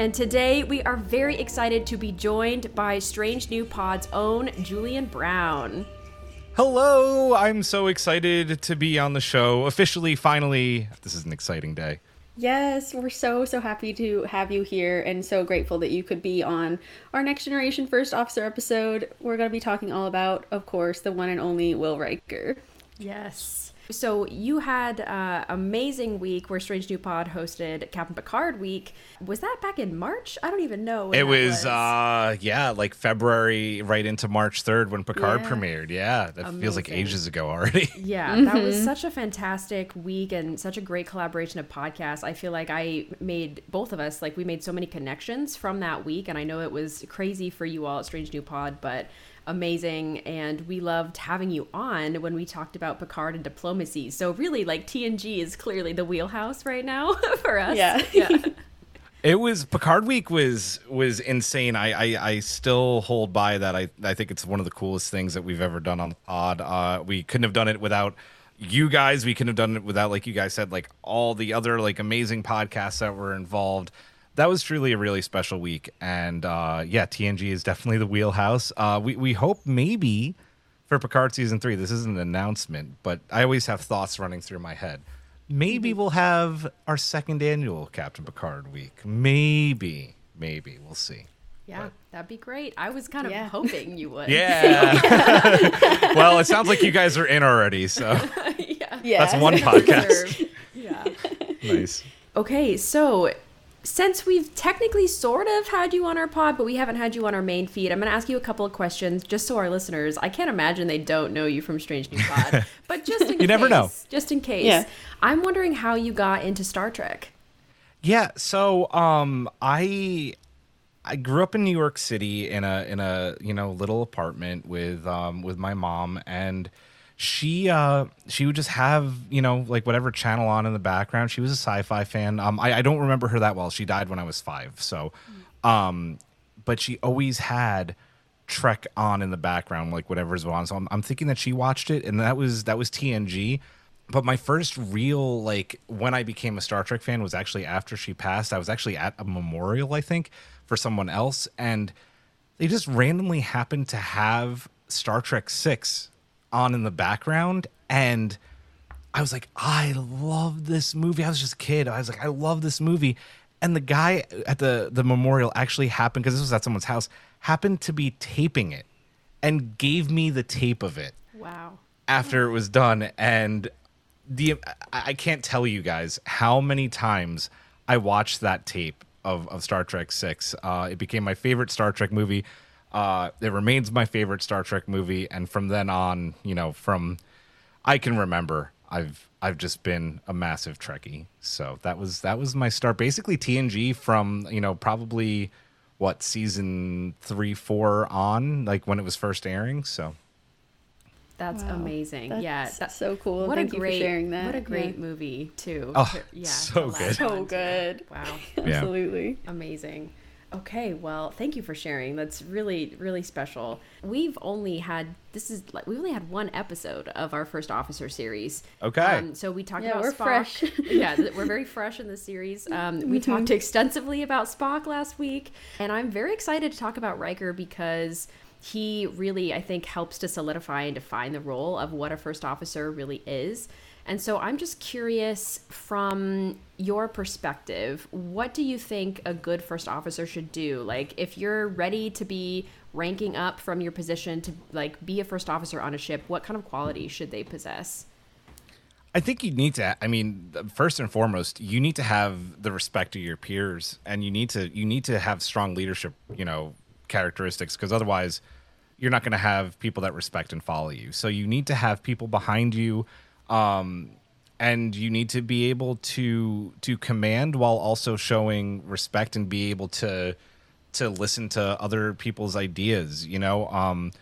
And today we are very excited to be joined by Strange New Pod's own Julian Brown. Hello, I'm so excited to be on the show. Officially, finally, this is an exciting day. Yes, we're so, so happy to have you here and so grateful that you could be on our Next Generation First Officer episode. We're going to be talking all about, of course, the one and only Will Riker. Yes. So you had uh, amazing week where Strange New Pod hosted Captain Picard week. Was that back in March? I don't even know. It was, was, uh yeah, like February right into March 3rd when Picard yeah. premiered. Yeah, that amazing. feels like ages ago already. Yeah, mm-hmm. that was such a fantastic week and such a great collaboration of podcasts. I feel like I made both of us like we made so many connections from that week and I know it was crazy for you all at Strange New Pod, but amazing and we loved having you on when we talked about Picard and diplomacy. So really like TNG is clearly the wheelhouse right now for us. Yeah. Yeah. It was Picard Week was was insane. I, I, I still hold by that. I I think it's one of the coolest things that we've ever done on the pod. Uh, we couldn't have done it without you guys. We couldn't have done it without, like you guys said, like all the other like amazing podcasts that were involved that was truly a really special week. And uh, yeah, TNG is definitely the wheelhouse. Uh, we we hope maybe for Picard season three. This isn't an announcement, but I always have thoughts running through my head. Maybe mm-hmm. we'll have our second annual Captain Picard week. Maybe, maybe we'll see. Yeah, but. that'd be great. I was kind of yeah. hoping you would. Yeah. well, it sounds like you guys are in already, so yeah, yeah. that's one podcast. yeah. nice. Okay, so since we've technically sort of had you on our pod, but we haven't had you on our main feed, I'm going to ask you a couple of questions just so our listeners, I can't imagine they don't know you from Strange New Pod, but just in case, you case, never know. Just in case. Yeah. I'm wondering how you got into Star Trek. Yeah, so um I I grew up in New York City in a in a, you know, little apartment with um with my mom and she uh she would just have you know like whatever channel on in the background. She was a sci-fi fan. Um i, I don't remember her that well. She died when i was five so um but she always had trek on in the background like whatever's on. So I'm, I'm thinking that she watched it and that was that was tng but my first real like when i became a star trek fan was actually after she passed. I was actually at a memorial i think for someone else and they just randomly happened to have star trek 6 on in the background and I was like, I love this movie. I was just a kid. I was like, I love this movie. And the guy at the the memorial actually happened because this was at someone's house, happened to be taping it and gave me the tape of it. Wow. After it was done and the I can't tell you guys how many times I watched that tape of, of Star Trek 6. Uh, it became my favorite Star Trek movie. Uh, it remains my favorite Star Trek movie, and from then on, you know, from I can remember, I've I've just been a massive Trekkie. So that was that was my start. Basically, TNG from you know probably what season three, four on, like when it was first airing. So that's wow. amazing. That's yeah, that's so cool. What Thank a great, sharing that. What a great yeah. movie too. Oh, yeah, so good. So good. Wow. Absolutely. Amazing. Okay, well, thank you for sharing. That's really, really special. We've only had this is like we only had one episode of our first officer series. Okay. Um, so we talked yeah, about we're Spock. Fresh. yeah, we're very fresh in the series. Um, we mm-hmm. talked extensively about Spock last week, and I'm very excited to talk about Riker because he really, I think, helps to solidify and define the role of what a first officer really is. And so I'm just curious from your perspective, what do you think a good first officer should do? Like if you're ready to be ranking up from your position to like be a first officer on a ship, what kind of qualities should they possess? I think you need to I mean first and foremost, you need to have the respect of your peers and you need to you need to have strong leadership, you know, characteristics because otherwise you're not going to have people that respect and follow you. So you need to have people behind you um, and you need to be able to to command while also showing respect and be able to to listen to other people's ideas. You know, um,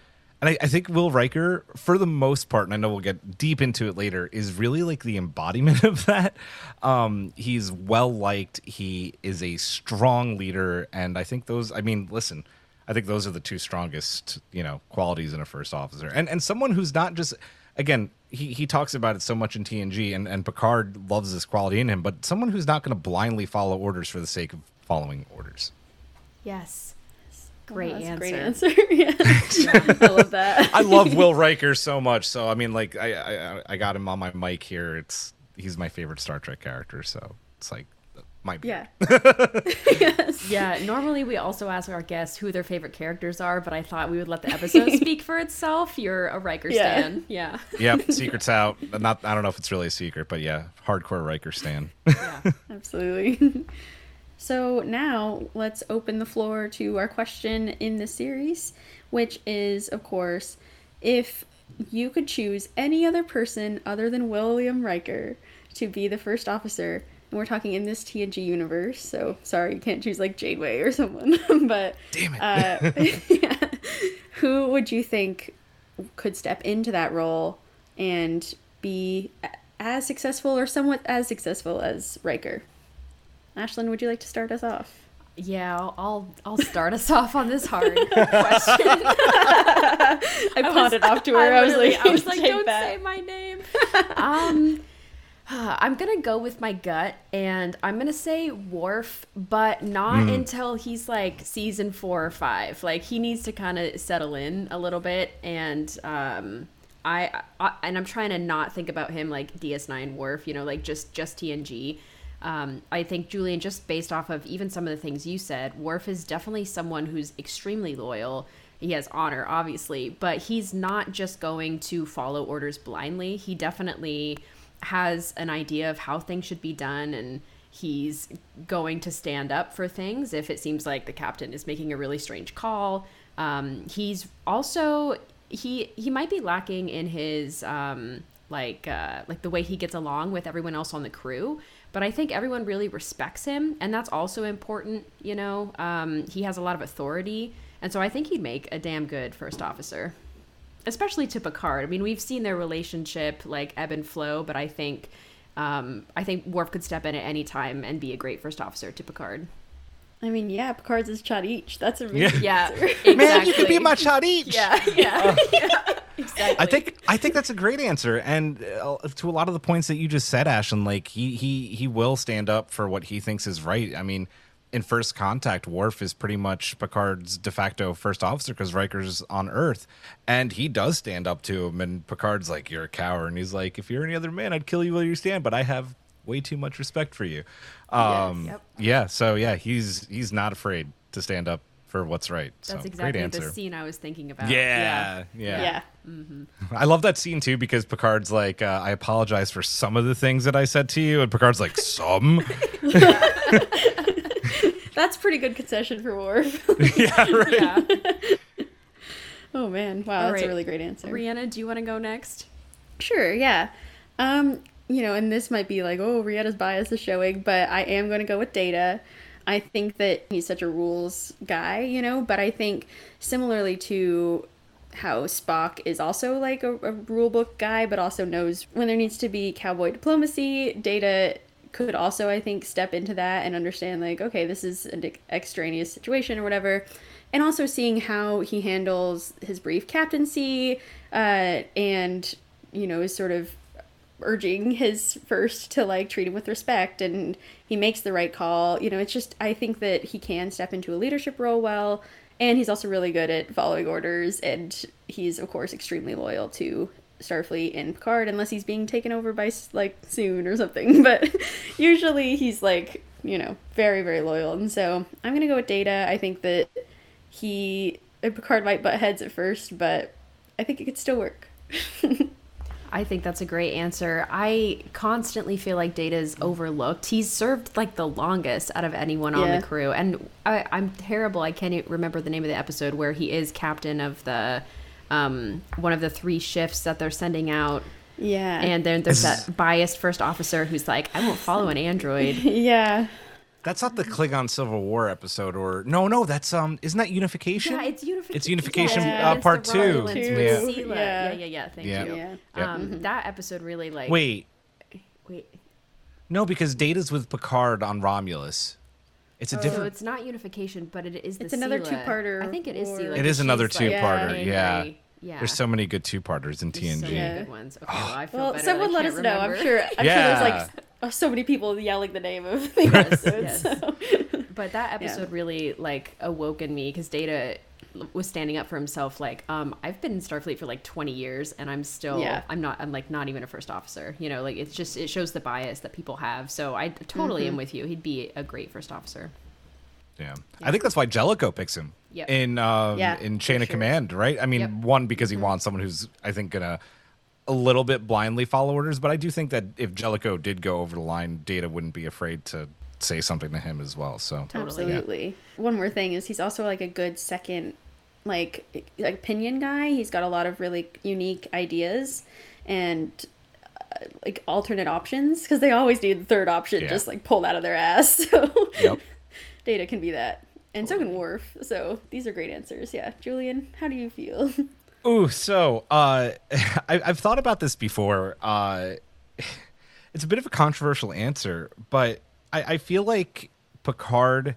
and I, I think Will Riker, for the most part, and I know we'll get deep into it later, is really like the embodiment of that. Um, he's well liked. He is a strong leader, and I think those. I mean, listen. I think those are the two strongest, you know, qualities in a first officer, and and someone who's not just again, he, he talks about it so much in TNG, and, and Picard loves this quality in him, but someone who's not going to blindly follow orders for the sake of following orders. Yes. Oh, great Oh, answer. Great answer. yeah. I love that. I love Will Riker so much, so I mean, like, I, I I got him on my mic here. It's he's my favorite Star Trek character, so it's like might be. Yeah. Yeah, normally we also ask our guests who their favorite characters are, but I thought we would let the episode speak for itself. You're a Riker Yeah. stan. Yeah. Yep, secret's out. Not I don't know if it's really a secret, but yeah, hardcore Riker stan. Yeah. Absolutely. so now let's open the floor to our question in the series, which is, of course, if you could choose any other person other than William Riker to be the first officer, and we're talking in this TNG universe, so sorry you can't choose like Janeway or someone, but Damn it. uh, yeah. who would you think could step into that role and be as successful or somewhat as successful as Riker? Ashlyn, would you like to start us off? Yeah, I'll, I'll I'll start us off on this hard question. I, pawned it off to her. I, was like, I was like, don't that." say my name. um, I'm gonna go with my gut, and I'm gonna say Worf, but not until he's like season four or five. Like he needs to kind of settle in a little bit, and um, I, I and I'm trying to not think about him like DS9 Worf, you know, like just just TNG. Um, I think Julian, just based off of even some of the things you said, Worf is definitely someone who's extremely loyal. He has honor, obviously, but he's not just going to follow orders blindly. He definitely has an idea of how things should be done and he's going to stand up for things if it seems like the captain is making a really strange call. Um, he's also he he might be lacking in his um, like uh, like the way he gets along with everyone else on the crew. But I think everyone really respects him, and that's also important. You know, um, he has a lot of authority, and so I think he'd make a damn good first officer, especially to Picard. I mean, we've seen their relationship like ebb and flow, but I think um, I think Worf could step in at any time and be a great first officer to Picard. I mean, yeah, Picard's is cha'DIch. That's a Yeah. really Yeah, answer. exactly. Man, you could be my cha'DIch. Yeah, yeah, exactly. I think I think that's a great answer, and uh, to a lot of the points that you just said, Ashlyn, like he he he will stand up for what he thinks is right. I mean, in First Contact, Worf is pretty much Picard's de facto first officer because Riker's on Earth, and he does stand up to him. And Picard's like, "You're a coward," and he's like, "If you're any other man, I'd kill you while you stand, but I have way too much respect for you." Um, Yep. Yeah, so yeah, he's he's not afraid to stand up for what's right. That's so, exactly great the scene I was thinking about. Yeah, yeah, Yeah. I love that scene too because Picard's like, uh, "I apologize for some of the things that I said to you," and Picard's like, "Some." That's pretty good concession for Worf. yeah, right. yeah. oh man, wow, All that's right. a really great answer. Rhianna, do you want to go next? Sure, yeah. Um, you know, and this might be like, oh, Rietta's bias is showing, but I am going to go with Data. I think that he's such a rules guy, you know, but I think similarly to how Spock is also like a, a rule book guy, but also knows when there needs to be cowboy diplomacy, Data could also, I think, step into that and understand, like, okay, this is an extraneous situation or whatever. And also seeing how he handles his brief captaincy uh, and, you know, is sort of urging his first to like treat him with respect and he makes the right call. You know, it's just I think that he can step into a leadership role well and he's also really good at following orders and he's of course extremely loyal to Starfleet and Picard unless he's being taken over by like Soong or something. But usually he's like, you know, very very loyal. And so I'm going to go with Data. I think that he uh, Picard might butt heads at first, but I think it could still work. I think that's a great answer. I constantly feel like Data's overlooked. He's served like the longest out of anyone on the crew, and I, I'm terrible. I can't remember the name of the episode where he is captain of the um, one of the three shifts that they're sending out. Yeah. And then there's that biased first officer who's like, I won't follow an android. yeah. That's not the Klingon Civil War episode, or no, no, that's um, isn't that Unification? Yeah, it's unification. It's Unification Yeah. uh, against part the two. Romulans Yeah. Yeah. yeah, yeah, yeah. Thank Yeah. you. Yeah. Yep. Um, that episode really like Wait, wait. no, because Data's with Picard on Romulus. It's a oh, So different. it's not unification, but it is. The It's another two-parter I think it is or- Sela. It is 'cause another two-parter, angry. yeah. Yeah. There's so many good two-parters in There's so TNG. many good ones. Okay, well, I feel Well, better. someone I let us can't know. I'm sure. I'm Yeah. sure there's like oh, so many people yelling the name of the Yes, episode. yes. So. But that episode really like awoke in me because Data was standing up for himself. Like, um, I've been in Starfleet for like 20 years, and I'm still, Yeah. I'm not, I'm like not even a first officer. You know, like it's just it shows the bias that people have. So I totally Mm-hmm. am with you. He'd be a great first officer. Yeah. I think that's why Jellicoe picks him Yep. in uh, Yeah, in Chain of sure. Command, right? I mean, Yep. one because he wants someone who's I think gonna a little bit blindly follow orders, but I do think that if Jellicoe did go over the line, Data wouldn't be afraid to say something to him as well. So Totally. Absolutely. One more thing is he's also like a good second, like, like opinion guy. He's got a lot of really unique ideas and uh, like alternate options because they always need the third option Yeah. just like pulled out of their ass. So Yep. Data can be that, and so can Worf. So these are great answers. Yeah, Julian, how do you feel? Ooh, so uh, I, I've thought about this before. Uh, it's a bit of a controversial answer, but I, I feel like Picard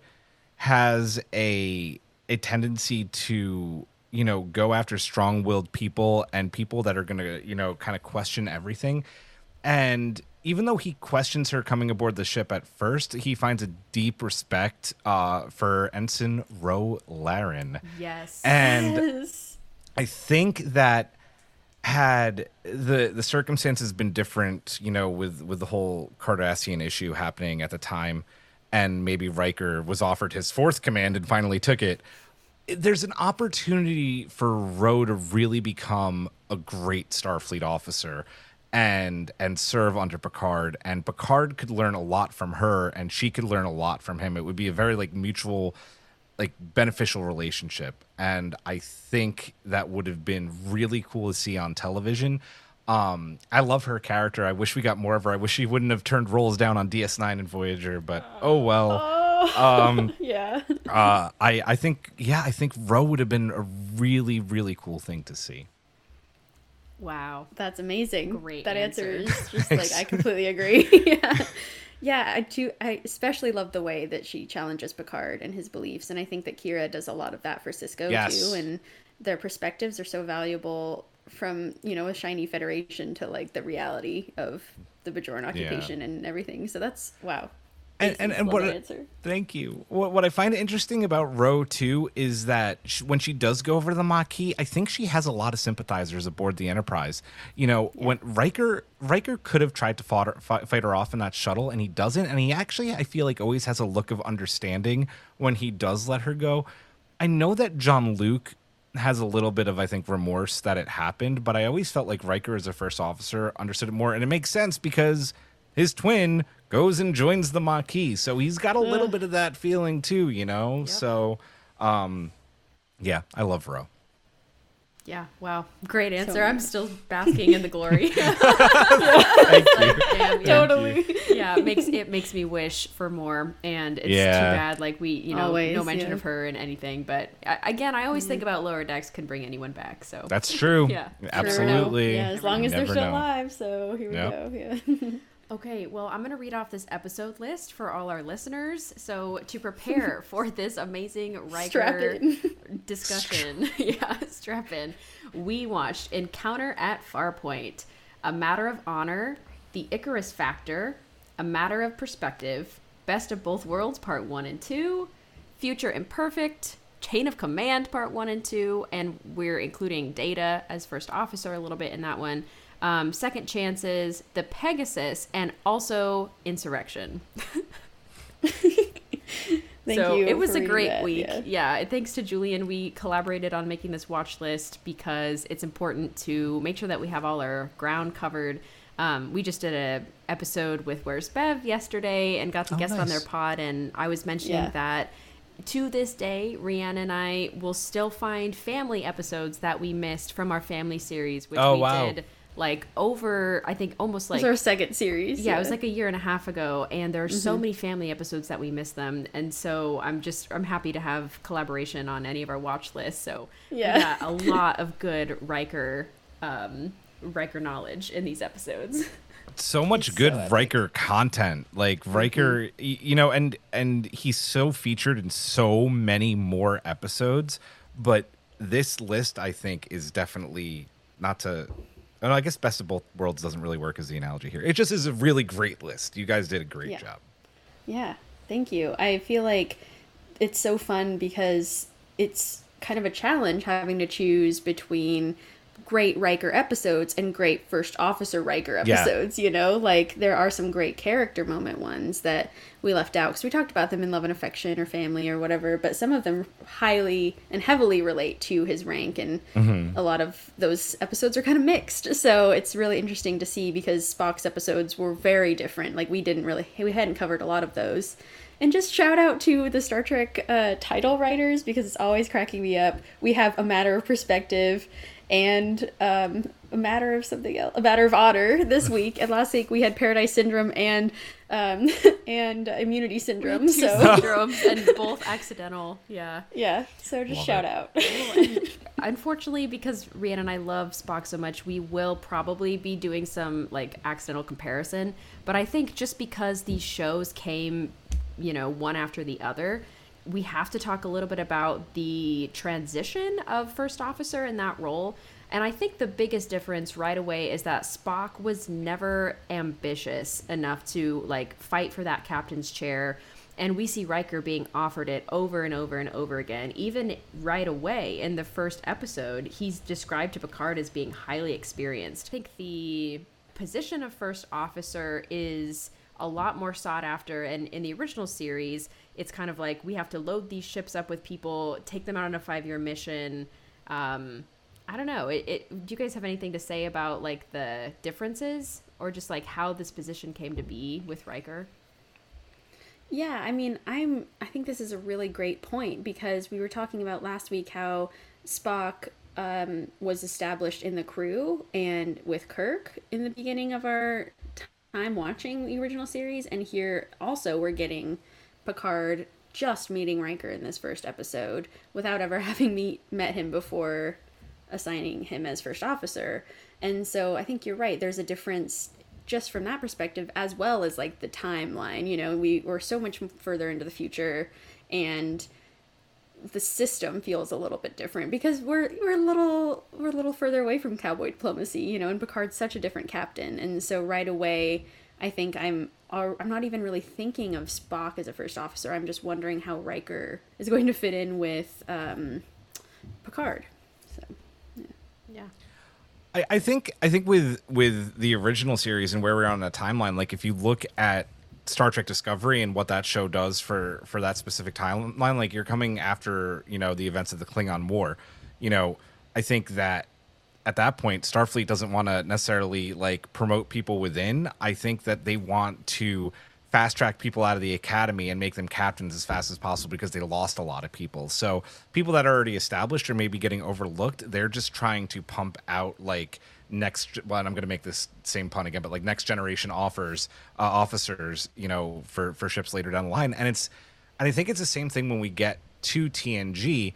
has a a tendency to you know go after strong-willed people and people that are going to you know kind of question everything. And even though he questions her coming aboard the ship at first, he finds a deep respect uh, for Ensign Ro Laren. Yes. And yes. I think that had the the circumstances been different, you know, with with the whole Cardassian issue happening at the time, and maybe Riker was offered his fourth command and finally took it. There's an opportunity for Ro to really become a great Starfleet officer and and serve under Picard and Picard could learn a lot from her and she could learn a lot from him. It would be a very like mutual like beneficial relationship and i think that would have been really cool to see on television um i love her character i wish we got more of her i wish she wouldn't have turned roles down on ds9 and voyager but oh well um Yeah. uh i i think yeah i think ro would have been a really really cool thing to see wow. That's amazing. Great That answer, answer. is just like I completely agree. yeah. Yeah, I do I especially love the way that she challenges Picard and his beliefs and I think that Kira does a lot of that for Sisko Yes. too and their perspectives are so valuable from, you know, a shiny federation to like the reality of the Bajoran occupation and everything. So that's wow. and and, and what answer. thank you what, what i find interesting about Ro 2 is that sh when she does go over to the maquis i think she has a lot of sympathizers aboard the enterprise you know when riker riker could have tried to fought her, fi- fight her off in that shuttle and he doesn't and he actually i feel like always has a look of understanding when he does let her go i know that Jean-Luc has a little bit of I think remorse that it happened, but I always felt like Riker as a first officer understood it more, and it makes sense because his twin goes and joins the Maquis, so he's got a little bit of that feeling too, you know. So, um, yeah, I love Ro. Yeah. Wow. Great answer. So- I'm still basking in the glory. Thank you. Damn, yeah. Totally. yeah, it makes it makes me wish for more, and it's Yeah. too bad. Like we, you know, Always, no mention yeah. of her in anything. But I, again, I always think mm-hmm. about lower decks can bring anyone back. So That's true. Yeah. absolutely. Yeah, as long as they're still know. alive. So here we Yep. go. Yeah. Okay, well, I'm going to read off this episode list for all our listeners. So, to prepare for this amazing Riker discussion, yeah, strap in, we watched Encounter at Farpoint, A Matter of Honor, The Icarus Factor, A Matter of Perspective, Best of Both Worlds Part 1 and 2, Future Imperfect, Chain of Command Part 1 and 2, and we're including Data as first officer a little bit in that one. Um, second Chances, The Pegasus, and also Insurrection. Thank so you. it was for a great that, week. yeah. Yeah. Thanks to Julian, we collaborated on making this watch list because it's important to make sure that we have all our ground covered. Um, we just did a episode with Where's Bev yesterday and got to Oh, guest on their pod, and I was mentioning Yeah. that to this day, Rhianna and I will still find family episodes that we missed from our family series, which Oh, we wow. did like over I think almost like It's our second series. yeah, it was like a year and a half ago, and there are so many family episodes that we miss them, and so I'm just I'm happy to have collaboration on any of our watch lists. So Yeah. we got a lot of good Riker um, Riker knowledge in these episodes. so much good Riker content. Like Riker, y- you know, and and he's so featured in so many more episodes. But this list, I think, is definitely not to. And I guess best of both worlds doesn't really work as the analogy here. It just is a really great list. You guys did a great Yeah. job. Yeah, thank you. I feel like it's so fun because it's kind of a challenge having to choose between great Riker episodes and great First Officer Riker Yeah. episodes. You know, like there are some great character moment ones that we left out because we talked about them in Love and Affection or Family or whatever, but some of them highly and heavily relate to his rank, and a lot of those episodes are kind of mixed. So it's really interesting to see because Spock's episodes were very different. Like we didn't really, we hadn't covered a lot of those. And just shout out to the Star Trek uh, title writers because it's always cracking me up. We have a matter of perspective and um, a matter of something else, a matter of honor this week. And last week we had Paradise Syndrome and um, and Immunity Syndrome. Two So syndromes and both accidental. Yeah. yeah, so just Love shout it. out. Unfortunately, because Rhianna and I love Spock so much, we will probably be doing some like accidental comparison. But I think just because these shows came, you know, one after the other, we have to talk a little bit about the transition of first officer in that role. And I think the biggest difference right away is that Spock was never ambitious enough to like fight for that captain's chair and we see Riker being offered it over and over and over again. Even right away in the first episode, he's described to Picard as being highly experienced. I think the position of first officer is a lot more sought after and in the original series it's kind of like we have to load these ships up with people take them out on a five year mission. Um, i don't know. It, it, do you guys have anything to say about like the differences or just like how this position came to be with Riker? Yeah, I mean, I'm I think this is a really great point because we were talking about last week how Spock um, was established in the crew and with Kirk in the beginning of our time watching the original series, and here also we're getting Picard just meeting Riker in this first episode without ever having meet met him before assigning him as first officer. And so I think you're right. There's a difference just from that perspective as well as like the timeline. You know, we we're so much further into the future and the system feels a little bit different because we're we're a little we're a little further away from cowboy diplomacy, you know, and Picard's such a different captain. And so right away I think I'm I'm not even really thinking of Spock as a first officer. I'm just wondering how Riker is going to fit in with um, Picard. So Yeah. I, I think I think with with the original series and where we're on the timeline, like if you look at Star Trek Discovery and what that show does for for that specific timeline, like you're coming after you know the events of the Klingon War, you know, I think that at that point Starfleet doesn't want to necessarily like promote people within. I think that they want to fast track people out of the academy and make them captains as fast as possible because they lost a lot of people. So people that are already established or maybe getting overlooked, they're just trying to pump out like next well i'm going to make this same pun again but like next generation offers uh, officers you know for for ships later down the line and it's and i think it's the same thing when we get to tng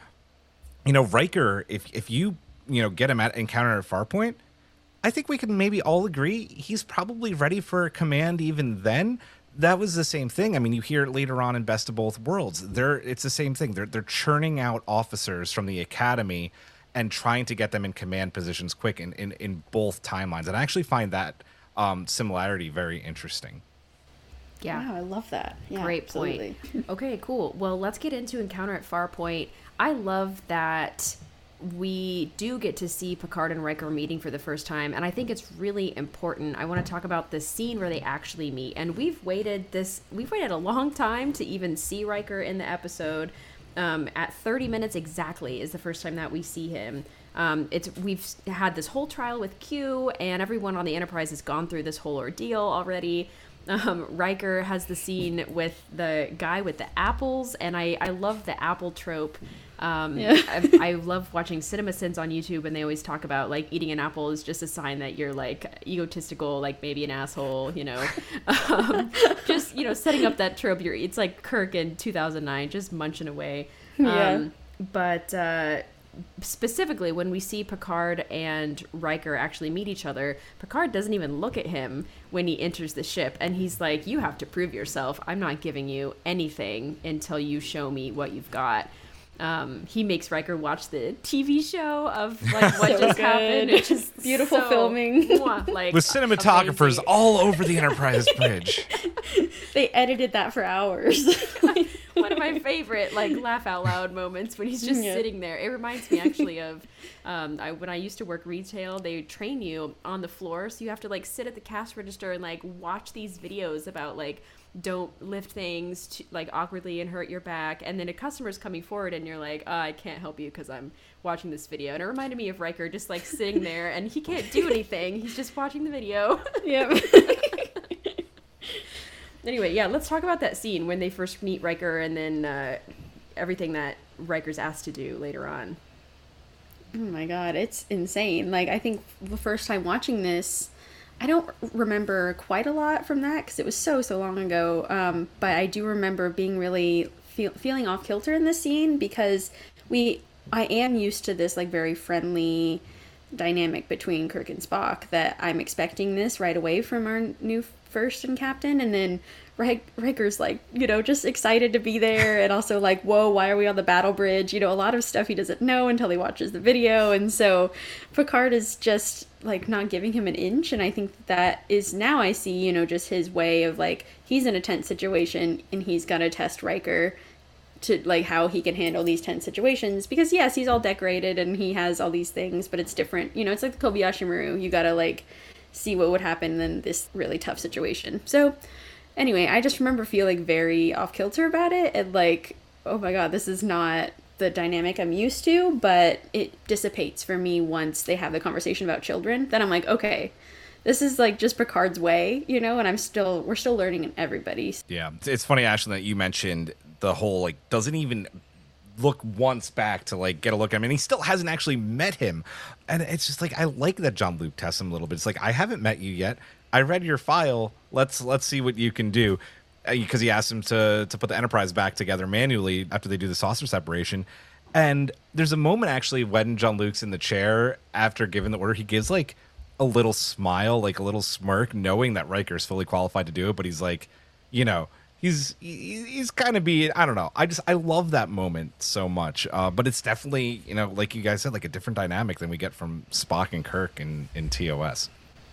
you know Riker, if if you you know get him at encounter at Farpoint, I think we can maybe all agree he's probably ready for a command even then. That was the same thing. I mean, you hear it later on in Best of Both Worlds. They're it's the same thing. They're they're churning out officers from the academy and trying to get them in command positions quick in in, in both timelines. And I actually find that um, similarity very interesting. Yeah. wow, I love that. Yeah, Great absolutely. point. okay, cool. Well, let's get into Encounter at Farpoint. I love that we do get to see Picard and Riker meeting for the first time, and I think it's really important. I want to talk about the scene where they actually meet, and we've waited this we've waited a long time to even see Riker in the episode. Um, at 30 minutes exactly is the first time that we see him. Um, it's we've had this whole trial with Q, and everyone on the Enterprise has gone through this whole ordeal already. Um, Riker has the scene with the guy with the apples, and I, I love the apple trope. Um, Yeah. I, I love watching Cinema Sins on YouTube, and they always talk about like eating an apple is just a sign that you're like egotistical, like maybe an asshole, you know. um, just you know, setting up that trope. You're it's like Kirk in 2009, just munching away. Yeah. Um, but uh, specifically when we see Picard and Riker actually meet each other, Picard doesn't even look at him when he enters the ship and he's like, "You have to prove yourself. I'm not giving you anything until you show me what you've got." Um, he makes Riker watch the TV show of like what So just good. happened, which is Beautiful so- filming. mwah, like With cinematographers amazing. all over the Enterprise bridge. They edited that for hours. One of my favorite like laugh out loud moments when he's just Yeah. sitting there. It reminds me actually of um, I, when I used to work retail. They train you on the floor, so you have to like sit at the cash register and like watch these videos about like don't lift things to, like awkwardly and hurt your back. And then a customer's coming forward, and you're like, oh, I can't help you because I'm watching this video. And it reminded me of Riker just like sitting there, and he can't do anything. He's just watching the video. yep. Anyway, yeah, let's talk about that scene when they first meet Riker and then uh, everything that Riker's asked to do later on. Oh my god, it's insane. Like I think the first time watching this, I don't remember quite a lot from that because it was so so long ago. Um, but I do remember being really feel, feeling off kilter in this scene because we I am used to this like very friendly dynamic between Kirk and Spock that I'm expecting this right away from our new first and captain and then Rik- Riker's like, you know, just excited to be there and also like, whoa, why are we on the battle bridge? You know, a lot of stuff he doesn't know until he watches the video. And so Picard is just like not giving him an inch. And I think that is now I see, you know, just his way of like, he's in a tense situation and he's gonna test Riker to like how he can handle these tense situations because yes he's all decorated and he has all these things but it's different you know it's like the kobayashi maru you gotta like see what would happen in this really tough situation. So anyway i just remember feeling very off kilter about it and like oh my god this is not the dynamic i'm used to but it dissipates for me once they have the conversation about children. Then i'm like okay this is like just picard's way you know and i'm still we're still learning in everybody Yeah, it's- funny, Ashlyn, that you mentioned the whole like doesn't even look once back to like get a look at him, and he still hasn't actually met him. And it's just like I like that Jean-Luc tests him a little bit. It's like I haven't met you yet. I read your file. Let's let's see what you can do. Uh, because he asked him to to put the Enterprise back together manually after they do the saucer separation. And there's a moment actually when Jean-Luc's in the chair after giving the order, he gives like a little smile, like a little smirk, knowing that Riker's fully qualified to do it. But he's like, you know, he's he's kind of being I don't know. I just I love that moment so much. Uh, but it's definitely you know like you guys said like a different dynamic than we get from Spock and Kirk in in TOS.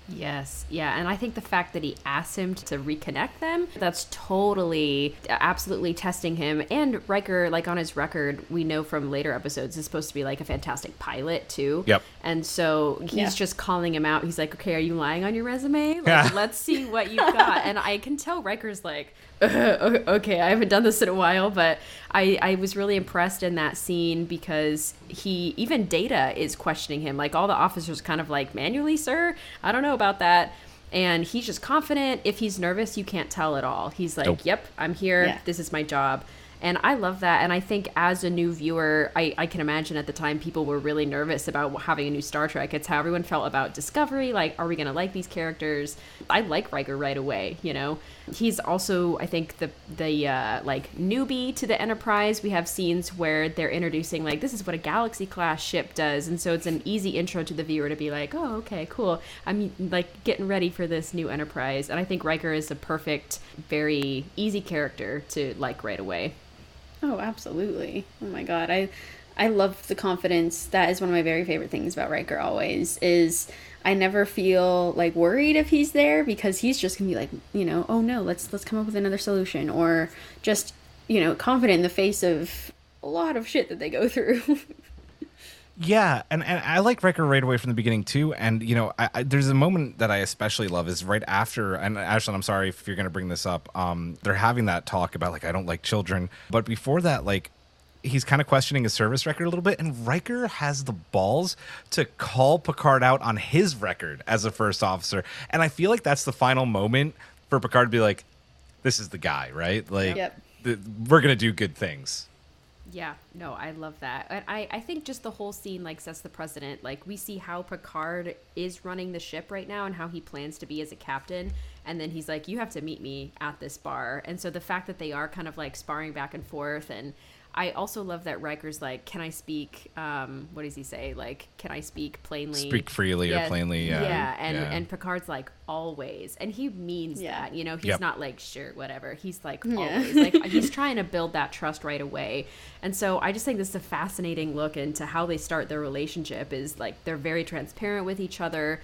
Yes, yeah, and I think the fact that he asked him to reconnect them, that's totally, absolutely testing him. And Riker, like on his record, we know from later episodes, is supposed to be like a fantastic pilot too. Yep. And so he's Yeah. just calling him out. He's like, "Okay, are you lying on your resume? Like, Yeah. let's see what you've got." and I can tell Riker's like, "Uh, "Okay, I haven't done this in a while," but I I was really impressed in that scene because he even Data is questioning him. Like all the officers, kind of like, "Manually, sir? I don't know about that." And he's just confident. If he's nervous, you can't tell at all. He's like, Nope. "Yep, I'm here. Yeah. This is my job." And I love that. And I think as a new viewer, I, I can imagine at the time people were really nervous about having a new Star Trek. It's how everyone felt about Discovery. Like, are we going to like these characters? I like Riker right away, you know? He's also, I think, the, the uh, like, newbie to the Enterprise. We have scenes where they're introducing, like, this is what a Galaxy class ship does. And so it's an easy intro to the viewer to be like, oh, okay, cool. I'm, like, getting ready for this new Enterprise. And I think Riker is a perfect, very easy character to like right away. Oh, absolutely. Oh my god. I I love the confidence. That is one of my very favorite things about Riker always is I never feel like worried if he's there because he's just to be like, you know, oh no, let's let's come up with another solution or just, you know, confident in the face of a lot of shit that they go through. Yeah, and, and I like Riker right away from the beginning too. And you know, I, I, there's a moment that I especially love is right after. And Ashlyn, I'm sorry if you're going to bring this up. Um, they're having that talk about like I don't like children, but before that, like he's kind of questioning his service record a little bit, and Riker has the balls to call Picard out on his record as a first officer. And I feel like that's the final moment for Picard to be like, "This is the guy, right? Like, Yep. th- we're gonna do good things." Yeah, no, I love that. And I, I think just the whole scene like sets the precedent. Like we see how Picard is running the ship right now and how he plans to be as a captain. And then he's like, You have to meet me at this bar. And so the fact that they are kind of like sparring back and forth and I also love that Riker's like, Can I speak um what does he say? Like, can I speak plainly? Speak freely or plainly, yeah. Yeah, and, Yeah. and Picard's like always. And he means Yeah. that, you know, he's Yep. not like sure, whatever. He's like Yeah. always like he's trying to build that trust right away. And so I just think this is a fascinating look into how they start their relationship is like they're very transparent with each other.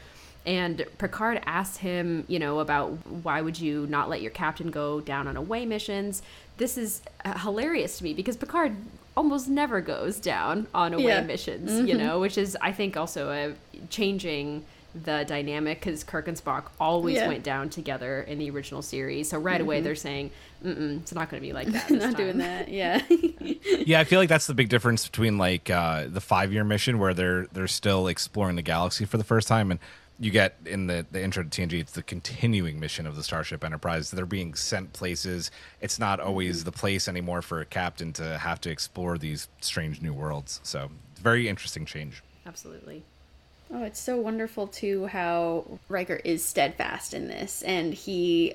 And Picard asks him, you know, about why would you not let your captain go down on away missions? This is uh, hilarious to me because Picard almost never goes down on away Yeah. missions, you know, which is I think also a changing the dynamic because Kirk and Spock always Yeah. went down together in the original series. So right away they're saying, Mm-mm, "It's not going to be like that." this Not doing that. Yeah. yeah, I feel like that's the big difference between like uh, the five year mission where they're they're still exploring the galaxy for the first time, and you get in the the intro to TNG, it's the continuing mission of the Starship Enterprise. They're being sent places. It's not mm-hmm. always the place anymore for a captain to have to explore these strange new worlds. So it's very interesting change. Absolutely. Oh, it's so wonderful too how Riker is steadfast in this, and he,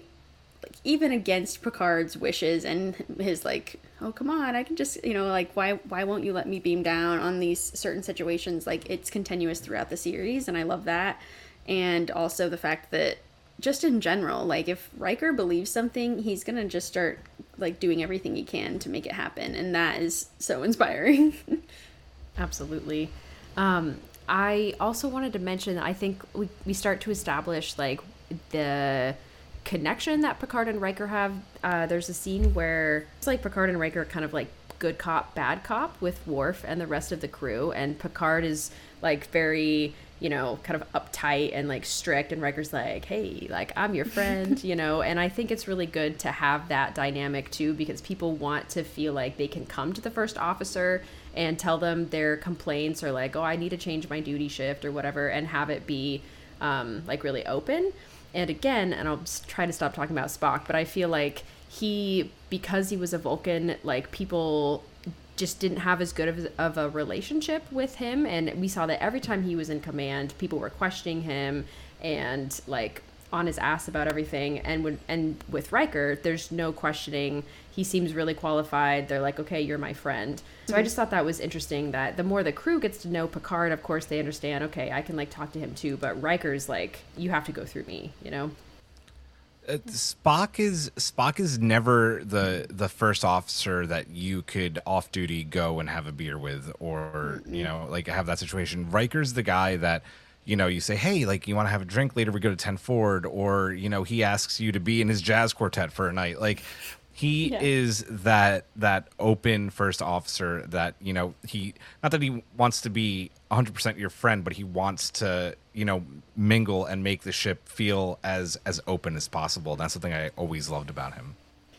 like, even against Picard's wishes and his like, oh come on, I can just you know like why why won't you let me beam down on these certain situations? Like it's continuous throughout the series, and I love that, and also the fact that just in general, like if Riker believes something, he's gonna just start like doing everything he can to make it happen, and that is so inspiring. Absolutely. Um, I also wanted to mention that I think we, we start to establish like the connection that Picard and Riker have. Uh, there's a scene where it's like Picard and Riker kind of like good cop, bad cop with Worf and the rest of the crew, and Picard is like very you know kind of uptight and like strict and Riker's like hey like I'm your friend you know and I think it's really good to have that dynamic too because people want to feel like they can come to the first officer and tell them their complaints or like, oh, I need to change my duty shift or whatever, and have it be um, like really open. And again, and I'll try to stop talking about Spock, but I feel like he, because he was a Vulcan, like people just didn't have as good of, of a relationship with him. And we saw that every time he was in command, people were questioning him and like on his ass about everything. And when and with Riker, there's no questioning. He seems really qualified. They're like, okay, you're my friend. So I just thought that was interesting. That the more the crew gets to know Picard, of course they understand. Okay, I can like talk to him too. But Riker's like, you have to go through me. You know. Uh, Spock is Spock is never the the first officer that you could off duty go and have a beer with, or you know, like have that situation. Riker's the guy that you know you say, hey, like you want to have a drink later? We go to Ten Forward, or you know, he asks you to be in his jazz quartet for a night. Like he Yeah. is that that open first officer that you know he not that he wants to be 100% your friend but he wants to you know mingle and make the ship feel as as open as possible that's something i always loved about him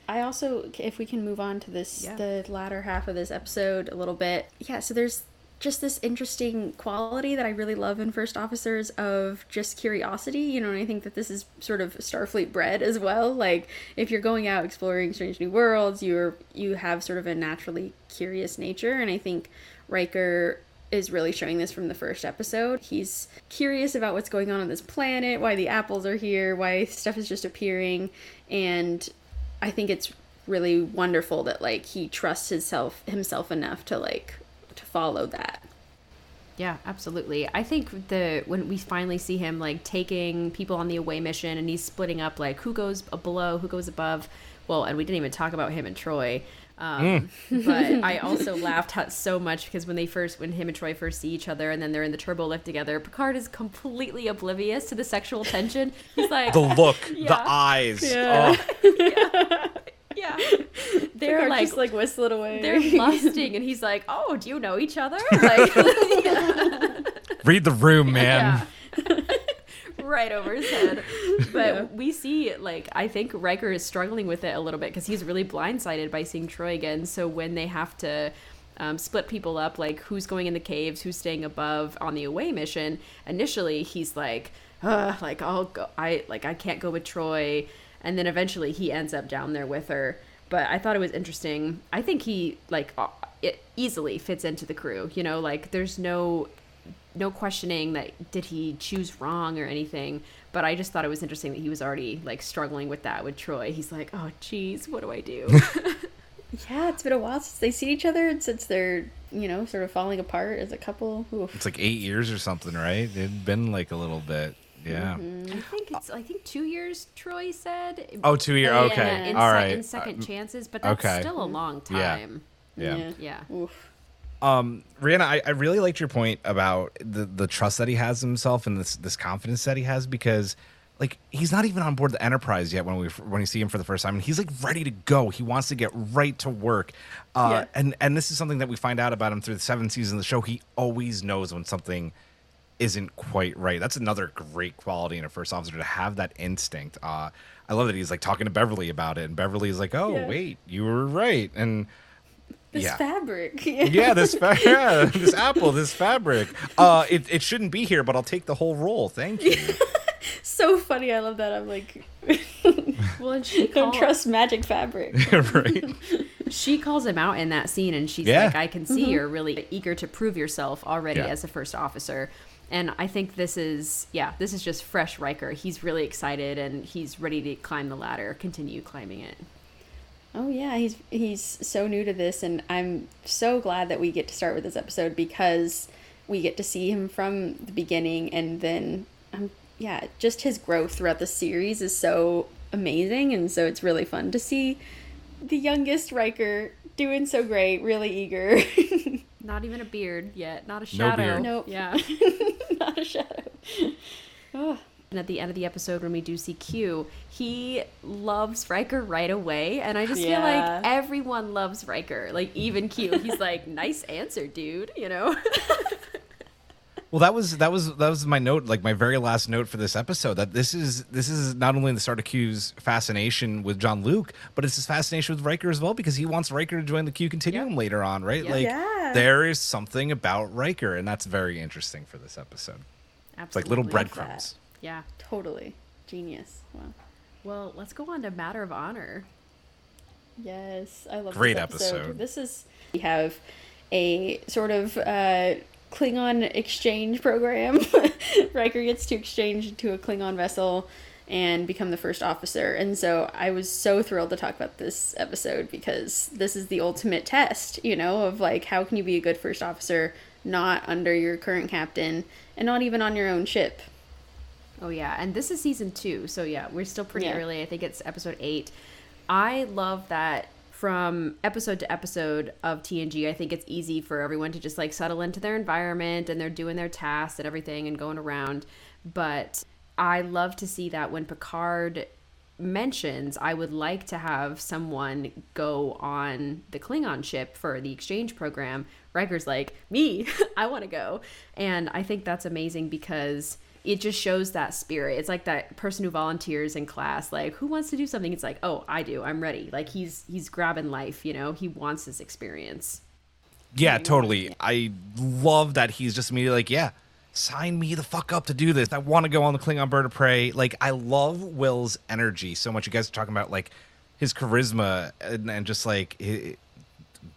I also, if we can move on to this, Yeah. the latter half of this episode a little bit. Yeah, so there's just this interesting quality that I really love in first officers of just curiosity, you know, and I think that this is sort of Starfleet bred as well. Like if you're going out exploring strange new worlds, you're you have sort of a naturally curious nature, and I think Riker is really showing this from the first episode. He's curious about what's going on on this planet, why the apples are here, why stuff is just appearing, and I think it's really wonderful that like he trusts himself himself enough to like follow that. Yeah, absolutely. I think the when we finally see him like taking people on the away mission and he's splitting up like who goes below, who goes above. Well, and we didn't even talk about him and Troi. Um, but I also laughed so much because when they first, when him and Troi first see each other and then they're in the turbo lift together, Picard is completely oblivious to the sexual tension. He's like, the look the eyes Yeah. oh, yeah, they're Picard like, just like whistle it away. they're lusting, and he's like, oh, do you know each other? Like, read the room man Yeah. right over his head. But we see, like, I think Riker is struggling with it a little bit because he's really blindsided by seeing Troi again. So when they have to um, split people up, like who's going in the caves, who's staying above on the away mission, initially he's like, Ugh, like I'll go, I like I can't go with Troi. And then eventually he ends up down there with her. But I thought it was interesting. I think he like uh, it easily fits into the crew. You know, like there's no no questioning that did he choose wrong or anything. But I just thought it was interesting that he was already like struggling with that with Troi. He's like, oh, geez, what do I do? Yeah, it's been a while since they see each other and since they're, you know, sort of falling apart as a couple. Oof. It's like eight years or something, right? It'd been like a little bit. Yeah. I think it's I think two years. Troi said. Oh, two year. Yeah, Okay. in All se- right. In second Uh, chances, but that's okay. still a long Yeah. time. yeah. Yeah. Oof. Um, Rhianna, I, I really liked your point about the the trust that he has in himself and this this confidence that he has because like he's not even on board the Enterprise yet when we when we see him for the first time and he's like ready to go. He wants to get right to work. Uh, Yeah. and and this is something that we find out about him through the seventh season of the show. He always knows when something isn't quite right. That's another great quality in a first officer to have that instinct. Uh, I love that he's like talking to Beverly about it, and Beverly's like, "Oh, Yeah. wait, you were right." And This yeah, fabric. yeah, this fa- yeah, this apple, this fabric. Uh, it it shouldn't be here, but I'll take the whole roll. Thank you. so funny. I love that. I'm like, Well, and she don't trust magic fabric. right? she calls him out in that scene, and she's Yeah. like, "I can see you're really eager to prove yourself already Yeah. as a first officer." And I think this is, yeah, this is just fresh Riker. He's really excited and he's ready to climb the ladder, continue climbing it. Oh yeah, he's he's so new to this, and I'm so glad that we get to start with this episode because we get to see him from the beginning, and then um, yeah, just his growth throughout the series is so amazing, and so it's really fun to see the youngest Riker doing so great, really eager. Not even a beard yet, not a No shadow. beard. Nope. Yeah. Not a shadow. Oh, And at the end of the episode, when we do see Q, he loves Riker right away. And I just feel like everyone loves Riker. Like, even Q. He's like, nice answer, dude. You know? Well, that was that was that was my note, like my very last note for this episode. That this is this is not only the start of Q's fascination with Jean-Luc, but it's his fascination with Riker as well because he wants Riker to join the Q Continuum Yep. later on, right? Yep. Like Yeah. there is something about Riker, and that's very interesting for this episode. It's like little breadcrumbs. Yeah. totally genius. Wow. Well, let's go on to Matter of Honor. Yes, I love Great this episode. episode. This is we have a sort of uh, Klingon exchange program. Riker gets to exchange to a Klingon vessel and become the first officer. And so I was so thrilled to talk about this episode because this is the ultimate test, you know, of like how can you be a good first officer not under your current captain and not even on your own ship. Oh yeah, and this is season two, so yeah, we're still pretty Yeah. early. I think it's episode eight. I love that from episode to episode of TNG. I think it's easy for everyone to just like settle into their environment and they're doing their tasks and everything and going around. But I love to see that when Picard mentions I would like to have someone go on the Klingon ship for the exchange program, Riker's like, Me, I want to go. And I think that's amazing because it just shows that spirit. It's like that person who volunteers in class, like, who wants to do something? It's like, oh, I do. I'm ready. Like he's he's grabbing life, you know, he wants this experience. Yeah, totally. I love that he's just immediately like, yeah, sign me the fuck up to do this. I want to go on the Klingon bird of prey. Like, I love Will's energy so much. You guys are talking about like his charisma and, and just like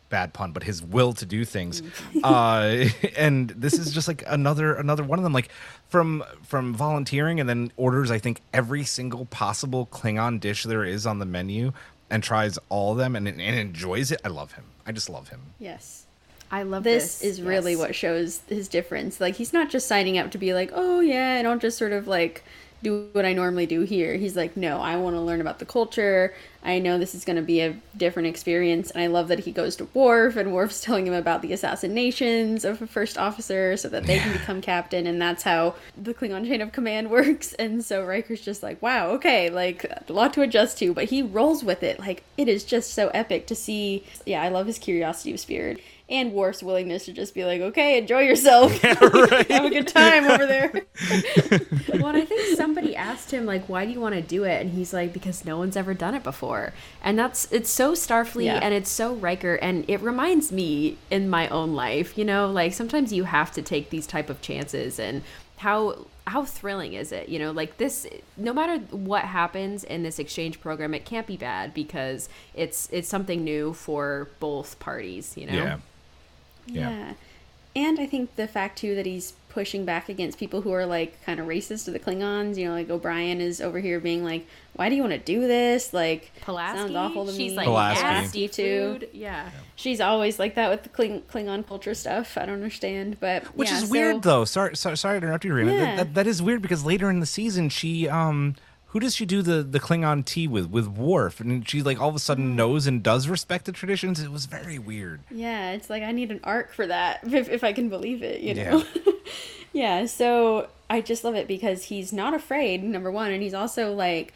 bad pun, but his will to do things. uh, and this is just like another another one of them. Like from from volunteering and then orders, I think every single possible Klingon dish there is on the menu and tries all of them and, and enjoys it. I love him. I just love him. Yes. I love this this. is really yes. what shows his difference. Like he's not just signing up to be like, oh yeah, and I'll just sort of like do what I normally do here. He's like, no, I want to learn about the culture. I know this is going to be a different experience, and I love that he goes to Worf, and Worf's telling him about the assassinations of a first officer so that they can become captain, and that's how the Klingon chain of command works. And so Riker's just like, wow, okay, like a lot to adjust to, but he rolls with it. Like it is just so epic to see. Yeah, I love his curiosity of spirit and Worf's willingness to just be like, okay, enjoy yourself. Have a good time over there. well, I think somebody asked him like, "Why do you want to do it?" And he's like, "Because no one's ever done it before." And that's it's so Starfleet Yeah. and it's so Riker, and it reminds me in my own life, you know, like sometimes you have to take these type of chances, and how how thrilling is it? You know, like this. No matter what happens in this exchange program, it can't be bad because it's it's something new for both parties. You know. Yeah. Yeah. Yeah. And I think the fact too that he's pushing back against people who are like kind of racist to the Klingons. You know, like O'Brien is over here being like, "Why do you want to do this?" Like, Pulaski, sounds awful to she's me. She's like Pulaski. nasty too. food. Yeah. She's always like that with the Kling- Klingon culture stuff. I don't understand, but Which yeah, is so- weird though. Sorry, sorry, sorry to interrupt you, Rena. Yeah. That, that, that is weird because later in the season, she um, who does she do the the Klingon tea with? With Worf, and she like all of a Mm. sudden knows and does respect the traditions. It was very weird. Yeah, it's like I need an arc for that if, if I can believe it, you know. Yeah. yeah, so I just love it because he's not afraid, number 1, and he's also like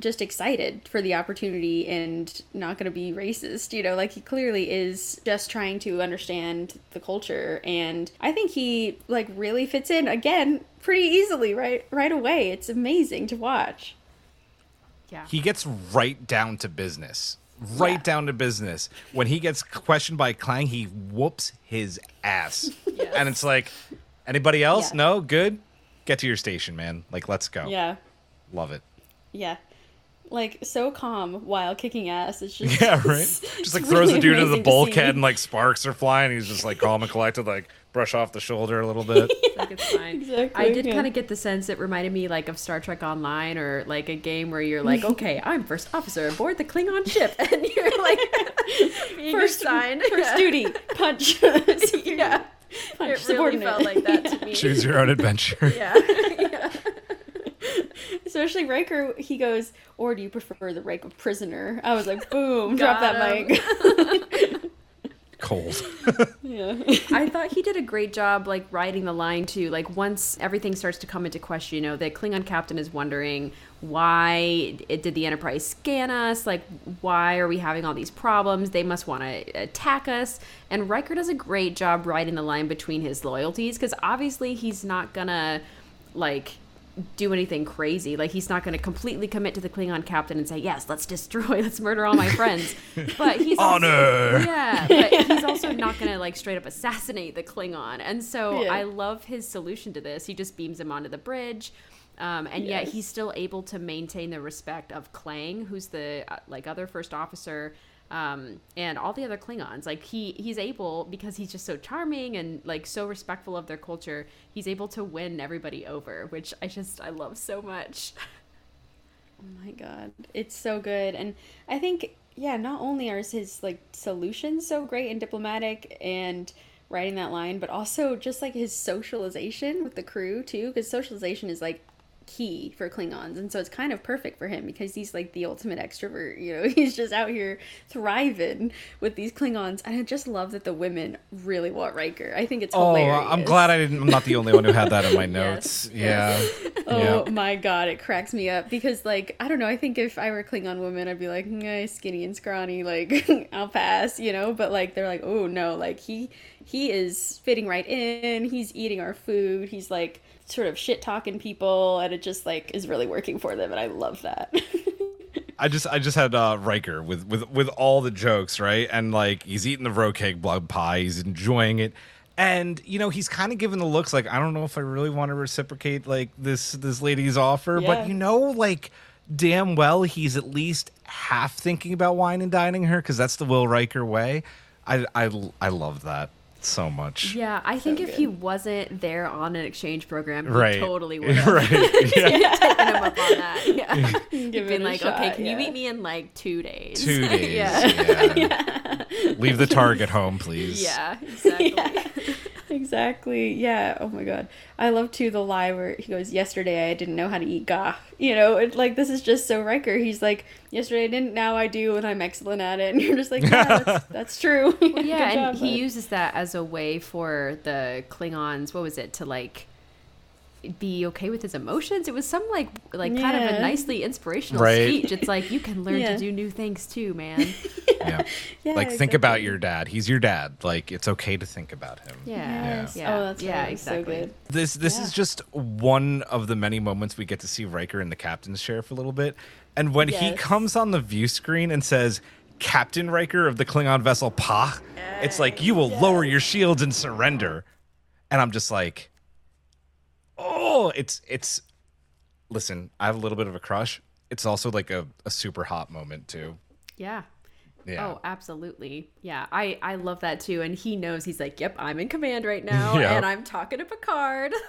just excited for the opportunity and not going to be racist, you know, like he clearly is just trying to understand the culture and I think he like really fits in again pretty easily right right away. It's amazing to watch. Yeah. He gets right down to business. Right Yeah. down to business. When he gets questioned by Klag, he whoops his ass. And it's like, anybody else? Yeah. No? Good? Get to your station, man. Like, let's go. Yeah. Love it. Yeah. Like so calm while kicking ass. It's just Yeah, right. it's- Just like throws really the dude into the amazing to bulkhead and like sparks are flying. He's just like calm and collected, like brush off the shoulder a little bit. like it's fine. Exactly, I did yeah. kind of get the sense it reminded me like of Star Trek Online or like a game where you're like, okay, I'm first officer aboard the Klingon ship, and you're like First, sign, first yeah. duty punch. Yeah, punch it really felt like that to me. Choose your own adventure. Yeah, yeah. Especially Riker, he goes, or do you prefer the rank of prisoner? I was like, boom, drop Got that him. mic. Cold. yeah. I thought he did a great job, like riding the line too. Like once everything starts to come into question, you know, the Klingon captain is wondering why it, did the Enterprise scan us? Like, why are we having all these problems? They must want to attack us. And Riker does a great job riding the line between his loyalties because obviously he's not gonna like do anything crazy. Like he's not going to completely commit to the Klingon captain and say, "Yes, let's destroy, let's murder all my friends." But he's also- Honor. yeah, but he's also not going to like straight up assassinate the Klingon. And so Yeah. I love his solution to this. He just beams him onto the bridge. Um, and yet he's still able to maintain the respect of Klag, who's the uh, like other first officer, um, and all the other Klingons. Like he he's able because he's just so charming and like so respectful of their culture. He's able to win everybody over, which I just I love so much. Oh my god, it's so good, and I think yeah, not only are his like solutions so great and diplomatic and writing that line, but also just like his socialization with the crew too, because socialization is like key for Klingons, and so it's kind of perfect for him because he's like the ultimate extrovert. You know, he's just out here thriving with these Klingons, and I just love that the women really want Riker. I think it's Oh, hilarious. I'm glad I didn't. I'm not the only one who had that in my notes. Yeah. Oh Yeah. my god, it cracks me up because like I don't know, I think if I were a Klingon woman, I'd be like, nah, skinny and scrawny, like I'll pass, you know. But like they're like, oh no, like he he is fitting right in. He's eating our food. He's like sort of shit talking people, and it just like is really working for them, and I love that. I just I just had uh, Riker with with with all the jokes, right? And like he's eating the rokeg blood pie, he's enjoying it. And you know, he's kind of giving the looks like I don't know if I really want to reciprocate like this this lady's offer, Yeah. but you know like damn well he's at least half thinking about wine and dining her cuz that's the Will Riker way. I I I love that so much. Yeah, I think if good. he wasn't there on an exchange program, he Right. totally would have right. Yeah. taken him up on that. Yeah. Give been a like, okay, shot, can you meet me in like two days? Two days. yeah. yeah. Leave the target home, please. Yeah, exactly. Exactly. Yeah. Oh my god. I love too the lie where he goes, "Yesterday I didn't know how to eat gagh." You know, it, like this is just so Riker. He's like, "Yesterday I didn't, now I do, and I'm excellent at it." And you're just like, "Yeah, that's, that's true." Well, yeah, Good and job, he bud. uses that as a way for the Klingons. What was it to like be okay with his emotions? It was some like like kind of a nicely inspirational Right. speech. It's like you can learn Yeah. to do new things too, man. Yeah. Yeah, like think about your dad. He's your dad. Like it's okay to think about him. Yeah, Yes. yeah, Oh, that's yeah, right. exactly. So good. This this Yeah. is just one of the many moments we get to see Riker in the captain's chair for a little bit. And when he comes on the view screen and says Captain Riker of the Klingon vessel Pagh, it's like you will lower your shields and surrender. And I'm just like, Oh, it's it's. Listen, I have a little bit of a crush. It's also like a, a super hot moment too. Yeah. Yeah. Oh, absolutely. Yeah, I I love that too. And he knows he's like, "Yep, I'm in command right now, Yeah. and I'm talking to Picard."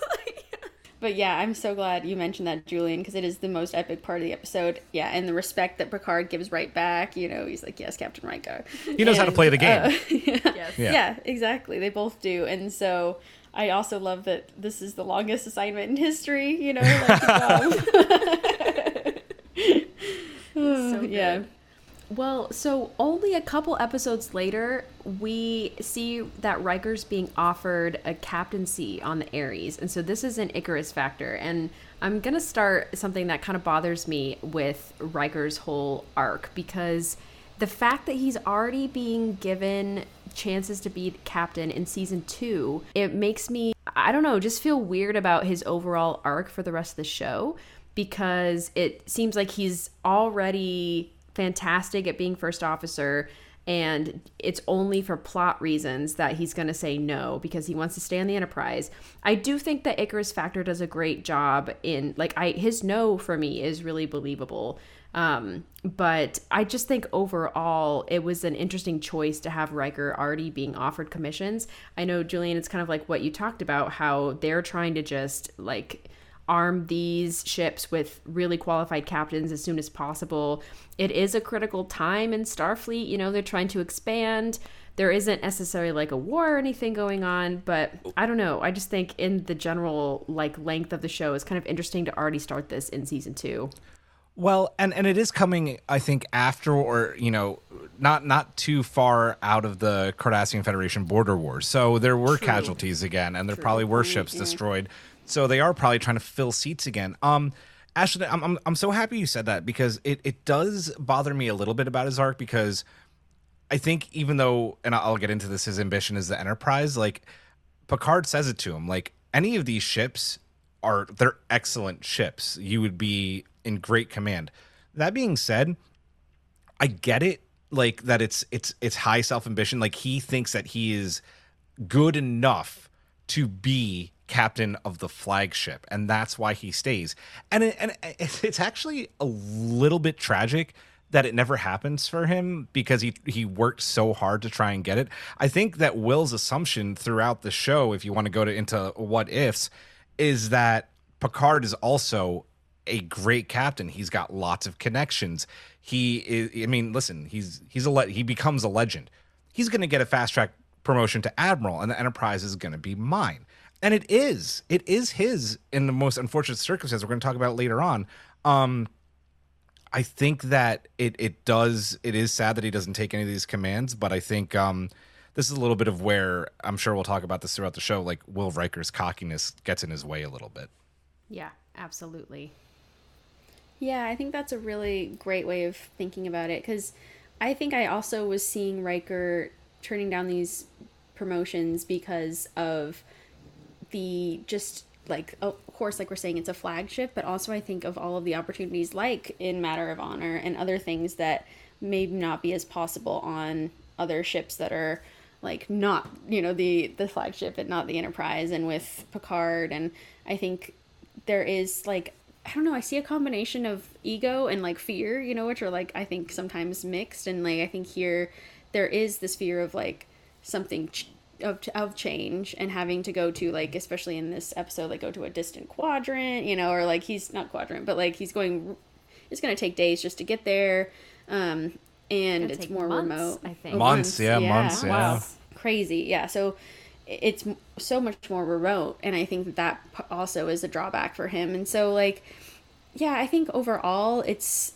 But yeah, I'm so glad you mentioned that, Julian, because it is the most epic part of the episode. Yeah, and the respect that Picard gives right back. You know, he's like, "Yes, Captain Riker." He knows how to play the game. uh, yes. Yeah. yeah. exactly. They both do, and so I also love that this is the longest assignment in history. You know, like, um, So yeah. Well, so only a couple episodes later, we see that Riker's being offered a captaincy on the Aries. And so this is an Icarus factor. And I'm going to start something that kind of bothers me with Riker's whole arc because the fact that he's already being given chances to be captain in season two, it makes me, I don't know, just feel weird about his overall arc for the rest of the show because it seems like he's already fantastic at being first officer and it's only for plot reasons that he's going to say no because he wants to stay on the enterprise. I do think that icarus factor does a great job in like i his no for me is really believable um, but i just think overall it was an interesting choice to have riker already being offered commissions i know julian it's kind of like what you talked about how they're trying to just like arm these ships with really qualified captains as soon as possible. It is a critical time in Starfleet. You know, they're trying to expand. There isn't necessarily like a war or anything going on, but I don't know. I just think in the general like length of the show it's kind of interesting to already start this in season 2. Well, and and it is coming, I think, after or you know, not not too far out of the Cardassian Federation border wars. So there were casualties again, and there probably were ships destroyed. So they are probably trying to fill seats again. Um, Ashlyn, I'm, I'm I'm so happy you said that because it it does bother me a little bit about his arc because I think even though, and I'll get into this, his ambition is the Enterprise. Like Picard says it to him, like any of these ships are they're excellent ships. You would be in great command. That being said, I get it, like that it's it's it's high self ambition. Like he thinks that he is good enough to be captain of the flagship, and that's why he stays. And it, and it's actually a little bit tragic that it never happens for him because he he worked so hard to try and get it. I think that Will's assumption throughout the show, if you want to go to into what ifs, is that Picard is also a great captain. He's got lots of connections. He is. I mean, listen. He's he's a le- he becomes a legend. He's going to get a fast track promotion to admiral, and the Enterprise is going to be mine. And it is. It is his in the most unfortunate circumstance. We're going to talk about later on. Um, I think that it it does. It is sad that he doesn't take any of these commands, but I think um, this is a little bit of where I'm sure we'll talk about this throughout the show. Like Will Riker's cockiness gets in his way a little bit. Yeah, absolutely. Yeah, I think that's a really great way of thinking about it because I think I also was seeing Riker turning down these promotions because of the just like of course like we're saying it's a flagship but also i think of all of the opportunities like in matter of honor and other things that may not be as possible on other ships that are like not you know the the flagship and not the enterprise and with picard and i think there is like i don't know i see a combination of ego and like fear you know which are like i think sometimes mixed and like i think here there is this fear of like something ch- of, of change and having to go to like especially in this episode like go to a distant quadrant you know or like he's not quadrant but like he's going it's going to take days just to get there um and Gonna it's more months, remote I think. Oh, Months, yeah, months, yeah. Wow. crazy yeah so it's so much more remote and i think that that also is a drawback for him. And so like yeah i think overall it's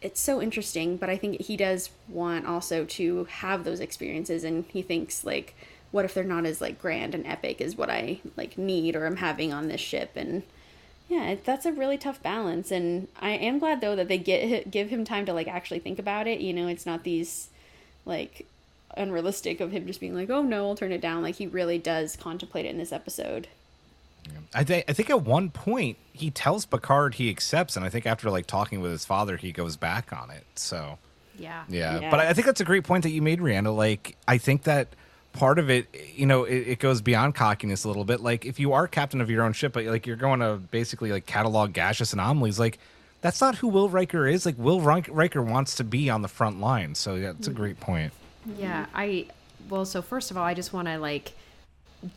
it's so interesting but i think he does want also to have those experiences and he thinks like what if they're not as like grand and epic as what i like need or i'm having on this ship? And yeah that's a really tough balance and i am glad though that they get give him time to like actually think about it. You know it's not these like unrealistic of him just being like oh no i'll turn it down like he really does contemplate it in this episode I think I think at one point he tells Picard he accepts, and I think after like talking with his father, he goes back on it. So Yeah. yeah, Yeah. but I I think that's a great point that you made, Rhianna. Like I think that part of it, you know, it, it goes beyond cockiness a little bit. Like if you are captain of your own ship, but like you're going to basically like catalog gaseous anomalies, like that's not who Will Riker is. Like Will Rik- Riker wants to be on the front line. So yeah, it's a mm-hmm. great point. Yeah, I well, so first of all, I just want to like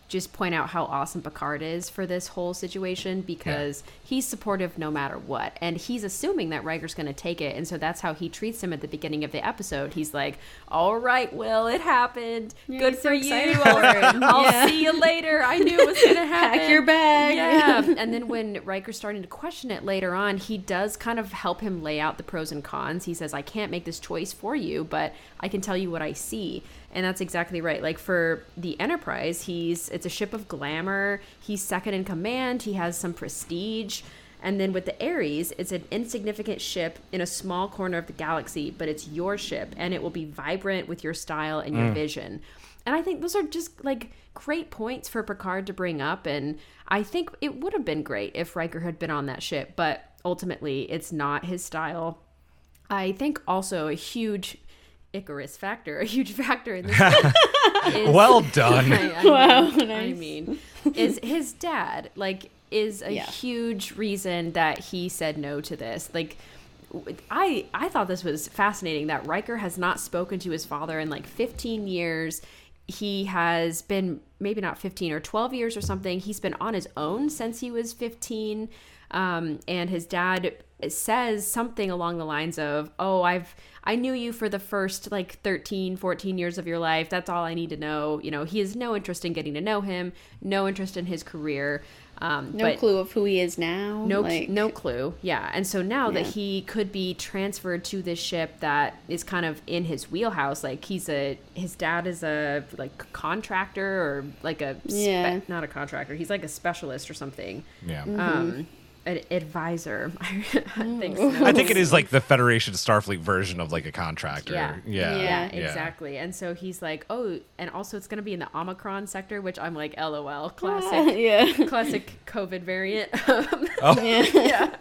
just point out how awesome Picard is for this whole situation because he's supportive no matter what. And he's assuming that Riker's going to take it. And so that's how he treats him at the beginning of the episode. He's like, All right, Will, it happened. Good he's for so you. excited I'll, for him. I'll Yeah. see you later. I knew it was going to happen. Pack your bag. Yeah. and then when Riker's starting to question it later on, he does kind of help him lay out the pros and cons. He says, I can't make this choice for you, but I can tell you what I see. And that's exactly right. Like for the Enterprise, he's it's a ship of glamour. He's second in command. He has some prestige. And then with the Aries, it's an insignificant ship in a small corner of the galaxy, but it's your ship and it will be vibrant with your style and your mm. vision. And I think those are just like great points for Picard to bring up. And I think it would have been great if Riker had been on that ship, but ultimately it's not his style. I think also a huge Icarus factor, a huge factor in this. is, Well done. I, I Wow, mean, I mean, is his dad like is a Yeah. huge reason that he said no to this. Like, I I thought this was fascinating that Riker has not spoken to his father in like 15 years. He has been maybe not 15 or 12 years or something. He's been on his own since he was 15. Um, and his dad says something along the lines of, "Oh, I've I knew you for the first like 13, 14 years of your life. That's all I need to know." You know, he has no interest in getting to know him, no interest in his career. Um, No but clue of who he is now. no, like, no clue. Yeah, and so now that he could be transferred to this ship that is kind of in his wheelhouse, like he's a his dad is a like contractor or like a spe- Yeah. not a contractor. He's like a specialist or something. Yeah. Um, an advisor. I think so. I think it is like the Federation Starfleet version of like a contractor. Yeah. Yeah. Yeah, exactly. And so he's like, oh, and also it's going to be in the Omicron sector, which I'm like, lol, classic, yeah. classic COVID variant. Oh. yeah,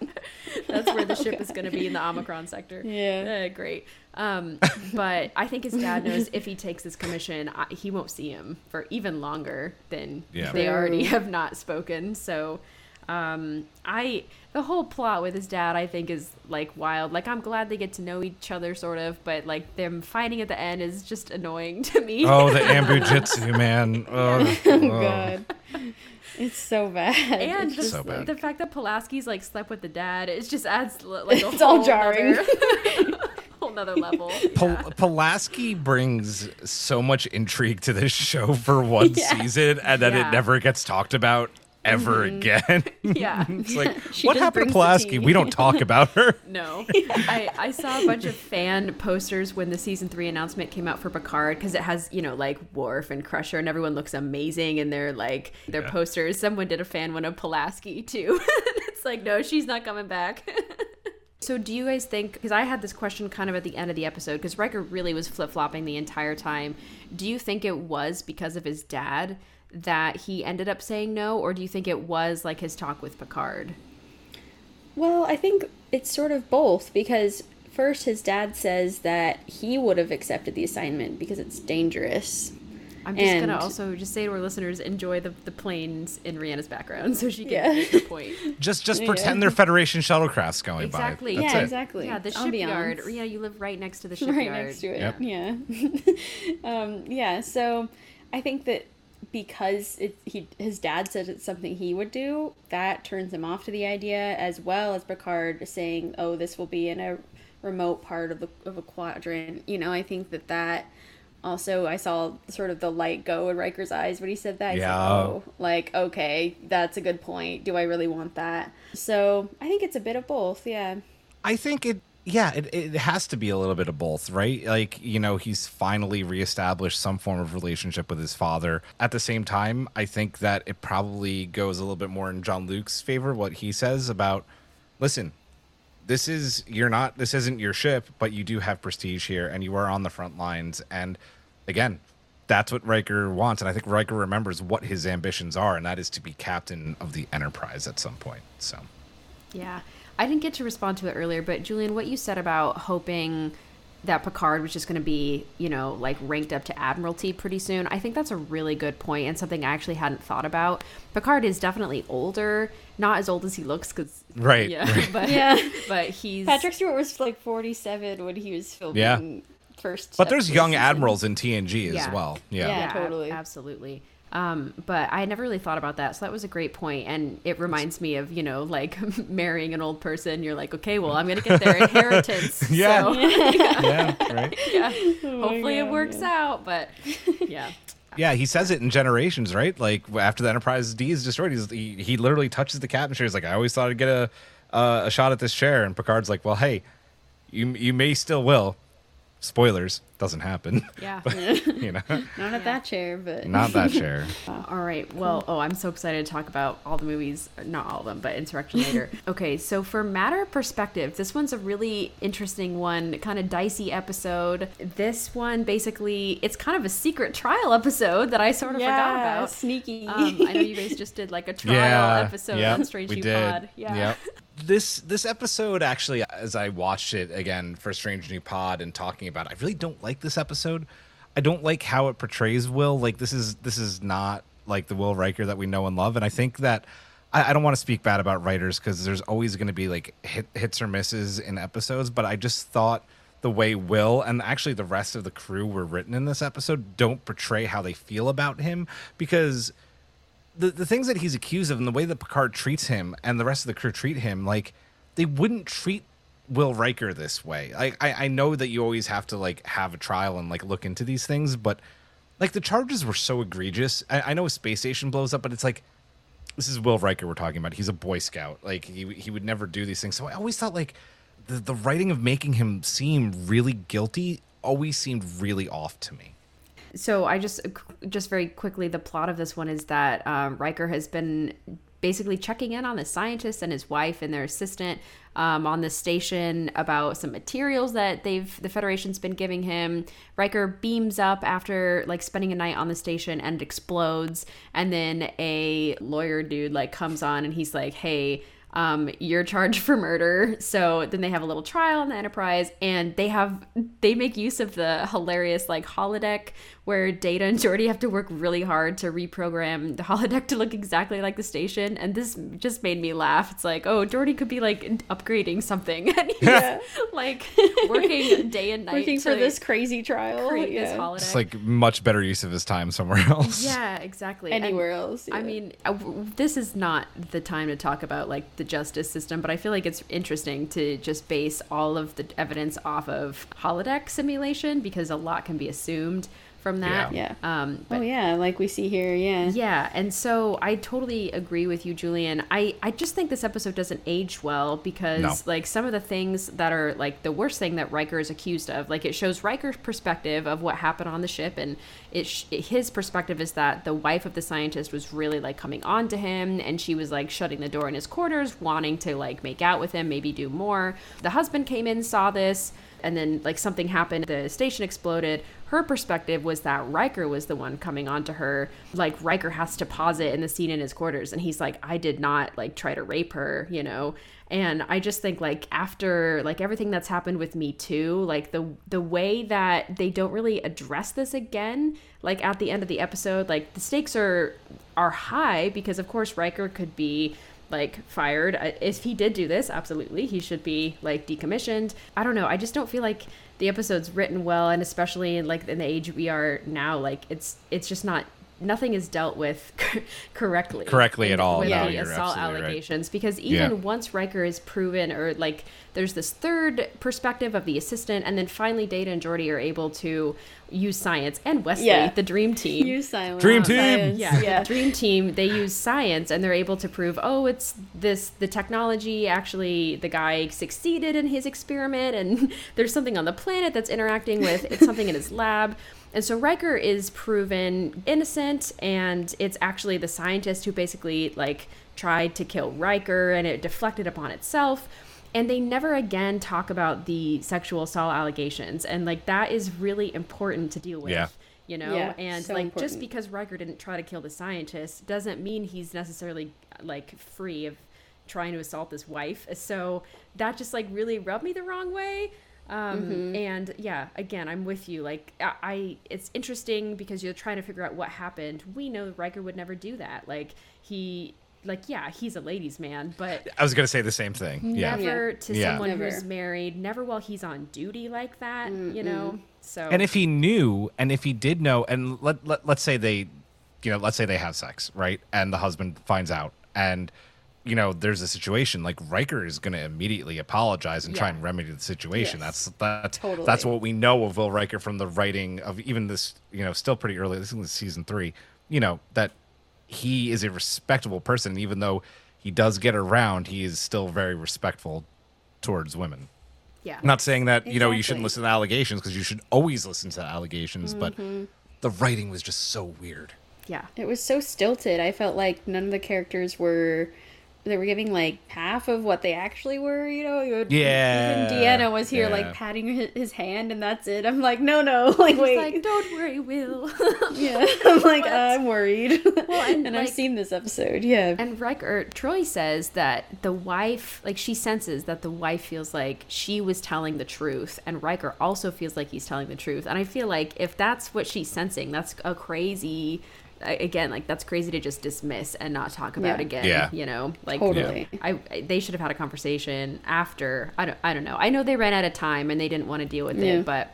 that's where the ship is going to be in the Omicron sector. Yeah. Uh, great. Um, but I think his dad knows if he takes his commission, I, he won't see him for even longer than Yeah. they already have not spoken. So, um, I the whole plot with his dad, I think, is like wild. Like I'm glad they get to know each other, sort of, but like them fighting at the end is just annoying to me. Oh, the Anbo-jytsu, man. Oh, Oh god. It's so bad. And It's just So bad. the fact that Pulaski's like slept with the dad, it just adds like a It's all jarring. nother- whole nother level. Pul- Yeah. Pulaski brings so much intrigue to this show for one Yeah. season, and then Yeah. It never gets talked about ever mm-hmm. again. Yeah. it's like, She what happened to Pulaski? We don't talk about her. No. I, I saw a bunch of fan posters when the season three announcement came out for Picard because it has, you know, like Worf and Crusher and everyone looks amazing in their like their Yeah. posters. Someone did a fan one of Pulaski too. it's like, no, she's not coming back. so do you guys think because I had this question kind of at the end of the episode because Riker really was flip flopping the entire time. Do you think it was because of his dad that he ended up saying no, or do you think it was like his talk with Picard? Well, I think it's sort of both because first his dad says that he would have accepted the assignment because it's dangerous. I'm just gonna also just say to our listeners, enjoy the, the planes in Rhianna's background so she can Yeah. make her point. Just just Yeah. pretend they're Federation shuttlecrafts going Exactly. by. That's yeah, it. exactly. Yeah, the shipyard. Ambiance. Yeah, you live right next to the shipyard. right next to it. Yep. Yeah. um, yeah. So I think that because it, he his dad said it's something he would do, that turns him off to the idea, as well as Picard saying, "Oh, this will be in a remote part of the of a quadrant." You know, I think that that. Also, I saw sort of the light go in Riker's eyes when he said that. He's like, Yeah. oh, like, okay, that's a good point. Do I really want that? So I think it's a bit of both, yeah. I think it yeah, it, it has to be a little bit of both, right? Like, you know, he's finally reestablished some form of relationship with his father. At the same time, I think that it probably goes a little bit more in Jean-Luc's favor, what he says about listen, this is you're not this isn't your ship, but you do have prestige here and you are on the front lines. And again, that's what Riker wants. And I think Riker remembers what his ambitions are, and that is to be captain of the Enterprise at some point. So Yeah. I didn't get to respond to it earlier, but Julian, what you said about hoping that Picard was just going to be, you know, like ranked up to admiralty pretty soon. I think that's a really good point and something I actually hadn't thought about. Picard is definitely older, not as old as he looks cuz Right, Yeah, right. but Yeah. but he's Patrick Stewart was like 47 when he was filming Yeah. first. But there's young season. admirals in TNG as Yeah. well. Yeah. Yeah. ab- totally. absolutely. Um, but I never really thought about that, so that was a great point, and it reminds me of you know like marrying an old person. You're like, okay, well, I'm gonna get their inheritance. Yeah. so, yeah, right. yeah. Oh Hopefully it works out, but yeah, Yeah, he says it in Generations, right? Like after the Enterprise D is destroyed, he's, he he literally touches the captain chair. He's like, "I always thought I'd get a uh, a shot at this chair," and Picard's like, "Well, hey, you you may still will." Spoilers, doesn't happen. yeah. you know, Not at that chair, but not that chair. All right. Well, oh, I'm so excited to talk about all the movies. Not all of them, but Insurrection later. okay, so for matter of perspective, this one's a really interesting one, kind of dicey episode. This one, basically, it's kind of a secret trial episode that I sort of forgot yeah, about. sneaky. Um, I know you guys just did like a trial yeah, episode yep, on Strange we New did. Pod. Yeah. Yep. This this episode actually, as I watched it again for Strange New Pod and talking about, it, I really don't like this episode. I don't like how it portrays Will. Like this is this is not like the Will Riker that we know and love. And I think that I, I don't want to speak bad about writers because there's always going to be like hit, hits or misses in episodes. But I just thought the way Will and actually the rest of the crew were written in this episode don't portray how they feel about him because the the things that he's accused of and the way that Picard treats him and the rest of the crew treat him, like they wouldn't treat Will Riker this way. Like I, I know that you always have to like have a trial and like look into these things, but like the charges were so egregious. I, I know a space station blows up, but it's like this is Will Riker we're talking about. He's a Boy Scout. Like he he would never do these things. So I always thought like the the writing of making him seem really guilty always seemed really off to me. so I just just very quickly the plot of this one is that um, Riker has been basically checking in on the scientist and his wife and their assistant um, on the station about some materials that they've the Federation's been giving him. Riker beams up after like spending a night on the station and explodes, and then a lawyer dude like comes on and he's like, "Hey." Um, you're charged for murder. So then they have a little trial on the Enterprise, and they have they make use of the hilarious like holodeck where Data and Geordi have to work really hard to reprogram the holodeck to look exactly like the station. And this just made me laugh. It's like, oh, Geordi could be like upgrading something, and he's Yeah. like working day and night Working for to this crazy trial. create yeah. this holodeck. It's like much better use of his time somewhere else. yeah, exactly. And- Anywhere else. I mean, uh, this is not the time to talk about like the justice system, but I feel like it's interesting to just base all of the evidence off of holodeck simulation because a lot can be assumed from that. Yeah. Um, oh yeah, like we see here. Yeah. yeah, and so I totally agree with you, Julian. I, I just think this episode doesn't age well because No. like some of the things that are like the worst thing that Riker is accused of, like it shows Riker's perspective of what happened on the ship, and it, his perspective is that the wife of the scientist was really like coming on to him, and she was like shutting the door in his quarters, wanting to like make out with him, maybe do more. The husband came in, saw this, and then like something happened the station exploded. Her perspective was that Riker was the one coming on to her. Like Riker has to pause it in the scene in his quarters and he's like I did not like try to rape her you know and I just think like after like everything that's happened with me too like the the way that they don't really address this again like at the end of the episode like the stakes are are high because of course Riker could be like fired. If he did do this absolutely he should be like decommissioned. I don't know. I just don't feel like the episode's written well and especially like in the age we are now like it's it's just not nothing is dealt with correctly Correctly in- at all. with No, the assault absolutely right. allegations because even Yeah. once Riker is proven or like there's this third perspective of the assistant and then finally Data and Geordi are able to use science and Wesley Yeah. the dream team Use science. Dream team! Science. yeah, Yeah. the dream team they use science and they're able to prove oh it's this the technology actually the guy succeeded in his experiment and there's something on the planet that's interacting with it's something in his lab and so Riker is proven innocent and it's actually the scientist who basically like tried to kill Riker and it deflected upon itself. And they never again talk about the sexual assault allegations. And like that is really important to deal with Yeah. you know? Yeah, and so like just because Riker didn't try to kill the scientist doesn't mean he's necessarily like free of trying to assault his wife. So that just like really rubbed me the wrong way Um, And yeah, again, I'm with you. Like, I, I, it's interesting because you're trying to figure out what happened. We know Riker would never do that. Like, he, like, yeah, he's a ladies' man, but I was gonna say the same thing. Yeah. never to Yeah. someone Never. who's married, never while he's on duty like that, you know? So, And if he knew, and if he did know, and let, let let's say they, you know, let's say they have sex, right? And the husband finds out, and you know, there's a situation like Riker is going to immediately apologize and try and remedy the situation. Yes. That's that's Totally. that's what we know of Will Riker from the writing of even this, you know, still pretty early. This is season three. You know that he is a respectable person, even though he does get around. He is still very respectful towards women. yeah. Not saying that you know you shouldn't listen to allegations because you should always listen to allegations, but Mm-hmm. the writing was just so weird. yeah. It was so stilted. I felt like none of the characters were. They were giving like half of what they actually were, you know. Would, Yeah, Even Deanna was here, yeah. like patting his, his hand, and that's it. I'm like, no, no, like He's wait, like, don't worry, Will. yeah. I'm like, I'm worried. Well, and, and I've seen this episode, yeah. And Riker, Troi says that the wife, like she senses that the wife feels like she was telling the truth, and Riker also feels like he's telling the truth. And I feel like if that's what she's sensing, that's a crazy, a- again, like that's crazy to just dismiss and not talk about Yeah. again. Yeah. You know, like Totally. I, I they should have had a conversation after. I don't, I don't know. I know they ran out of time and they didn't want to deal with Yeah. it, but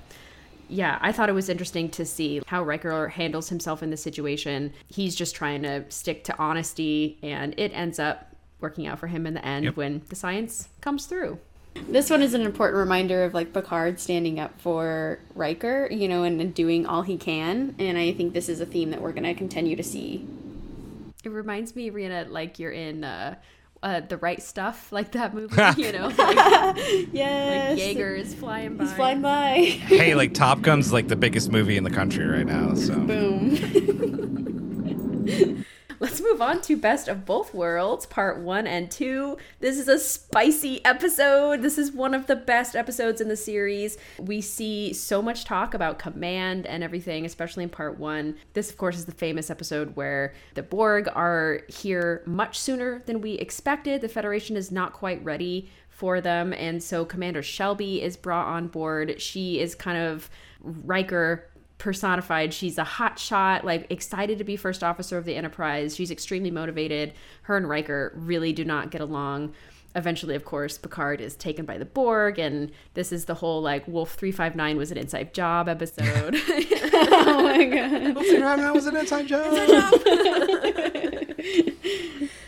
yeah, I thought it was interesting to see how Riker handles himself in this situation. He's just trying to stick to honesty, and it ends up working out for him in the end Yep. when the science comes through. This one is an important reminder of like Picard standing up for Riker, you know, and, and doing all he can. And I think this is a theme that we're going to continue to see. It reminds me, Rhianna, like you're in uh, uh, the right stuff, like that movie, you know, like, like Yes. Yeager is flying by. He's flying by. hey, like Top Gun's like the biggest movie in the country right now. So Boom. Let's move on to Best of Both Worlds, part one and two. This is a spicy episode. This is one of the best episodes in the series. We see so much talk about command and everything, especially in part one. This, of course, is the famous episode where the Borg are here much sooner than we expected. The Federation is not quite ready for them. And so Commander Shelby is brought on board. She is kind of Riker personified. She's a hot shot, like excited to be first officer of the Enterprise. She's extremely motivated. Her and Riker really do not get along. Eventually, of course, Picard is taken by the Borg, and this is the whole like Wolf 359 was an inside job episode. oh my god. that was an inside joke.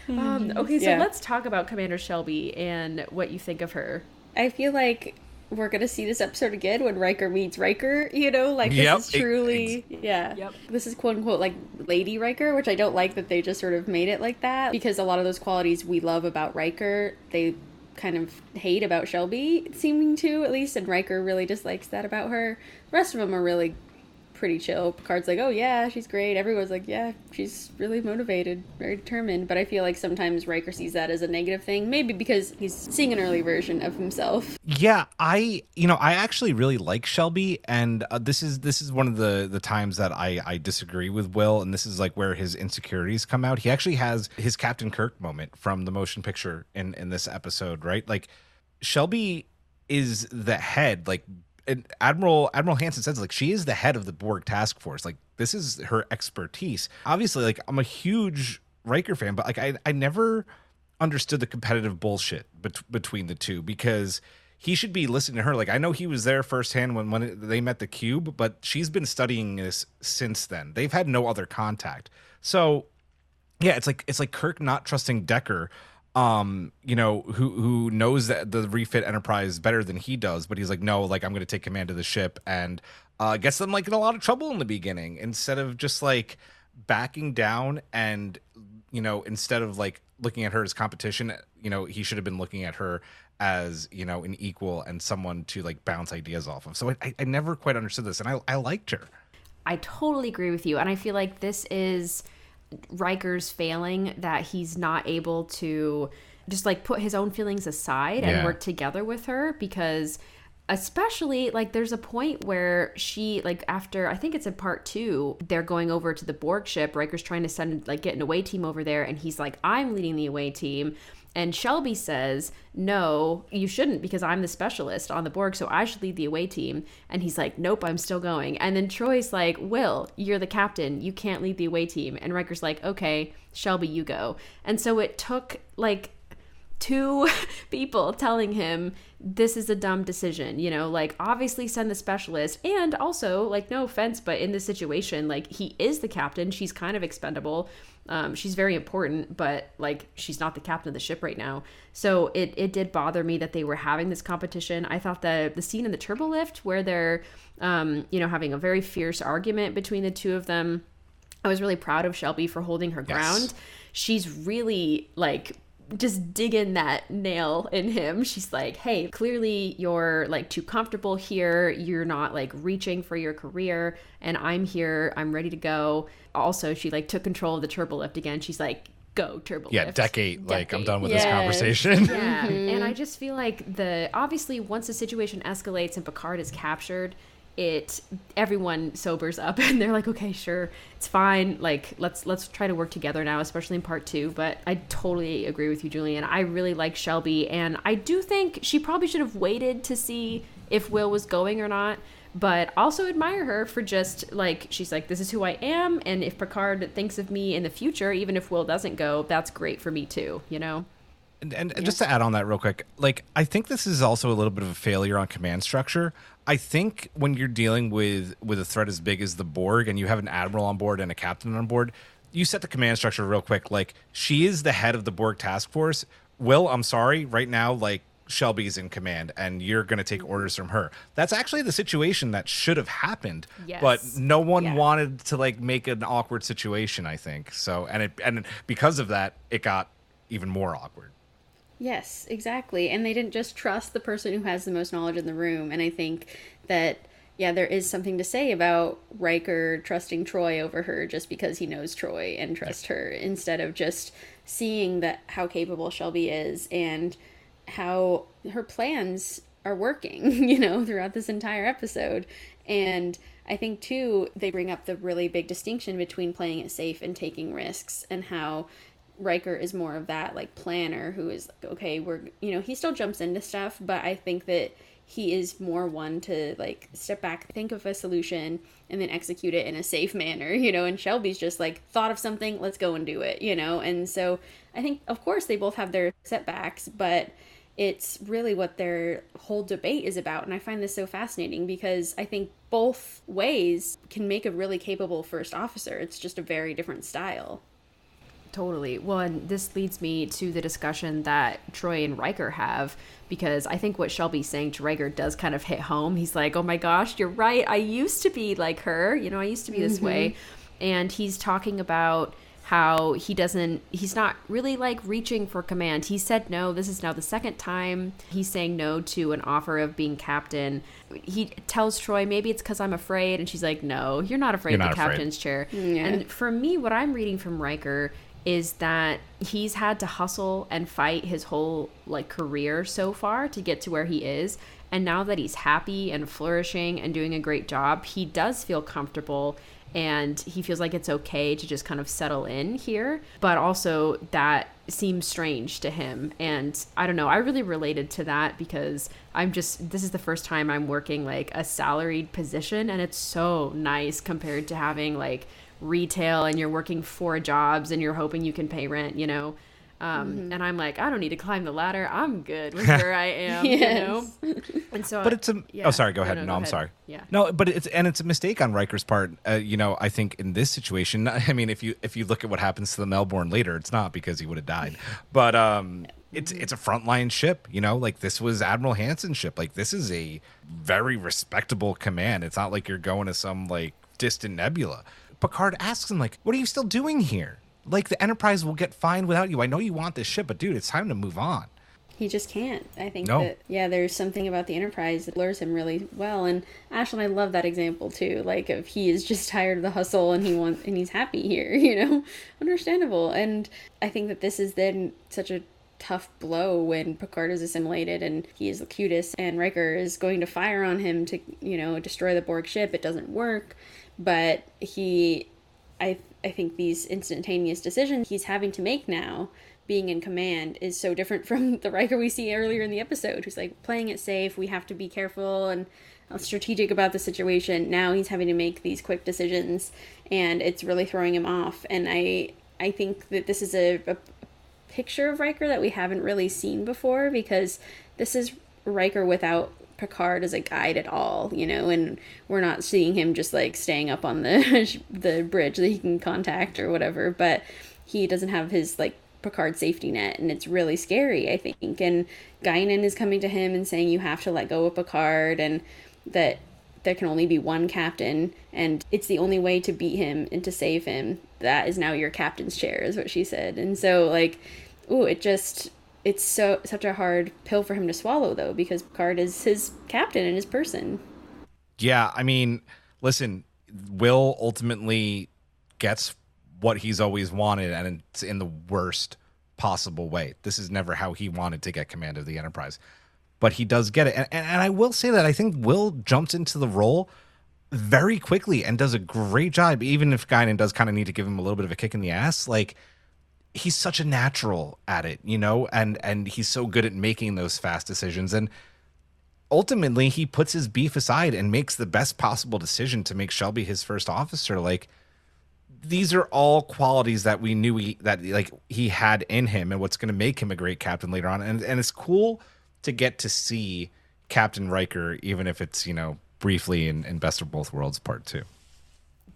um, okay, so Yeah. let's talk about Commander Shelby and what you think of her. I feel like we're gonna see this episode again when Riker meets Riker. You know, like this Yep, is it- truly, yeah. Yep. This is quote unquote like Lady Riker, which I don't like that they just sort of made it like that because a lot of those qualities we love about Riker, they kind of hate about Shelby, seeming to at least, and Riker really dislikes that about her. The rest of them are really pretty chill. Picard's like, oh yeah, she's great. Everyone's like, yeah, she's really motivated, very determined. But I feel like sometimes Riker sees that as a negative thing, maybe because he's seeing an early version of himself. Yeah, I you know I actually really like Shelby, and uh, this is this is one of the the times that I I disagree with Will, and this is like where his insecurities come out. He actually has his Captain Kirk moment from the motion picture in in this episode, right? Like Shelby is the head, like and Admiral Admiral Hanson says, like she is the head of the Borg task force. Like this is her expertise. Obviously, like I'm a huge Riker fan, but like I I never understood the competitive bullshit bet- between the two because he should be listening to her. Like I know he was there firsthand when when they met the cube, but she's been studying this since then. They've had no other contact. So yeah, it's like it's like Kirk not trusting Decker, um, you know, who who knows that the refit Enterprise better than he does, but he's like, no, like I'm to take command of the ship, and uh, gets them like in a lot of trouble in the beginning instead of just like backing down and you know instead of like looking at her as competition, you know, he should have been looking at her as you know an equal and someone to like bounce ideas off of. So I, I never quite understood this, and I I liked her. I totally agree with you. And I feel like this is Riker's failing that he's not able to just like put his own feelings aside and work together with her because especially like there's a point where she like after i think it's in part two they're going over to the borg ship. Riker's trying to send like get an away team over there and he's like i'm leading the away team and Shelby says, No, you shouldn't because I'm the specialist on the Borg, so I should lead the away team. And he's like, Nope, I'm still going. And then Troi's like, Will, you're the captain. You can't lead the away team. And Riker's like, Okay, Shelby, you go. And so it took like two people telling him this is a dumb decision you know like obviously send the specialist. And also like no offense but in this situation like he is the captain. She's kind of expendable. Um, she's very important but like she's not the captain of the ship right now. So it, it did bother me that they were having this competition. I thought the the scene in the turbo lift where they're um, you know having a very fierce argument between the two of them i was really proud of shelby for holding her Yes. ground. She's really like just digging that nail in him. She's like, "Hey, clearly you're like too comfortable here. You're not like reaching for your career, and I'm here. I'm ready to go." Also, she like took control of the turbo lift again. She's like, "Go turbo Yeah, lift." deck eight. Like I'm done eight. with this conversation. Yeah, and I just feel like the obviously once the situation escalates and Picard is captured, it everyone sobers up and they're like, okay, sure, it's fine. Like let's let's try to work together now, especially in part two. But I totally agree with you, Julian. I really like Shelby, and I do think she probably should have waited to see if Will was going or not. But also admire her for just like she's like, this is who I am, and if Picard thinks of me in the future, even if Will doesn't go, that's great for me too. You know. And, and just to add on that real quick, like I think this is also a little bit of a failure on command structure. I think when you're dealing with with a threat as big as the Borg and you have an admiral on board and a captain on board, you set the command structure real quick. Like she is the head of the Borg task force. Will, I'm sorry, right now, like Shelby's in command and you're going to take orders from her. That's actually the situation that should have happened, but no one Yeah. wanted to like make an awkward situation, I think. So, and it and because of that, it got even more awkward. Yes, exactly. And they didn't just trust the person who has the most knowledge in the room. And I think that, yeah, there is something to say about Riker trusting Troi over her just because he knows Troi and trust her instead of just seeing that how capable Shelby is and how her plans are working, you know, throughout this entire episode. And I think too they bring up the really big distinction between playing it safe and taking risks and how Riker is more of that like planner who is like, okay, we're you know, he still jumps into stuff, but I think that he is more one to like step back, think of a solution, and then execute it in a safe manner, you know. And Shelby's just like thought of something, let's go and do it, you know. And so I think, of course, they both have their setbacks, but it's really what their whole debate is about. And I find this so fascinating because I think both ways can make a really capable first officer. It's just a very different style. Totally. Well, and this leads me to the discussion that Troi and Riker have because I think what Shelby's saying to Riker does kind of hit home. He's like, "Oh my gosh, you're right. I used to be like her. You know, I used to be this way." Mm-hmm. And he's talking about how he doesn't he's not really like reaching for command. He said no. This is now the second time he's saying no to an offer of being captain. He tells Troi, "Maybe it's cuz I'm afraid." And she's like, "No, you're not afraid You're of the afraid. captain's chair." Mm, and for me, what I'm reading from Riker is that he's had to hustle and fight his whole like career so far to get to where he is. And now that he's happy and flourishing and doing a great job he does feel comfortable and he feels like it's okay to just kind of settle in here. But also that seems strange to him. And i don't know i really related to that because i'm just this is the first time i'm working like a salaried position and it's so nice compared to having like retail and you're working four jobs and you're hoping you can pay rent, you know. Um, And I'm like, I don't need to climb the ladder. I'm good with where I am, you know. And so, But it's a. yeah. Oh, sorry. Go ahead. no, No, go I'm ahead. sorry. Yeah. No, but it's and it's a mistake on Riker's part. Uh, you know, I think in this situation, I mean, if you if you look at what happens to the Melbourne later, it's not because he would have died, but um, it's it's a frontline ship. You know, like this was Admiral Hanson's ship. Like this is a very respectable command. It's not like you're going to some like distant nebula. Picard asks him like, "What are you still doing here? Like the Enterprise will get fine without you. I know you want this ship, but dude, it's time to move on." He just can't. I think No. that yeah, there's something about the Enterprise that lures him really well. And Ashlyn, I love that example too. Like if he is just tired of the hustle and he wants and he's happy here, you know, understandable. And I think that this is then such a tough blow when Picard is assimilated and he is the cutest and Riker is going to fire on him to, you know, destroy the Borg ship. It doesn't work, but he I I think these instantaneous decisions he's having to make now being in command is so different from the Riker we see earlier in the episode who's like playing it safe, we have to be careful and uh, strategic about the situation. Now he's having to make these quick decisions and it's really throwing him off and I I think that this is a, a picture of Riker that we haven't really seen before because this is Riker without Picard as a guide at all, you know, and we're not seeing him just like staying up on the the bridge that he can contact or whatever, but he doesn't have his like Picard safety net and it's really scary, I think. And Guinan is coming to him and saying you have to let go of Picard and that there can only be one captain and it's the only way to beat him and to save him. That is now your captain's chair is what she said. And so like ooh, it just it's so such a hard pill for him to swallow though because Picard is his captain and his person. Yeah, I mean, listen, Will ultimately gets what he's always wanted and it's in the worst possible way. This is never how he wanted to get command of the Enterprise. But he does get it. And, and, and I will say that I think Will jumps into the role very quickly and does a great job, even if Guinan does kind of need to give him a little bit of a kick in the ass. Like, he's such a natural at it, you know, and and he's so good at making those fast decisions. And ultimately he puts his beef aside and makes the best possible decision to make Shelby his first officer. Like these are all qualities that we knew he that like he had in him and what's going to make him a great captain later on. And and it's cool to get to see Captain Riker even if it's, you know, briefly in, in Best of Both Worlds part 2.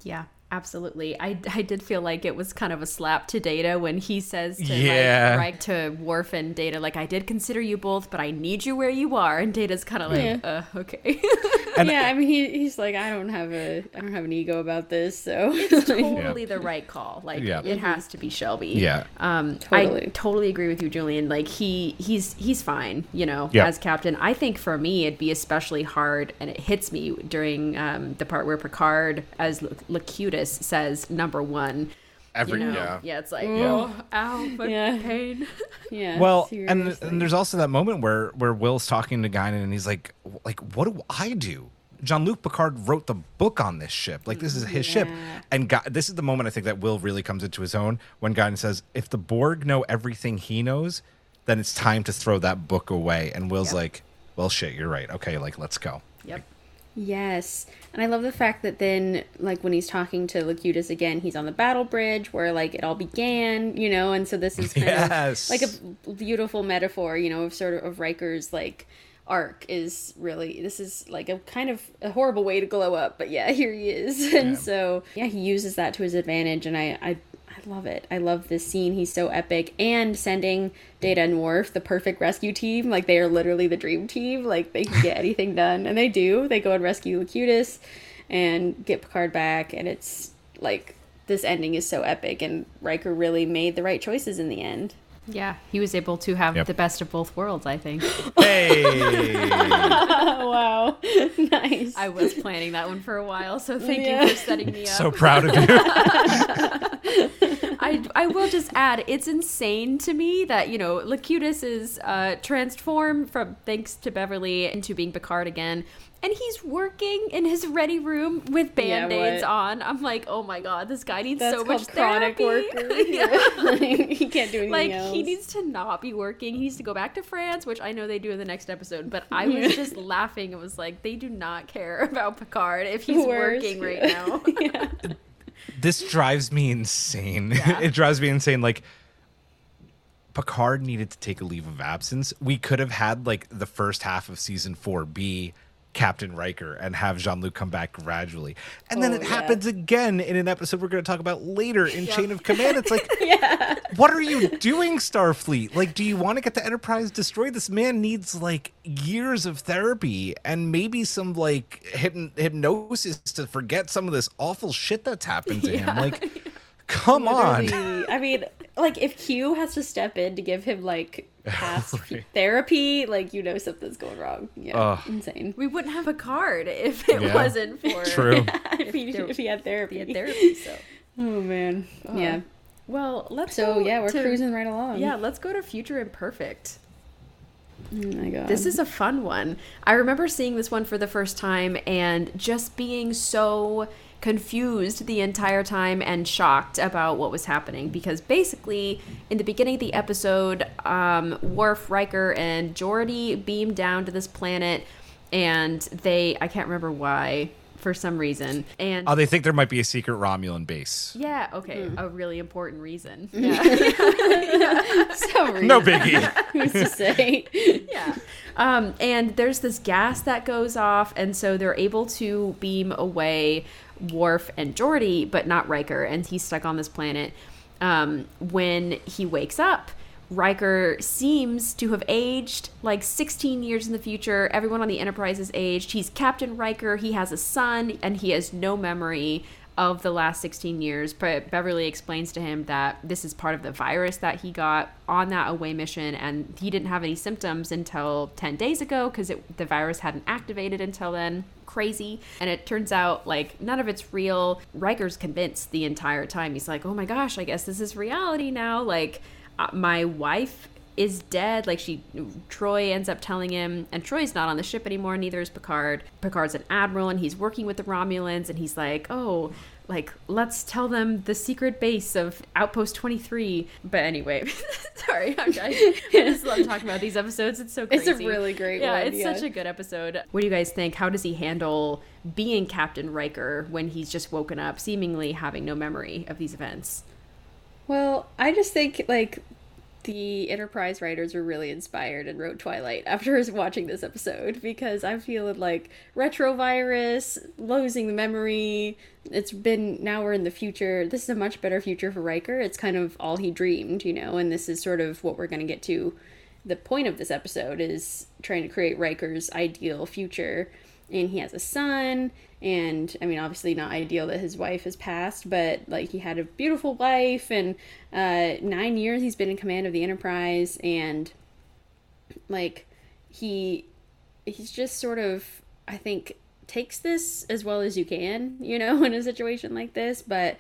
Yeah, absolutely. I, I did feel like it was kind of a slap to Data when he says to Yeah. like Riker to Worf and Data like I did consider you both, but I need you where you are. And Data's kind of like, Yeah. uh, okay. yeah, I mean he, he's like I don't have a I don't have an ego about this, so it's totally the right call. Like Yeah. it has to be Shelby. Yeah. Um, I Totally. totally agree with you, Julian. Like he he's he's fine, you know, Yeah. as captain. I think for me it'd be especially hard, and it hits me during um, the part where Picard, as L- Locutus, says number one. Every You know? yeah. yeah, it's like mm. oh, ow, my Yeah. pain. yeah. Well, and, seriously. and there's also that moment where where Will's talking to Guinan and he's like, like, what do I do? Jean-Luc Picard wrote the book on this ship. Like this is his ship. And Gu- this is the moment I think that Will really comes into his own when Guinan says, if the Borg know everything he knows, then it's time to throw that book away. And Will's like, well, shit, you're right. Okay, like let's go. Yep. Yes. And I love the fact that then, like, when he's talking to Locutus again, he's on the battle bridge where, like, it all began, you know? And so this is kind Yes. of like a beautiful metaphor, you know, of sort of, of Riker's, like, arc is really, this is like a kind of a horrible way to glow up, but yeah, here he is. And Yeah. so, yeah, he uses that to his advantage. And I, I, I love it. I love this scene. He's so epic. And sending Data and Worf, the perfect rescue team. Like, they are literally the dream team. Like, they can get anything done. And they do. They go and rescue Locutus and get Picard back. And it's like, this ending is so epic. And Riker really made the right choices in the end. Yeah, he was able to have Yep. the best of both worlds. I think Hey. Wow. nice. I was planning that one for a while, so thank Yeah. you for setting me up. so proud of you. I, I will just add, it's insane to me that, you know, Locutus is uh, transformed from thanks to Beverly into being Picard again. And he's working in his ready room with Yeah, band aids what? on. I'm like, oh my god, this guy needs That's so called much chronic therapy. worker. yeah. he can't do anything Like else. he needs to not be working. He needs to go back to France, which I know they do in the next episode. But I was just laughing. It was like they do not care about Picard if he's Worse. working right now. yeah. this drives me insane. it drives me insane. Like Picard needed to take a leave of absence. We could have had like the first half of season four be Captain Riker and have Jean Luc come back gradually. And then Oh, it yeah. happens again in an episode we're going to talk about later in Chain of Command. It's like, yeah. what are you doing, Starfleet? Like, do you want to get the Enterprise destroyed? This man needs like years of therapy and maybe some like hypn- hypnosis to forget some of this awful shit that's happened to him. Like, come on. I mean, like if Q has to step in to give him like past Right. therapy, like you know something's going wrong. Yeah, Ugh. insane. we wouldn't have a card if it Yeah. wasn't for True. if, he, there- if he had therapy. the therapy. So Oh man, yeah. Well, let's So go yeah, we're to- cruising right along. Yeah, let's go to Future Imperfect. Oh my god. This is a fun one. I remember seeing this one for the first time and just being so confused the entire time and shocked about what was happening because basically in the beginning of the episode um, Worf, Riker, and Geordi beam down to this planet and they I can't remember why for some reason and Oh, they think there might be a secret Romulan base. yeah okay a really important reason yeah so No biggie. Who's to say? yeah. Um, and there's this gas that goes off, and so they're able to beam away Worf and Geordi, but not Riker, and he's stuck on this planet. Um, when he wakes up, Riker seems to have aged like 16 years in the future. Everyone on the Enterprise is aged. He's Captain Riker. He has a son, and he has no memory of the last 16 years. But Beverly explains to him that this is part of the virus that he got on that away mission, and he didn't have any symptoms until 10 days ago because the virus hadn't activated until then. Crazy. And it turns out like none of it's real. Riker's convinced the entire time. He's like, oh my gosh, I guess this is reality now. Like, Uh, my wife is dead. Like she, Troi ends up telling him, and Troi's not on the ship anymore. Neither is Picard. Picard's an admiral, and he's working with the Romulans. And he's like, "Oh, like let's tell them the secret base of Outpost 23." But anyway, sorry, I'm, I, I just love talking about these episodes. It's so It's a really great yeah, one, it's yeah. such a good episode. What do you guys think? How does he handle being Captain Riker when he's just woken up, seemingly having no memory of these events? Well, I just think like the Enterprise writers were really inspired and wrote Twilight after watching this episode because I'm feeling like retrovirus, losing the memory. It's been now we're in the future. This is a much better future for Riker. It's kind of all he dreamed, you know, and this is sort of what we're going to get to. The point of this episode is trying to create Riker's ideal future. And he has a son, and I mean, obviously not ideal that his wife has passed, but like he had a beautiful wife, and uh, nine years he's been in command of the Enterprise, and like he he's just sort of I think takes this as well as you can, you know, in a situation like this, but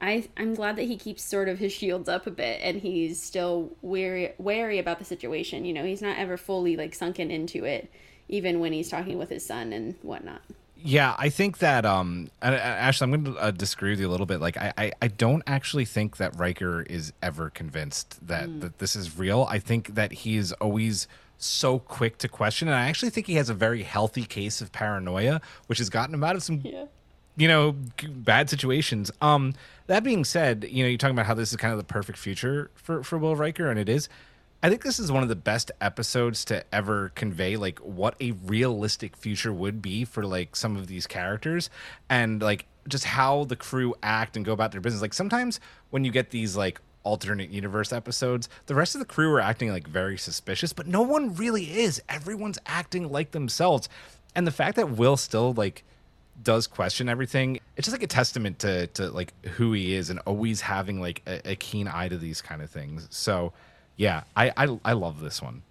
I I'm glad that he keeps sort of his shields up a bit and he's still wary wary about the situation. You know, he's not ever fully like sunken into it, even when he's talking with his son and whatnot. Yeah, I think that um, Ashley, I'm going to uh, disagree with you a little bit. Like, I, I, I don't actually think that Riker is ever convinced that that this is real. I think that he is always so quick to question, and I actually think he has a very healthy case of paranoia, which has gotten him out of some you know bad situations um that being said you know you're talking about how this is kind of the perfect future for for will riker and it is i think this is one of the best episodes to ever convey like what a realistic future would be for like some of these characters and like just how the crew act and go about their business. Like sometimes when you get these like alternate universe episodes the rest of the crew are acting like very suspicious but no one really is. Everyone's acting like themselves. And the fact that will still like does question everything it's just like a testament to to like who he is and always having like a, a keen eye to these kind of things. So yeah i i, I love this one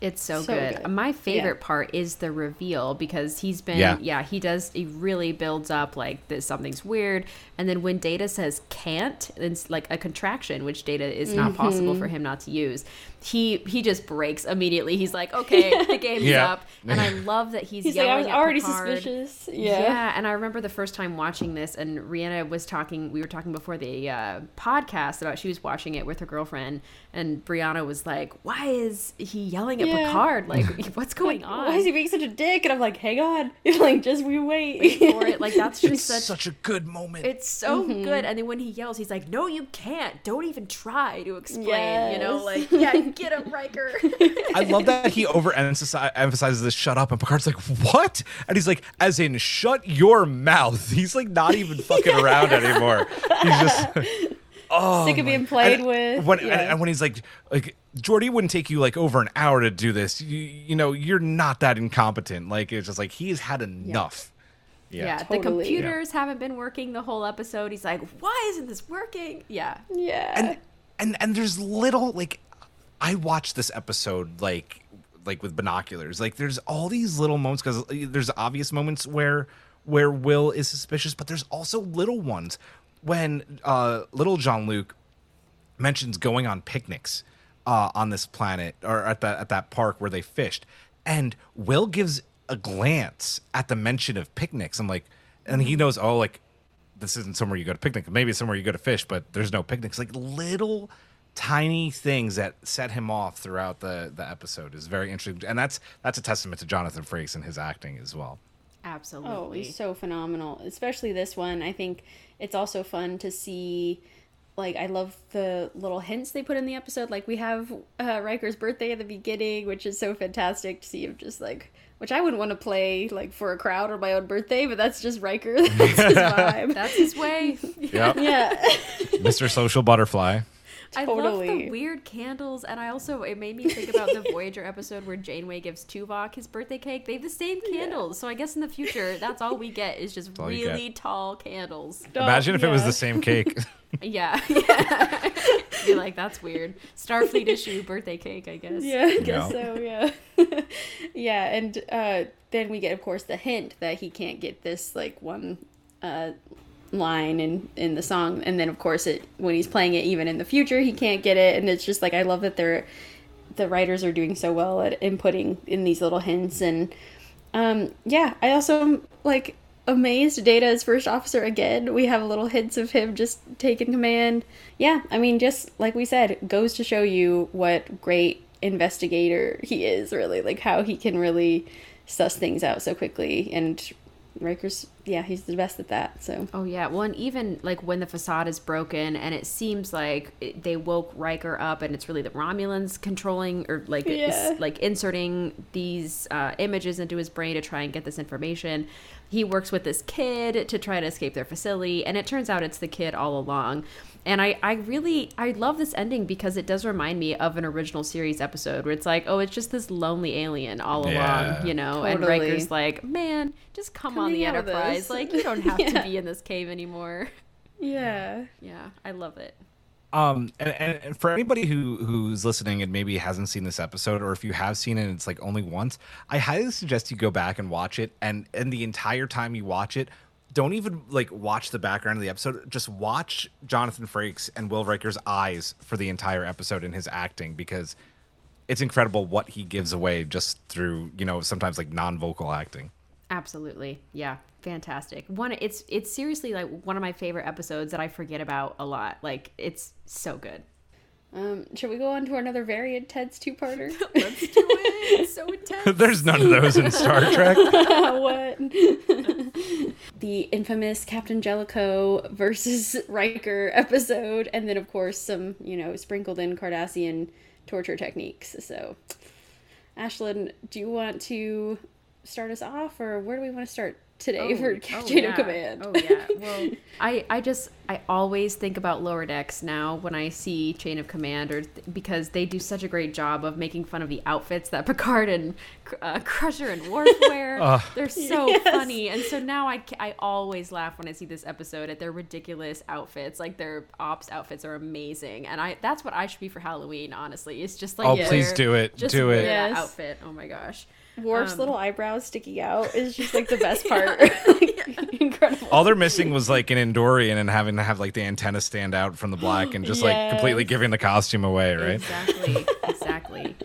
It's so, So good. good. My favorite Yeah. part is the reveal because he's been Yeah. yeah. he does he really builds up like this something's weird and then when Data says can't it's like a contraction which Data is not possible Mm-hmm. for him not to use. He he just breaks immediately. He's like, "Okay, the game's Yeah. up." And I love that he's, He's like, I was at already Picard. suspicious. Yeah. Yeah. and I remember the first time watching this, and Rhianna was talking. We were talking before the uh, podcast about she was watching it with her girlfriend, and Brianna was like, "Why is he yelling at Yeah. Picard? Like, what's going Like, on? Why is he being such a dick? And I'm like, hang on. like, just we wait. for it? Like, that's just it's such." such a good moment it's so Mm-hmm. good, and then when he yells, he's like, "No, you can't! Don't even try to explain." You know, like, yeah, get him, Riker. I love that he overemphasizes emphasizes this shut up and Picard's like, what? And he's like, as in shut your mouth. He's like not even fucking around anymore. He's just oh Sick of my- being played and with. When, Yeah. and, and when he's like like Geordi wouldn't take you like over an hour to do this. You, you know, you're not that incompetent. Like it's just like he's had enough. Yeah. Yeah, the Totally. computers haven't been working the whole episode. He's like, "Why isn't this working?" Yeah, yeah. and and and there's little like I watched this episode like like with binoculars. Like there's all these little moments because there's obvious moments where where Will is suspicious, but there's also little ones when uh little Jean-Luc mentions going on picnics uh, on this planet or at that at that park where they fished, and Will gives a glance at the mention of picnics. I'm like, and he knows, oh, like this isn't somewhere you go to picnic. Maybe it's somewhere you go to fish, but there's no picnics. Like little tiny things that set him off throughout the the episode is very interesting, and that's that's a testament to Jonathan Frakes and his acting as well. Absolutely. Oh, he's so phenomenal. Especially this one. I think it's also fun to see. Like I love the little hints they put in the episode. Like we have uh, Riker's birthday at the beginning, which is so fantastic to see him just like, which I wouldn't want to play like for a crowd or my own birthday, but that's just Riker. That's his vibe. That's his way. Yep, yeah. Mr. Social Butterfly. I love the weird candles, and I also it made me think about the Voyager episode where Janeway gives Tuvok his birthday cake. They have the same candles, so I guess in the future that's all we get is just all get. really tall candles. Imagine if it was the same cake. Yeah, yeah. Be like that's weird. Starfleet issue birthday cake, I guess. Yeah, I guess Yeah. so, yeah. yeah, and uh, then we get, of course, the hint that he can't get this, like, one uh, line in, in the song. And then, of course, it when he's playing it, even in the future, he can't get it. And it's just like, I love that they're, the writers are doing so well at inputting in these little hints. And um, yeah, I also am, like, amazed Data as first officer again. We have little hints of him just taking command. Yeah, I mean, just like we said, goes to show you what great investigator he is, really. Like how he can really suss things out so quickly. And Riker's, yeah, he's the best at that. So Oh yeah, well, and even like when the facade is broken, and it seems like it, they woke Riker up, and it's really the Romulans controlling or like Yeah. like inserting these uh, images into his brain to try and get this information. He works with this kid to try to escape their facility, and it turns out it's the kid all along. And I, I really, I love this ending because it does remind me of an original series episode where it's like, oh, it's just this lonely alien all Yeah. along, you know. And Riker's like, man, just come on the Enterprise. Like you don't have Yeah. to be in this cave anymore. yeah, Yeah, I love it. Um, and, and, and for anybody who who's listening and maybe hasn't seen this episode, or if you have seen it, and it's like only once. I highly suggest you go back and watch it, and and the entire time you watch it, don't even like watch the background of the episode. Just watch Jonathan Frakes and Will Riker's eyes for the entire episode and his acting because it's incredible what he gives away just through you know sometimes like non-vocal acting. Absolutely. Yeah, fantastic. One it's it's seriously like one of my favorite episodes that I forget about a lot. Like it's so good. Um, should we go on to another very intense two-parter? Let's do it. It's so intense. There's none of those in Star Trek. what? the infamous Captain Jellicoe versus Riker episode, and then of course some, you know, sprinkled in Cardassian torture techniques. So, Ashlyn, do you want to start us off, or where do we want to start today for Chain yeah. of Command? Oh yeah. Well, I I just I always think about lower decks now when I see Chain of Command, or because they do such a great job of making fun of the outfits that Picard and uh, Crusher and Worf wear. They're so Yes. funny, and so now I I always laugh when I see this episode at their ridiculous outfits. Like their ops outfits are amazing, and I that's what I should be for Halloween. Honestly, it's just like Oh, wear- please do it. Just Do it. that Yes. outfit. Oh my gosh. Worf's Um, little eyebrows sticking out is just like the best part. Incredible. All they're missing was like an Andorian and having to have like the antenna stand out from the black and just like completely giving the costume away, right? Exactly. exactly.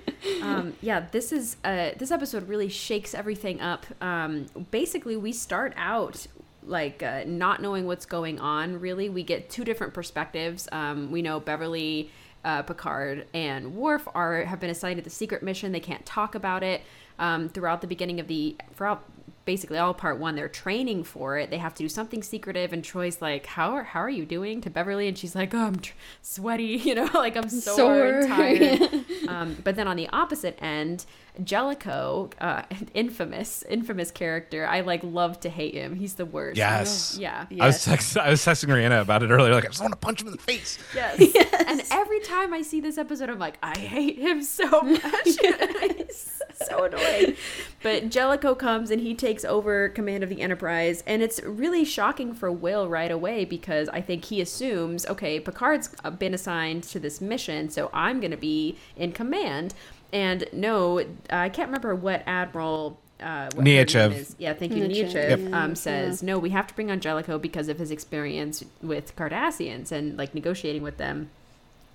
Um, yeah, this is uh, this episode really shakes everything up. Um, basically, we start out like uh, not knowing what's going on. Really, we get two different perspectives. Um, we know Beverly. Uh, Picard and Worf are have been assigned to the secret mission. They can't talk about it. Um, throughout the beginning of the throughout basically all part one, they're training for it. They have to do something secretive, and Troi's like, "How are how are you doing?" to Beverly, and she's like, "Oh, I'm tr- sweaty, you know, like I'm sore, and tired." um, but then on the opposite end, Jellicoe, uh, infamous, infamous character. I like love to hate him. He's the worst. Yes. Yeah. I was text- I was texting Rhianna about it earlier. Like I just want to punch him in the face. Yes. And every time I see this episode, I'm like, I hate him so much. He's so annoying. But Jellicoe comes and he takes over command of the Enterprise. And it's really shocking for Will right away because I think he assumes, okay, Picard's been assigned to this mission, so I'm going to be in command. And no, I can't remember what Admiral. Uh, what her name Nechayev. is. Yeah, thank you, Nechayev. Nechayev. Yep. Um, says no. We have to bring on Jellicoe because of his experience with Cardassians and like negotiating with them.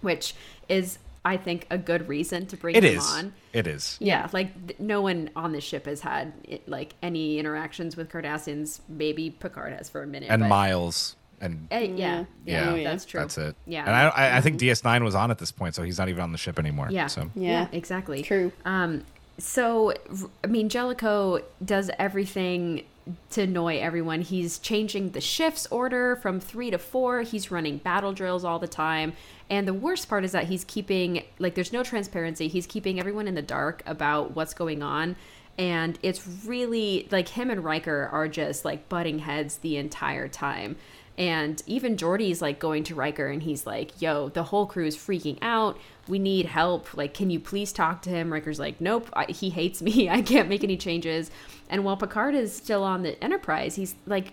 which is I think a good reason to bring It him is. on. It is. Yeah, like th- no one on the ship has had it, like any interactions with Cardassians. Maybe Picard has for a minute. And but, Miles and Uh, yeah, yeah, Yeah. Oh, that's true. That's it. Yeah, And I, I, I think DS9 was on at this point, so he's not even on the ship anymore. Yeah. So yeah, Yeah. exactly. True. Um, so I mean, Jellicoe does everything to annoy everyone. He's changing the shifts order from three to four. He's running battle drills all the time. And the worst part is that he's keeping like there's no transparency. He's keeping everyone in the dark about what's going on. And it's really like him and Riker are just like butting heads the entire time. And even Geordi's like going to Riker and he's like, yo, the whole crew is freaking out. We need help. Like, can you please talk to him? Riker's like, nope, I, he hates me. I can't make any changes. And while Picard is still on the Enterprise, he's like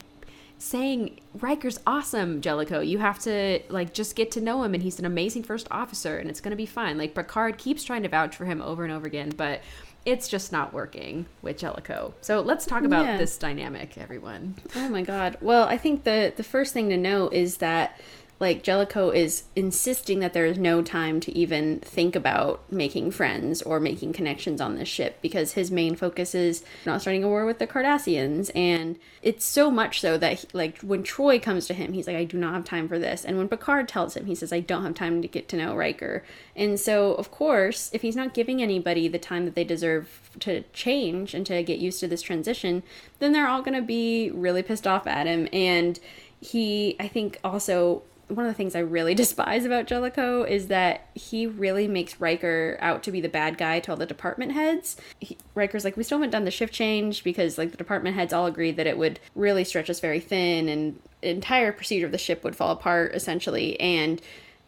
saying, Riker's awesome, Jellicoe. You have to like just get to know him and he's an amazing first officer and it's going to be fine. Like, Picard keeps trying to vouch for him over and over again, but it's just not working with Jellicoe. So let's talk about Yeah. this dynamic, everyone. Oh my god. Well, I think the the first thing to know is that like Jellicoe is insisting that there is no time to even think about making friends or making connections on this ship because his main focus is not starting a war with the Cardassians. And it's so much so that he, like when Troi comes to him he's like I do not have time for this. And when Picard tells him he says I don't have time to get to know Riker. And so of course, if he's not giving anybody the time that they deserve to change and to get used to this transition, then they're all going to be really pissed off at him. And he I think also one of the things I really despise about Jellicoe is that he really makes Riker out to be the bad guy to all the department heads. He, Riker's like, we still haven't done the shift change because like the department heads all agreed that it would really stretch us very thin and entire procedure of the ship would fall apart essentially. And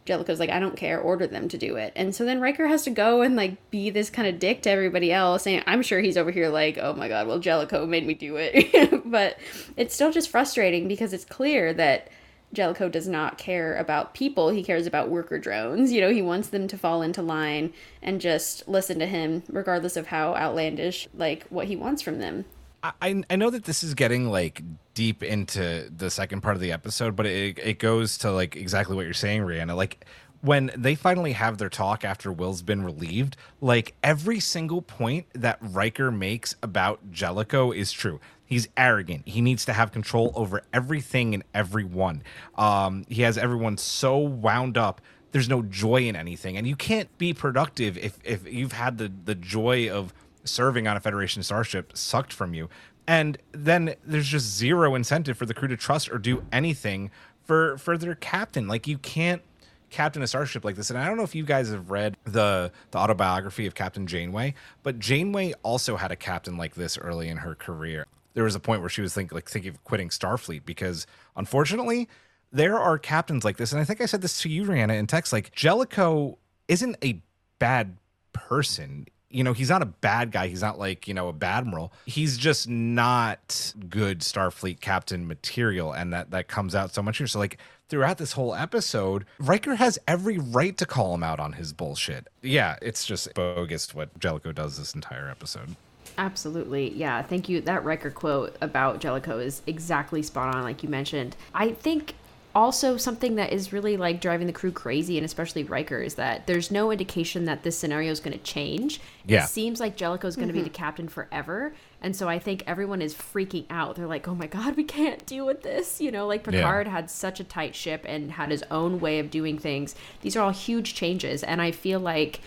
Jellicoe's like, I don't care, order them to do it. And so then Riker has to go and like be this kind of dick to everybody else. And I'm sure he's over here like, oh my god, well, Jellicoe made me do it. but it's still just frustrating because it's clear that Jellicoe does not care about people. He cares about worker drones. You know, he wants them to fall into line and just listen to him, regardless of how outlandish, like, what he wants from them. I, I know that this is getting like deep into the second part of the episode, but it, it goes to like exactly what you're saying, Rhianna. Like when they finally have their talk after Will's been relieved, like every single point that Riker makes about Jellicoe is true. He's arrogant. He needs to have control over everything and everyone. Um, he has everyone so wound up. There's no joy in anything, and you can't be productive if if you've had the the joy of serving on a Federation starship sucked from you. And then there's just zero incentive for the crew to trust or do anything for for their captain. Like you can't captain a starship like this. And I don't know if you guys have read the the autobiography of Captain Janeway, but Janeway also had a captain like this early in her career. There was a point where she was like thinking of quitting Starfleet because unfortunately there are captains like this. And I think I said this to you, Rhianna, in text. Like Jellicoe isn't a bad person you know, he's not a bad guy. He's not like, you know, a bad admiral. He's just not good Starfleet captain material. And that, that comes out so much here. So, like, throughout this whole episode, Riker has every right to call him out on his bullshit. Yeah, it's just bogus what Jellicoe does this entire episode. Absolutely. Yeah. Thank you. That Riker quote about Jellicoe is exactly spot on, like you mentioned. I think also something that is really like driving the crew crazy and especially Riker is that there's no indication that this scenario is going to change. Yeah. It seems like Jellicoe is going to be the mm-hmm. captain forever. And so I think everyone is freaking out. They're like, "Oh my god, we can't deal with this." You know, like Picard had such a tight ship and had his own way of doing things. These are all huge changes and I feel like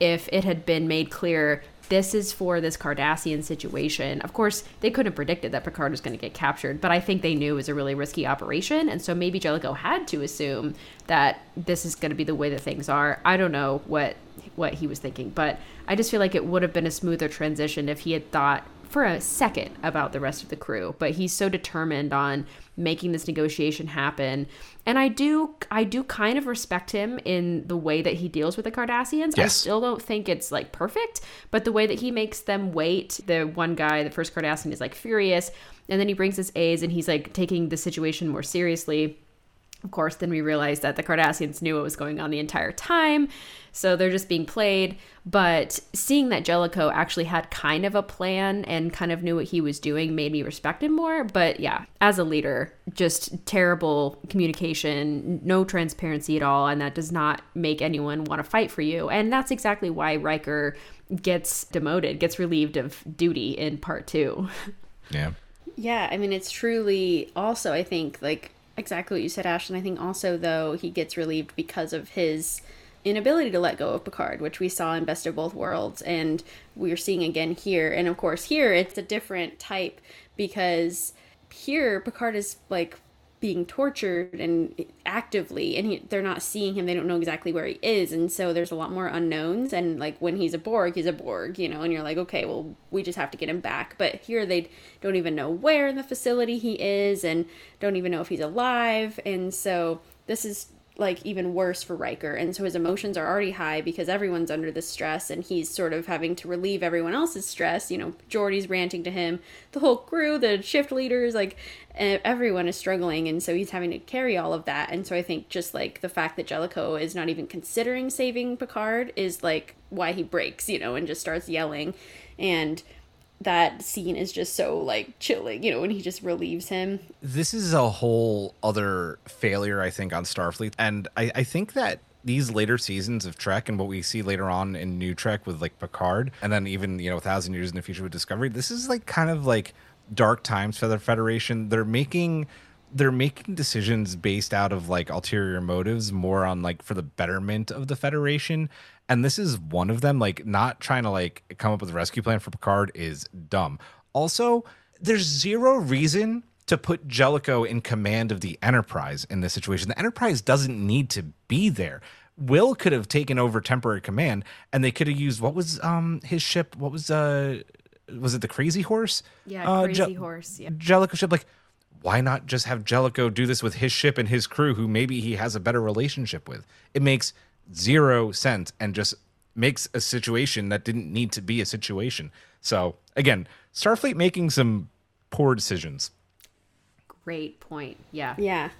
if it had been made clear this is for this Cardassian situation. Of course, they couldn't have predicted that Picard was going to get captured, but I think they knew it was a really risky operation, and so maybe Jellicoe had to assume that this is going to be the way that things are. I don't know what what he was thinking, but I just feel like it would have been a smoother transition if he had thought for a second about the rest of the crew. But he's so determined on making this negotiation happen. And I do I do kind of respect him in the way that he deals with the Cardassians. I still don't think it's like perfect, but the way that he makes them wait, the one guy, the first Cardassian is like furious, and then he brings his A's and he's like taking the situation more seriously. Of course, then we realized that the Cardassians knew what was going on the entire time, so they're just being played. But seeing that Jellicoe actually had kind of a plan and kind of knew what he was doing made me respect him more. But yeah, as a leader, just terrible communication, no transparency at all, and that does not make anyone want to fight for you. And that's exactly why Riker gets demoted, gets relieved of duty in part two. Yeah. Yeah, I mean, it's truly also, I think, like exactly what you said, Ashlyn. I think also, though, he gets relieved because of his inability to let go of Picard, which we saw in Best of Both Worlds, and we're seeing again here. And of course, here it's a different type because here Picard is like being tortured and actively and he, they're not seeing him they don't know exactly where he is and so there's a lot more unknowns and like when he's a borg he's a borg you know and you're like okay well we just have to get him back. But here they don't even know where in the facility he is and don't even know if he's alive and so this is like even worse for Riker. And so his emotions are already high because everyone's under this stress and he's sort of having to relieve everyone else's stress. You know, Geordi's ranting to him, the whole crew, the shift leaders, like everyone is struggling. And so he's having to carry all of that. And so I think just like the fact that Jellicoe is not even considering saving Picard is like why he breaks, you know, and just starts yelling. And that scene is just so like chilling, you know, when he just relieves him. This is a whole other failure, I think, on Starfleet. And I, I think that these later seasons of Trek and what we see later on in New Trek with like Picard, and then even, you know, a thousand years in the future with Discovery, this is like kind of like dark times for the Federation. They're making they're making decisions based out of like ulterior motives more on like for the betterment of the federation and this is one of them like not trying to like come up with a rescue plan for picard is dumb. Also there's zero reason to put jellicoe in command of the enterprise in this situation. The enterprise doesn't need to be there. Will could have taken over temporary command and they could have used what was um his ship what was uh was it the crazy horse? Yeah uh, crazy Je- horse yeah. Jellicoe ship like why not just have Jellicoe do this with his ship and his crew, who maybe he has a better relationship with? It makes zero sense and just makes a situation that didn't need to be a situation. So again, Starfleet making some poor decisions. Great point. Yeah. Yeah.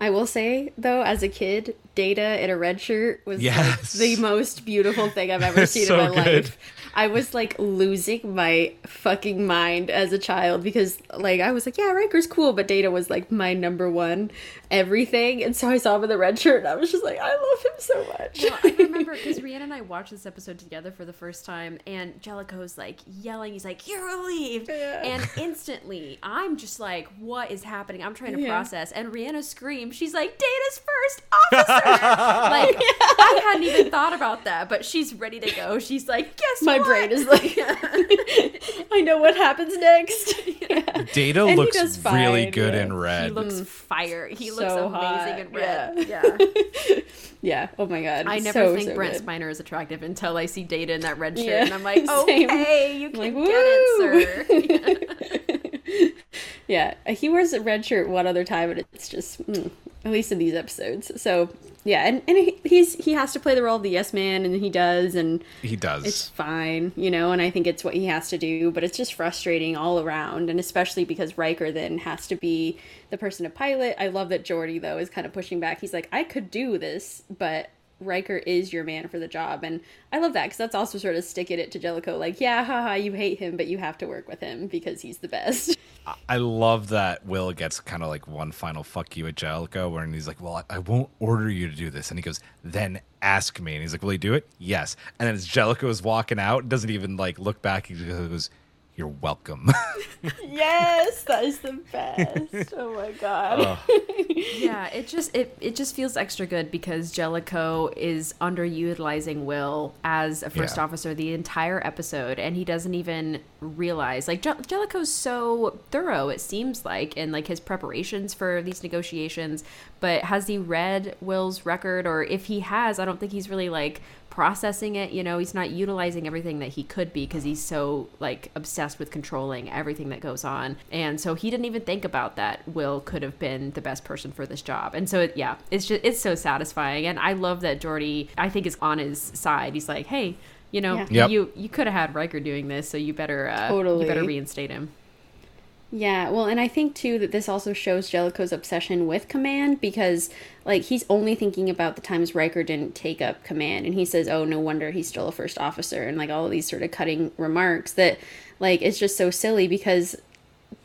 I will say though, as a kid, Data in a red shirt was yes. like the most beautiful thing I've ever seen so in my good. life. I was like losing my fucking mind as a child because like I was like, yeah, Riker's cool, but Data was like my number one everything. And so I saw him in the red shirt and I was just like, I love him so much. Well, I remember because Rhianna and I watched this episode together for the first time and Jellicoe's like yelling, he's like, You're relieved. Yeah. And instantly I'm just like, What is happening? I'm trying to yeah. process. And Rhianna screams, she's like, Data's first officer. like I hadn't even thought about that, but she's ready to go. She's like, guess my? Brain is like, I know what happens next. Yeah. Data and looks really good yeah. in red. He looks mm. fire. He so looks amazing hot. in red. Yeah. Yeah. yeah. Oh my god. I never so, think so Brent good. Spiner is attractive until I see Data in that red shirt, and I'm like, okay, you can like, get it, sir. yeah, he wears a red shirt one other time, and it's just. Mm at least in these episodes. So yeah, and, and he, he's he has to play the role of the yes man, and he does, and he does. It's fine, you know, and I think it's what he has to do, but it's just frustrating all around, and especially because Riker then has to be the person to pilot. I love that Geordi though is kind of pushing back. He's like, I could do this, but Riker is your man for the job. And I love that because that's also sort of sticking it to Jellicoe like, yeah, haha, you hate him, but you have to work with him because he's the best. I love that Will gets kind of like one final fuck you at Jellicoe where he's like, well, I, won't order you to do this. And he goes, then ask me. And he's like, will he do it? Yes. And then as Jellicoe is walking out, doesn't even like look back. He goes, you're welcome. yes, that is the best. Oh my god. Uh. yeah, it just it it just feels extra good because Jellicoe is underutilizing Will as a first yeah. officer the entire episode, and he doesn't even realize. Like Je- Jellicoe's so thorough, it seems like, in like his preparations for these negotiations. But has he read Will's record, or if he has, I don't think he's really like processing it you know he's not utilizing everything that he could be because he's so like obsessed with controlling everything that goes on and so he didn't even think about that will could have been the best person for this job and so it, yeah it's just it's so satisfying and i love that Geordi i think is on his side he's like hey you know yeah. yep. you you could have had Riker doing this so you better uh, totally. you better reinstate him Yeah, well, and I think too that this also shows Jellicoe's obsession with command because, like, he's only thinking about the times Riker didn't take up command, and he says, "Oh, no wonder he's still a first officer," and like all these sort of cutting remarks that, like, it's just so silly because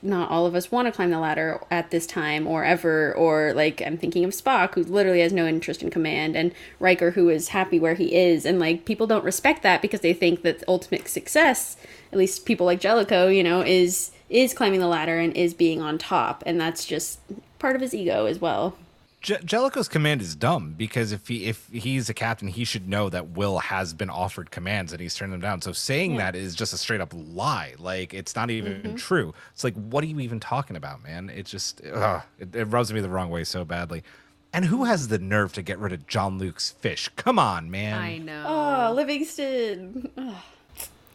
not all of us want to climb the ladder at this time or ever or like i'm thinking of spock who literally has no interest in command and riker who is happy where he is and like people don't respect that because they think that ultimate success at least people like jellicoe you know is is climbing the ladder and is being on top and that's just part of his ego as well Je- Jellicoe's command is dumb because if he if he's a captain, he should know that Will has been offered commands and he's turned them down. So saying that is just a straight up lie. Like it's not even Mm-hmm. true. It's like what are you even talking about, man? It just ugh, it, it rubs me the wrong way so badly. And who has the nerve to get rid of Jean-Luc's fish? Come on, man. I know. oh livingston Ugh.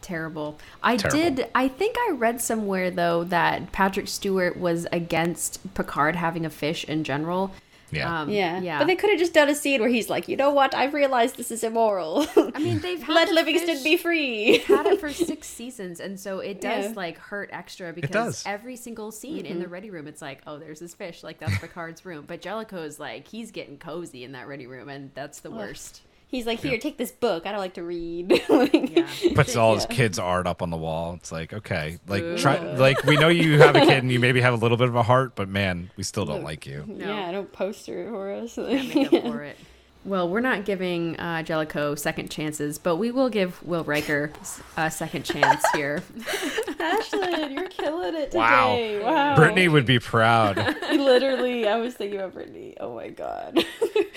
Terrible. I Terrible. did. I think I read somewhere though that Patrick Stewart was against Picard having a fish in general. Yeah. Um, yeah yeah. but they could have just done a scene where he's like you know what i've realized this is immoral I mean, they've had let livingston be free had it for six seasons, and so it does Yeah. like hurt extra because every single scene in the ready room, it's like, oh, there's this fish, like that's Picard's room. But Jellicoe's like, he's getting cozy in that ready room, and that's the worst. He's like, here, take this book. I don't like to read. Like, Yeah. Puts all his kids' art up on the wall. It's like, okay, like try like we know you have a kid and you maybe have a little bit of a heart, but man, we still don't like you. No. Yeah, don't poster it for us. Make up for it. Well, we're not giving uh, Jellicoe second chances, but we will give Will Riker a second chance here. Ashlyn, you're killing it today. Wow. Wow. Brittany would be proud. Literally, I was thinking about Brittany. Oh my god.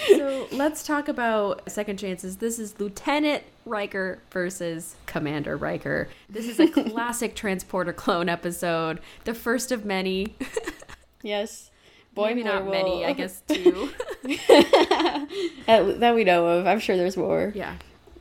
so let's talk about second chances. This is Lieutenant Riker versus Commander Riker. This is a classic transporter clone episode, the first of many. yes. Boy, Maybe not many, I guess two. that, that we know of. I'm sure there's more. yeah.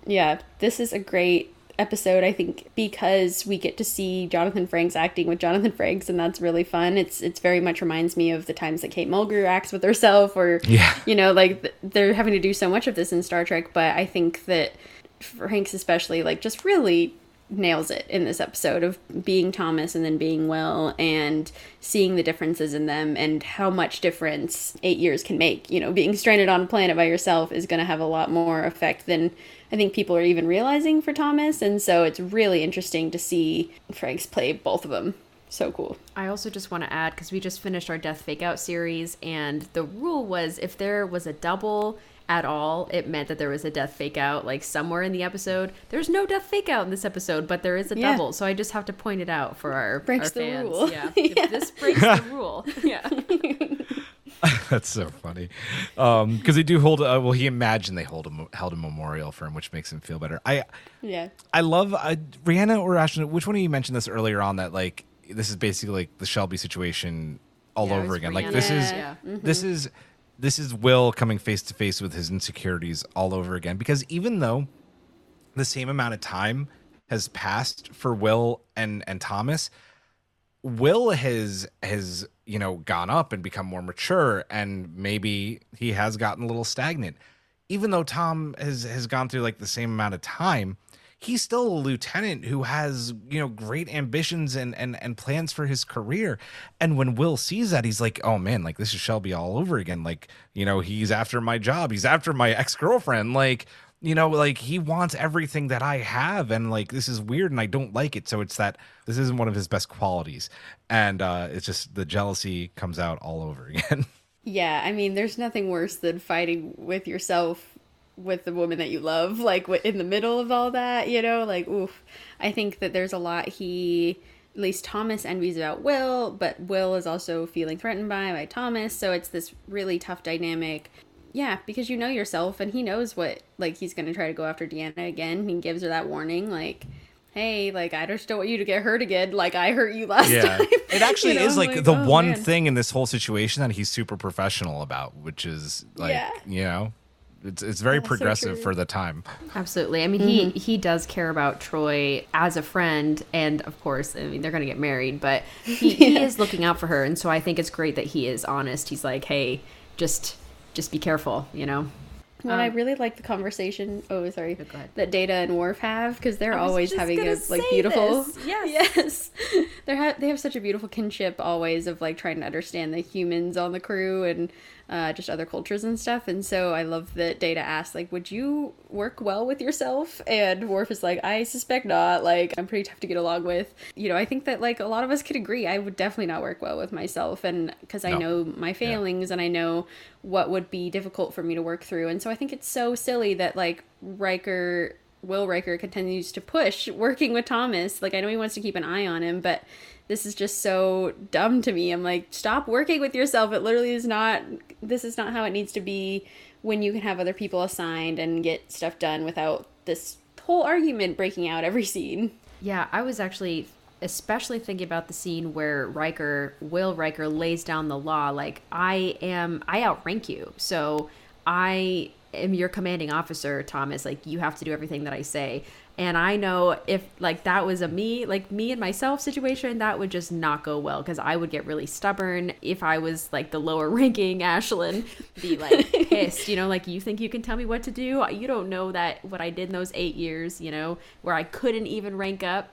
yeah, this is a great episode, I think, because we get to see Jonathan Frakes acting with Jonathan Frakes, and that's really fun. It's it's very much reminds me of the times that Kate Mulgrew acts with herself, or Yeah. you know, like they're having to do so much of this in Star Trek. But I think that Frakes, especially, like just really nails it in this episode of being Thomas and then being Will and seeing the differences in them and how much difference eight years can make. You know, being stranded on a planet by yourself is going to have a lot more effect than I think people are even realizing for Thomas. And so it's really interesting to see Frakes play both of them. So cool. I also just want to add because we just finished our Death Fake Out series, and the rule was if there was a double at all, it meant that there was a death fake out like somewhere in the episode. There's no death fake out in this episode, but there is a Yeah. double. So I just have to point it out for our, Breaks our the fans. rule. Yeah. If this breaks the rule. Yeah. That's so funny. Um, because they do hold. Uh, well, he imagined they hold a held a memorial for him, which makes him feel better. I Yeah. I love uh, Rhianna or Ashlyn. Which one of you mentioned this earlier on? That like this is basically like the Shelby situation all Yeah, over was again. Like this is Rhianna. Yeah. this is this is Will coming face to face with his insecurities all over again. Because even though the same amount of time has passed for Will and and Thomas, Will has has you know gone up and become more mature, and maybe he has gotten a little stagnant. Even though Tom has has gone through like the same amount of time, he's still a lieutenant who has you know great ambitions and and and plans for his career. And when Will sees that, he's like, "Oh man, like this is Shelby all over again. Like you know he's after my job, he's after my ex girlfriend. Like." you know like he wants everything that i have and like this is weird and i don't like it so it's that this isn't one of his best qualities and uh it's just the jealousy comes out all over again Yeah, I mean, there's nothing worse than fighting with yourself with the woman that you love, like in the middle of all that, you know? Like, oof. I think that there's a lot he, at least Thomas envies about Will, but Will is also feeling threatened by by Thomas, so it's this really tough dynamic. Yeah, because you know yourself, and he knows what, like, he's gonna try to go after Deanna again. He gives her that warning, like, hey, like, I just don't want you to get hurt again, like I hurt you last yeah time. it actually You know, is I'm like, the oh, one man. thing in this whole situation that he's super professional about which is like Yeah. you know it's it's very so progressive true. for the time Absolutely. I mean, he he does care about Troi as a friend, and of course, I mean, they're going to get married, but he, he is looking out for her, and so I think it's great that he is honest. He's like, hey, just just be careful, you know. Well, I Um, really like the conversation. Oh, sorry. go. That Data and Worf have because they're always having a like beautiful. this. Yes. yes. They have they have such a beautiful kinship always of like trying to understand the humans on the crew and uh, just other cultures and stuff. And so I love that Data asks like, "Would you work well with yourself?" And Worf is like, "I suspect not. Like, I'm pretty tough to get along with." You know, I think that like a lot of us could agree. I would definitely not work well with myself, and because I No. know my failings and I know what would be difficult for me to work through. And so I think it's so silly that like Riker, Will Riker continues to push working with Thomas. Like I know he wants to keep an eye on him, but this is just so dumb to me. I'm like, stop working with yourself. It literally is not. This is not how it needs to be when you can have other people assigned and get stuff done without this whole argument breaking out every scene. Yeah, I was actually especially thinking about the scene where Riker, Will Riker, lays down the law. Like, I am, I outrank you. So I am your commanding officer, Thomas. Like, you have to do everything that I say. And I know if, like, that was a me, like, me and myself situation, that would just not go well because I would get really stubborn if I was, like, the lower ranking Ashlyn, be, like, pissed, you know, like, you think you can tell me what to do? You don't know that what I did in those eight years, you know, where I couldn't even rank up.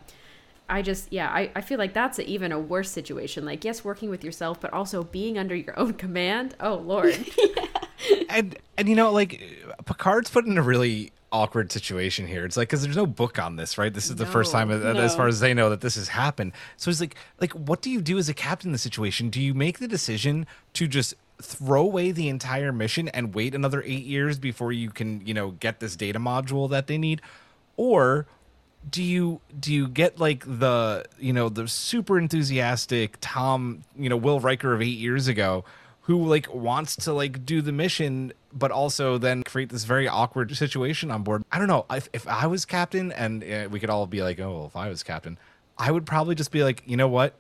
I just, yeah, I, I feel like that's a, even a worse situation. Like, yes, working with yourself, but also being under your own command. Oh, Lord. and and you know like Picard's put in a really awkward situation here. It's like because there's no book on this, right? This is the first time, uh, as far as they know, that this has happened. So it's like, like, what do you do as a captain in the situation? Do you make the decision to just throw away the entire mission and wait another eight years before you can, you know, get this data module that they need, or do you do you get like the you know the super enthusiastic Tom you know Will Riker of eight years ago who like wants to like do the mission but also then create this very awkward situation on board I don't know if, if I was captain and uh, we could all be like oh well, if I was captain I would probably just be like you know what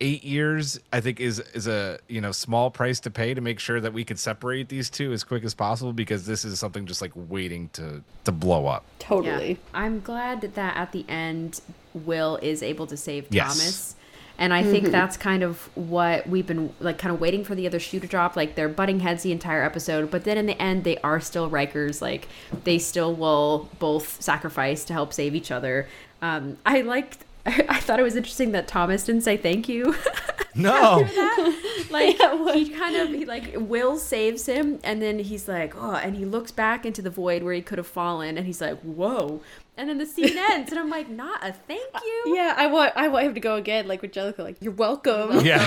eight years i think is is a you know small price to pay to make sure that we could separate these two as quick as possible because this is something just like waiting to to blow up Totally. Yeah. I'm glad that at the end, Will is able to save Yes. Thomas. And I think that's kind of what we've been like, kind of waiting for the other shoe to drop. Like they're butting heads the entire episode, but then in the end, they are still Rikers. Like they still will both sacrifice to help save each other. Um, I liked. I thought it was interesting that Thomas didn't say thank you. no. Like he kind of he like will saves him and then he's like oh and he looks back into the void where he could have fallen and he's like whoa. And then the scene ends and i'm like not a thank you. Yeah, I want I want him to go again, like with Jellicoe, like you're welcome. yeah.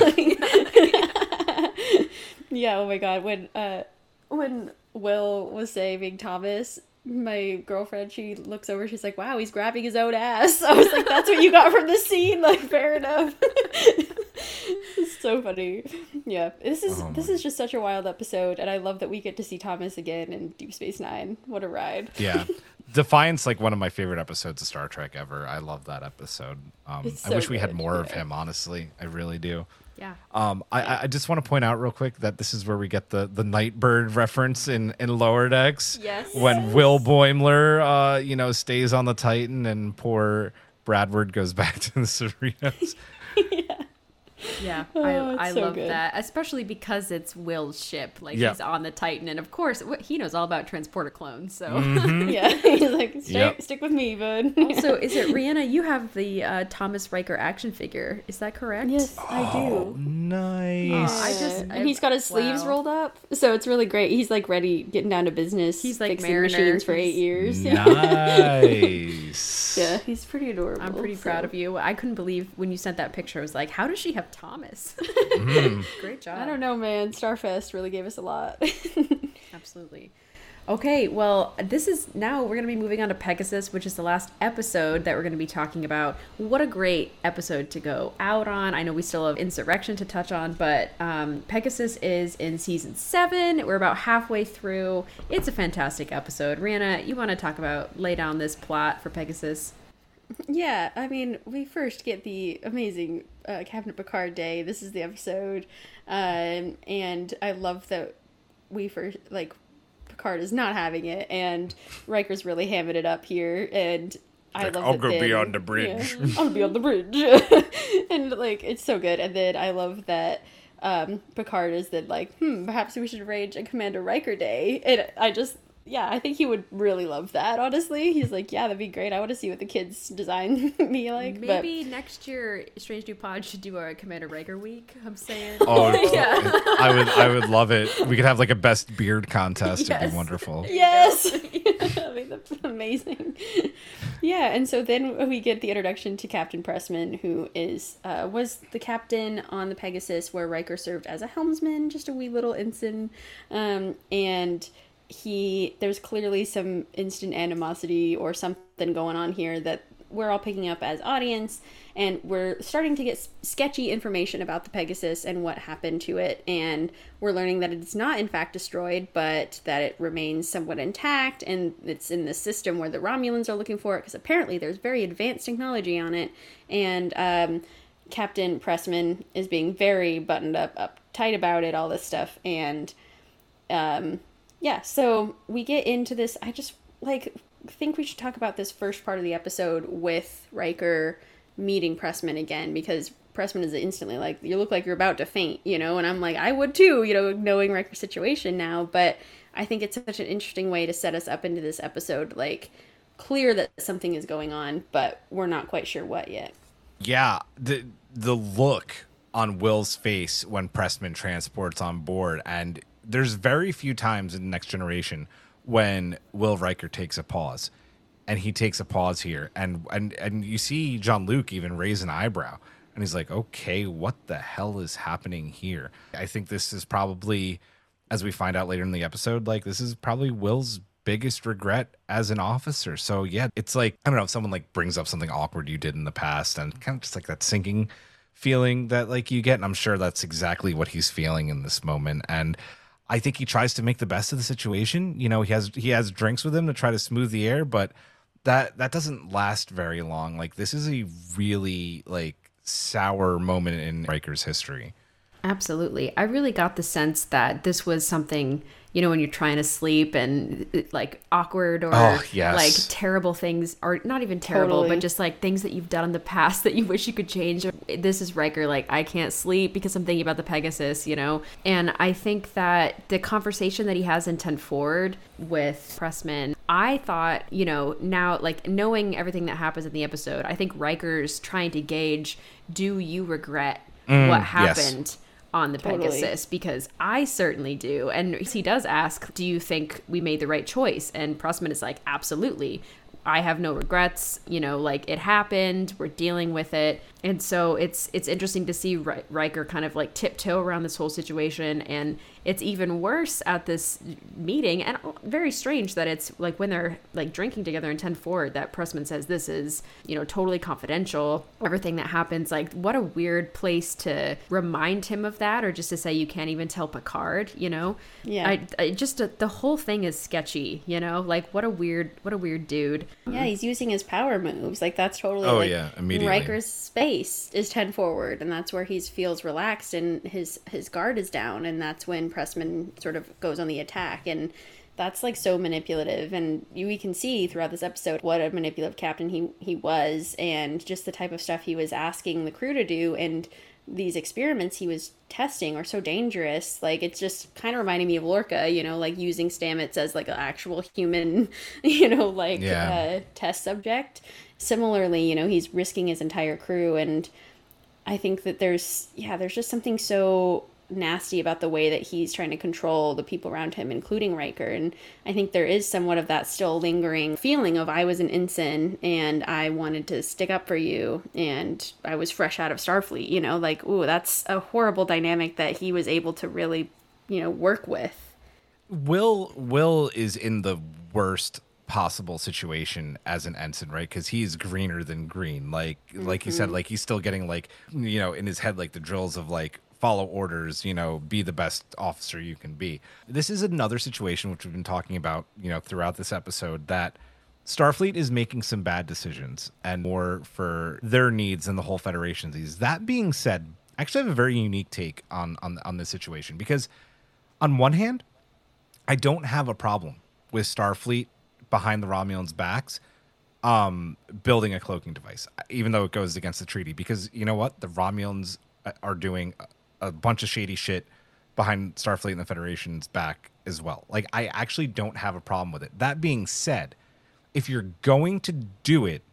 Yeah, oh my god, when uh when Will was saving Thomas, my girlfriend, she looks over, she's like, Wow, he's grabbing his own ass. I was like, That's what you got from the scene, like fair enough. it's so funny. Yeah. This is Oh this is just such a wild episode, and I love that we get to see Thomas again in Deep Space Nine. What a ride. yeah defiance like one of my favorite episodes of star trek ever i love that episode um, It's i so wish we had more of him honestly i really do yeah um, I- I, just want to point out real quick that this is where we get the the Nightbird reference in in Lower Decks. Yes. When Will Boimler, uh, you know, stays on the Titan and poor Bradward goes back to the Cerritos. Yeah Oh, i, it's I so love good. that especially because it's will's ship like Yeah. he's on the titan and of course he knows all about transporter clones so Mm-hmm. Yeah. He's like, Stay, Yep. stick with me, bud. so is it rhianna you have the uh, thomas riker action figure is that correct Yes, I do. nice. I just- and I- he's got his sleeves wow. rolled up, so it's really great. He's like ready, getting down to business. He's like fixing Mariner. machines for eight years. nice. Yeah, he's pretty adorable. I'm pretty proud of you. I couldn't believe when you sent that picture. I was like, how does she have Thomas? Mm-hmm. Great job. I don't know, man. Starfest really gave us a lot. Absolutely. Okay, well, this is now we're going to be moving on to Pegasus, which is the last episode that we're going to be talking about. What a great episode to go out on. I know we still have Insurrection to touch on, but um, Pegasus is in season seven. We're about halfway through. It's a fantastic episode. Rhianna, you want to talk about, lay down this plot for Pegasus? yeah, I mean, we first get the amazing uh, Picard Day. This is the episode, um, and I love that we first like Picard is not having it, and Riker's really hamming it up here, and. I Like, love "I'll go be then- on the bridge." Yeah, I'll be on the bridge, and like it's so good. And then I love that um, Picard is then like, hmm, perhaps we should arrange a Commander Riker Day, and I just yeah, I think he would really love that. Honestly, he's like, yeah, that'd be great. I want to see what the kids design me like. but- Maybe next year, Strange New Pod should do a Commander Riker week. I'm saying. Oh, yeah. I would I would love it. We could have like a best beard contest. It'd Yes. be wonderful. Yes. I mean, that's amazing. Yeah, and so then we get the introduction to Captain Pressman, who is uh, was the captain on the Pegasus, where Riker served as a helmsman, just a wee little ensign, um, and he there's clearly some instant animosity or something going on here that we're all picking up as audience and we're starting to get sketchy information about the pegasus and what happened to it and we're learning that it's not in fact destroyed but that it remains somewhat intact and it's in the system where the romulans are looking for it because apparently there's very advanced technology on it and um, captain pressman is being very buttoned up uptight about it all this stuff and um yeah so we get into this i just like think we should talk about this first part of the episode with Riker meeting Pressman again because Pressman is instantly like, "You look like you're about to faint," you know, and I'm like, "I would too," you know, knowing Riker's situation now. But I think it's such an interesting way to set us up into this episode, like clear that something is going on, but we're not quite sure what yet. Yeah, the the look on Will's face when Pressman transports on board, and there's very few times in Next Generation when Will Riker takes a pause, and he takes a pause here, and and and you see Jean-Luc even raise an eyebrow, and he's like, "Okay, what the hell is happening here?" I think this is probably, as we find out later in the episode, like this is probably Will's biggest regret as an officer. So yeah, it's like I don't know if someone like brings up something awkward you did in the past and kind of just like that sinking feeling that like you get and I'm sure that's exactly what he's feeling in this moment and I think he tries to make the best of the situation. You know, he has he has drinks with him to try to smooth the air, but that that doesn't last very long. Like this is a really like sour moment in Riker's history. Absolutely. I really got the sense that this was something, you know, when you're trying to sleep and uh, like awkward or Oh, yes. like terrible things, or not even terrible, Totally. but just like things that you've done in the past that you wish you could change. This is Riker, like, I can't sleep because I'm thinking about the Pegasus, you know? And I think that the conversation that he has in 10 Forward with Pressman, I thought, you know, now, like, knowing everything that happens in the episode, I think Riker's trying to gauge do you regret what happened yes. On the Totally. Pegasus because I certainly do. And he does ask, Do you think we made the right choice? And Pressman is like, Absolutely. I have no regrets. You know, like it happened. We're dealing with it. And so it's it's interesting to see Ri- Riker kind of like tiptoe around this whole situation. And it's even worse at this meeting. And very strange that it's like when they're like drinking together in 10 forward that Pressman says this is, you know, totally confidential. Everything that happens. Like, what a weird place to remind him of that or just to say you can't even tell Picard, you know? Yeah. I, I just, uh, the whole thing is sketchy, you know? Like, what a weird, what a weird dude. Yeah, he's using his power moves. Like that's totally Oh, like yeah, immediately. Riker's space is ten forward, and that's where he feels relaxed and his his guard is down, and that's when Pressman sort of goes on the attack, and that's like so manipulative, and you, we can see throughout this episode what a manipulative captain he he was, and just the type of stuff he was asking the crew to do, and these experiments he was testing are so dangerous. Like it's just kind of reminding me of Lorca, you know, like using Stamets as like an actual human, you know, like Yeah. uh, test subject. Similarly, you know, he's risking his entire crew, and I think that there's yeah, there's just something so nasty about the way that he's trying to control the people around him, including Riker. And I think there is somewhat of that still lingering feeling of I was an ensign and I wanted to stick up for you and I was fresh out of Starfleet, you know, like, ooh, that's a horrible dynamic that he was able to really, you know, work with. Will Will is in the worst possible situation as an ensign, right? Because he's greener than green. Like like you said, mm-hmm. like he's still getting like you know in his head like the drills of like follow orders, you know, be the best officer you can be. This is another situation which we've been talking about, you know, throughout this episode that Starfleet is making some bad decisions and more for their needs than the whole Federation's needs. That being said, I actually have a very unique take on on on this situation because on one hand, I don't have a problem with Starfleet behind the Romulans' backs um, building a cloaking device, even though it goes against the treaty. Because you know what? The Romulans uh, are doing a, bunch of shady shit behind Starfleet and the Federation's back as well. Like I actually don't have a problem with it. That being said, if you're going to do it,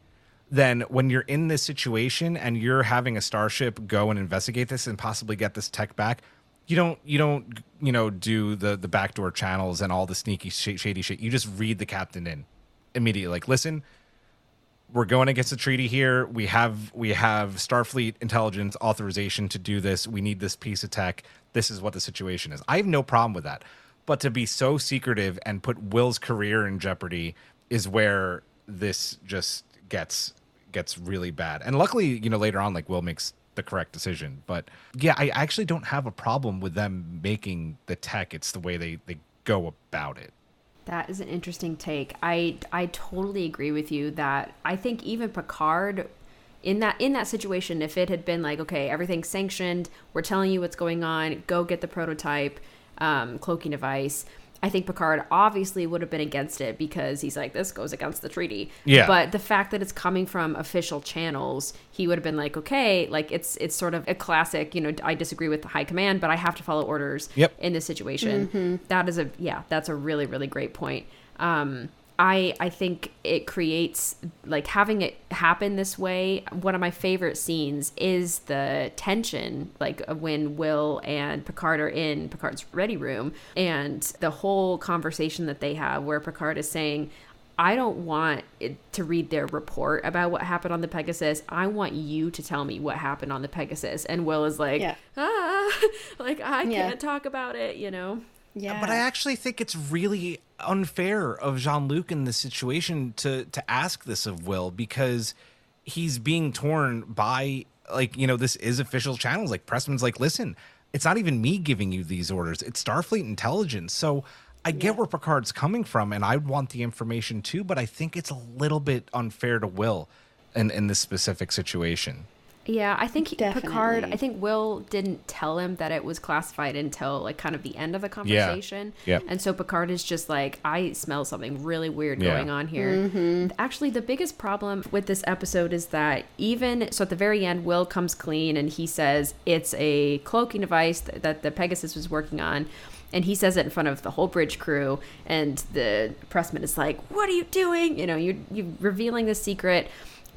then when you're in this situation and you're having a starship go and investigate this and possibly get this tech back, you don't you don't you know do the the backdoor channels and all the sneaky sh- shady shit. You just read the captain in immediately. Like, listen, we're going against the treaty here. We have we have Starfleet intelligence authorization to do this. We need this piece of tech. This is what the situation is. I have no problem with that. But to be so secretive and put Will's career in jeopardy is where this just gets gets really bad. And luckily, you know, later on like Will makes the correct decision. But yeah, I actually don't have a problem with them making the tech. It's the way they they go about it. That is an interesting take. I I totally agree with you that I think even Picard in that in that situation if it had been like okay, everything's sanctioned, we're telling you what's going on, go get the prototype um, cloaking device. I think Picard obviously would have been against it because he's like, this goes against the treaty. Yeah. But the fact that it's coming from official channels, he would have been like, okay, like it's it's sort of a classic, you know, I disagree with the high command, but I have to follow orders Yep. in this situation. That is a yeah, that's a really, really great point. Um I I think it creates like having it happen this way. One of my favorite scenes is the tension, like when Will and Picard are in Picard's ready room, and the whole conversation that they have, where Picard is saying, "I don't want it to read their report about what happened on the Pegasus. I want you to tell me what happened on the Pegasus." And Will is like, Yeah. "Ah, like I Yeah. can't talk about it," you know. Yeah. But I actually think it's really unfair of Jean Luc in this situation to to ask this of Will because he's being torn by like you know this is official channels. Like Pressman's like, listen, it's not even me giving you these orders; it's Starfleet intelligence. So I get where Picard's coming from, and I want the information too. But I think it's a little bit unfair to Will in in this specific situation. Yeah, I think he- Picard. I think Will didn't tell him that it was classified until like kind of the end of the conversation. Yeah. Yep. And so Picard is just like, I smell something really weird Yeah. going on here. Mm-hmm. Actually, the biggest problem with this episode is that even so, at the very end, Will comes clean and he says it's a cloaking device that, that the Pegasus was working on. And he says it in front of the whole bridge crew, and the pressman is like, "What are you doing? You know, you're you're revealing the secret."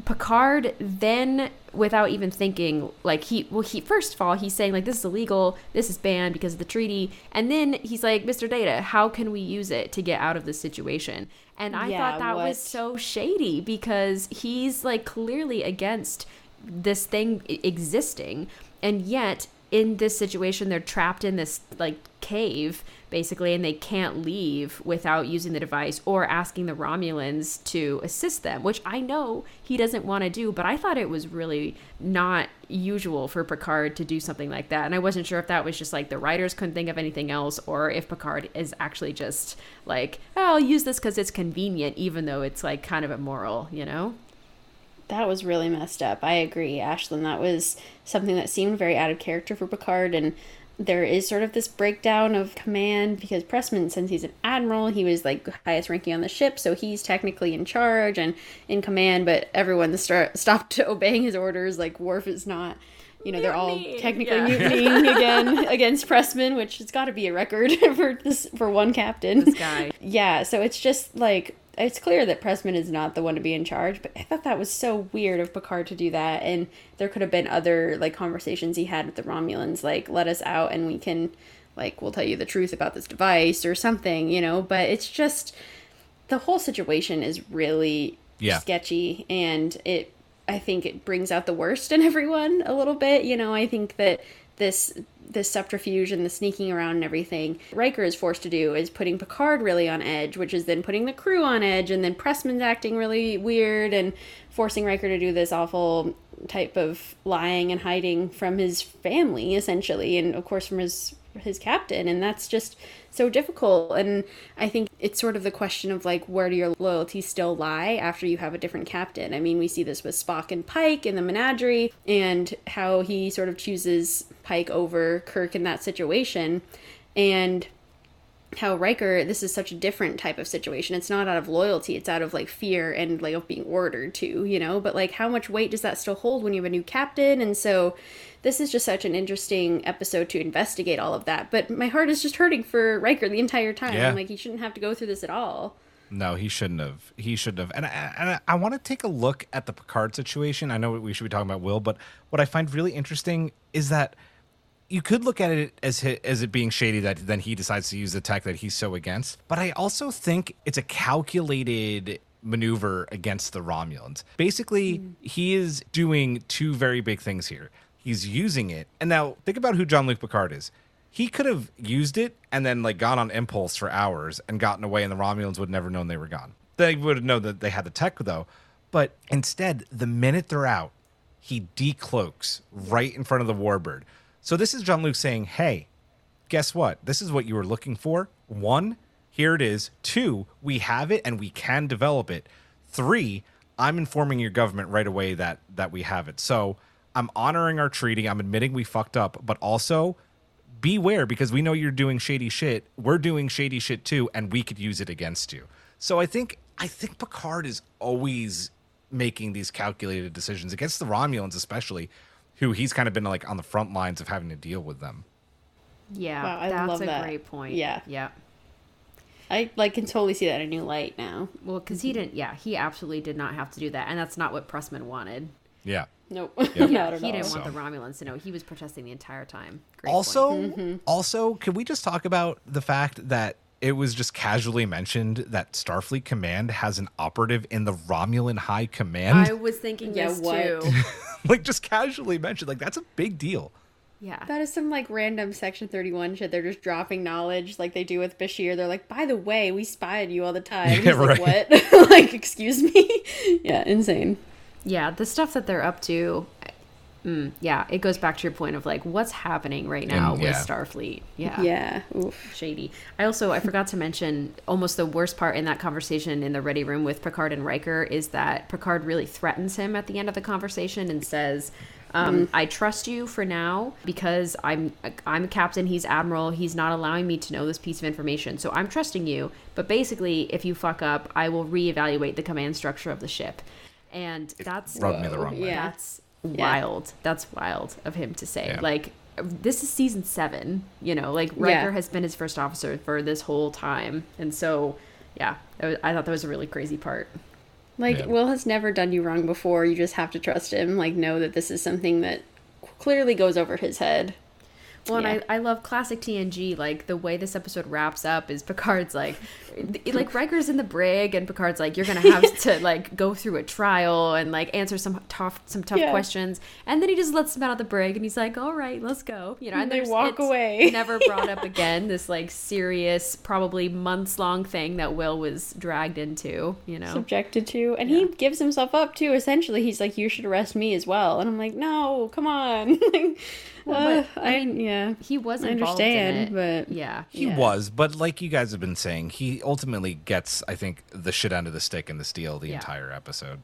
Picard then, without even thinking, like he, well, he first of all he's saying like this is illegal, this is banned because of the treaty, and then he's like, Mr. Data, how can we use it to get out of this situation? And I Yeah, thought that what- was so shady because he's like clearly against this thing existing, and yet in this situation they're trapped in this like cave basically and they can't leave without using the device or asking the Romulans to assist them which I know he doesn't want to do but I thought it was really not usual for Picard to do something like that and I wasn't sure if that was just like the writers couldn't think of anything else or if Picard is actually just like oh, I'll use this cuz it's convenient even though it's like kind of immoral you know That was really messed up. I agree, Ashlyn. That was something that seemed very out of character for Picard, and there is sort of this breakdown of command because Pressman, since he's an admiral, he was like highest ranking on the ship, so he's technically in charge and in command. But everyone start, stopped obeying his orders. Like Worf is not. You know, they're all technically yeah. mutinying again against Pressman, which has got to be a record for this for one captain. this guy Yeah, so it's just like it's clear that Pressman is not the one to be in charge, but I thought that was so weird of Picard to do that and there could have been other like conversations he had with the Romulans like let us out and we can like we'll tell you the truth about this device or something, you know, but it's just the whole situation is really Yeah. sketchy and it I think it brings out the worst in everyone a little bit. You know, I think that this this subterfuge and the sneaking around and everything Riker is forced to do is putting Picard really on edge, which is then putting the crew on edge, and then Pressman's acting really weird and forcing Riker to do this awful type of lying and hiding from his family essentially, and of course from his his captain, and that's just so difficult. And I think it's sort of the question of like, where do your loyalties still lie after you have a different captain? I mean, we see this with Spock and Pike in the menagerie, and how he sort of chooses Pike over Kirk in that situation. And how Riker, this is such a different type of situation. It's not out of loyalty, it's out of like fear and like of being ordered to, you know? But like, how much weight does that still hold when you have a new captain? And so, this is just such an interesting episode to investigate all of that. But my heart is just hurting for Riker the entire time. Yeah. Like, he shouldn't have to go through this at all. No, he shouldn't have. He shouldn't have. And I, and I, I want to take a look at the Picard situation. I know we should be talking about Will, but what I find really interesting is that you could look at it as as it being shady that then he decides to use the tech that he's so against. But I also think it's a calculated maneuver against the Romulans. Basically, mm. he is doing two very big things here. He's using it, and now think about who Jean-Luc Picard is. He could have used it and then like gone on impulse for hours and gotten away, and the Romulans would never known they were gone. They would have known that they had the tech though. But instead, the minute they're out, he decloaks right in front of the warbird. So this is Jean-Luc saying, "Hey, guess what? This is what you were looking for. One, here it is. Two, we have it and we can develop it. Three, I'm informing your government right away that that we have it. So I'm honoring our treaty. I'm admitting we fucked up, but also beware because we know you're doing shady shit. We're doing shady shit too, and we could use it against you. So I think I think Picard is always making these calculated decisions against the Romulans, especially, who he's kind of been like on the front lines of having to deal with them. Yeah, Wow, I that's love a that. great point. Yeah. Yeah. I like can totally see that in a new light now. Well, because he didn't, yeah, he absolutely did not have to do that. And that's not what Pressman wanted. Yeah. Nope. Yep. Not at he didn't want So- the Romulans to know. He was protesting the entire time. Great also, point. Mm-hmm. also, can we just talk about the fact that it was just casually mentioned that Starfleet Command has an operative in the Romulan High Command? I was thinking Yeah, this what? too. like just casually mentioned. Like that's a big deal. Yeah. That is some like random Section 31 shit. They're just dropping knowledge like they do with Bashir. They're like, by the way, we spy on you all the time. Yeah, He's like, what? like, excuse me? yeah, insane. Yeah, the stuff that they're up to. Mm, yeah, it goes back to your point of like what's happening right now And- with. Starfleet. Yeah. Yeah. Oof. shady. I also I forgot to mention almost the worst part in that conversation in the ready room with Picard and Riker is that Picard really threatens him at the end of the conversation and says, um, "I trust you for now because I'm I'm a captain. He's admiral. He's not allowing me to know this piece of information, so I'm trusting you. But basically, if you fuck up, I will reevaluate the command structure of the ship." And that's Rubbed me the wrong way. Yeah. that's wild. That's wild of him to say. Yeah. Like this is season seven. You know, like Riker Yeah. has been his first officer for this whole time, and so yeah, was- I thought that was a really crazy part. Like, Yeah. Will has never done you wrong before. You just have to trust him. Like, know that this is something that clearly goes over his head. Well, Yeah. and I, I love classic TNG. Like the way this episode wraps up is Picard's like, like Riker's in the brig, and Picard's like, you're gonna have to like go through a trial and like answer some tough some tough Yeah. questions, and then he just lets him out of the brig, and he's like, all right, let's go. You know, and, And they walk away. never brought up again. This like serious, probably months long thing that Will was dragged into. You know, Subjected to. And he gives himself up too, essentially. He's like, you should arrest me as well. And I'm like, no, come on. like, Well, uh, but, I, yeah. he was I involved understand, in it. but- yeah, He Yeah. was, but like you guys have been saying, he ultimately gets, I think, the shit end of the stick in this deal the Yeah. entire episode.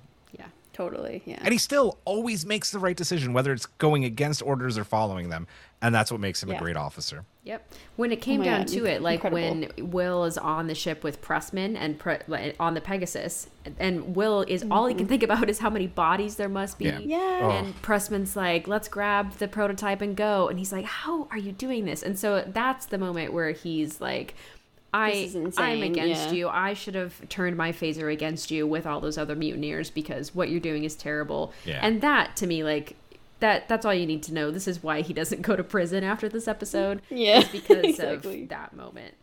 Yeah. Totally, yeah. And he still always makes the right decision, whether it's going against orders or following them. And that's what makes him Yeah. a great officer. Yep. When it oh came my down God, to it, like incredible. when Will is on the ship with Pressman and Pre- uh, on the Pegasus, and Will is all he can mm-hmm. think about is how many bodies there must be. Yeah. Yeah. Oh. And Pressman's like, "Let's grab the prototype and go," and he's like, "How are you doing this?" And so that's the moment where he's like. I, This is I'm against yeah. you. I should have turned my phaser against you with all those other mutineers because what you're doing is terrible. Yeah. And that to me, like that, that's all you need to know. This is why he doesn't go to prison after this episode. Yeah, because exactly. of that moment.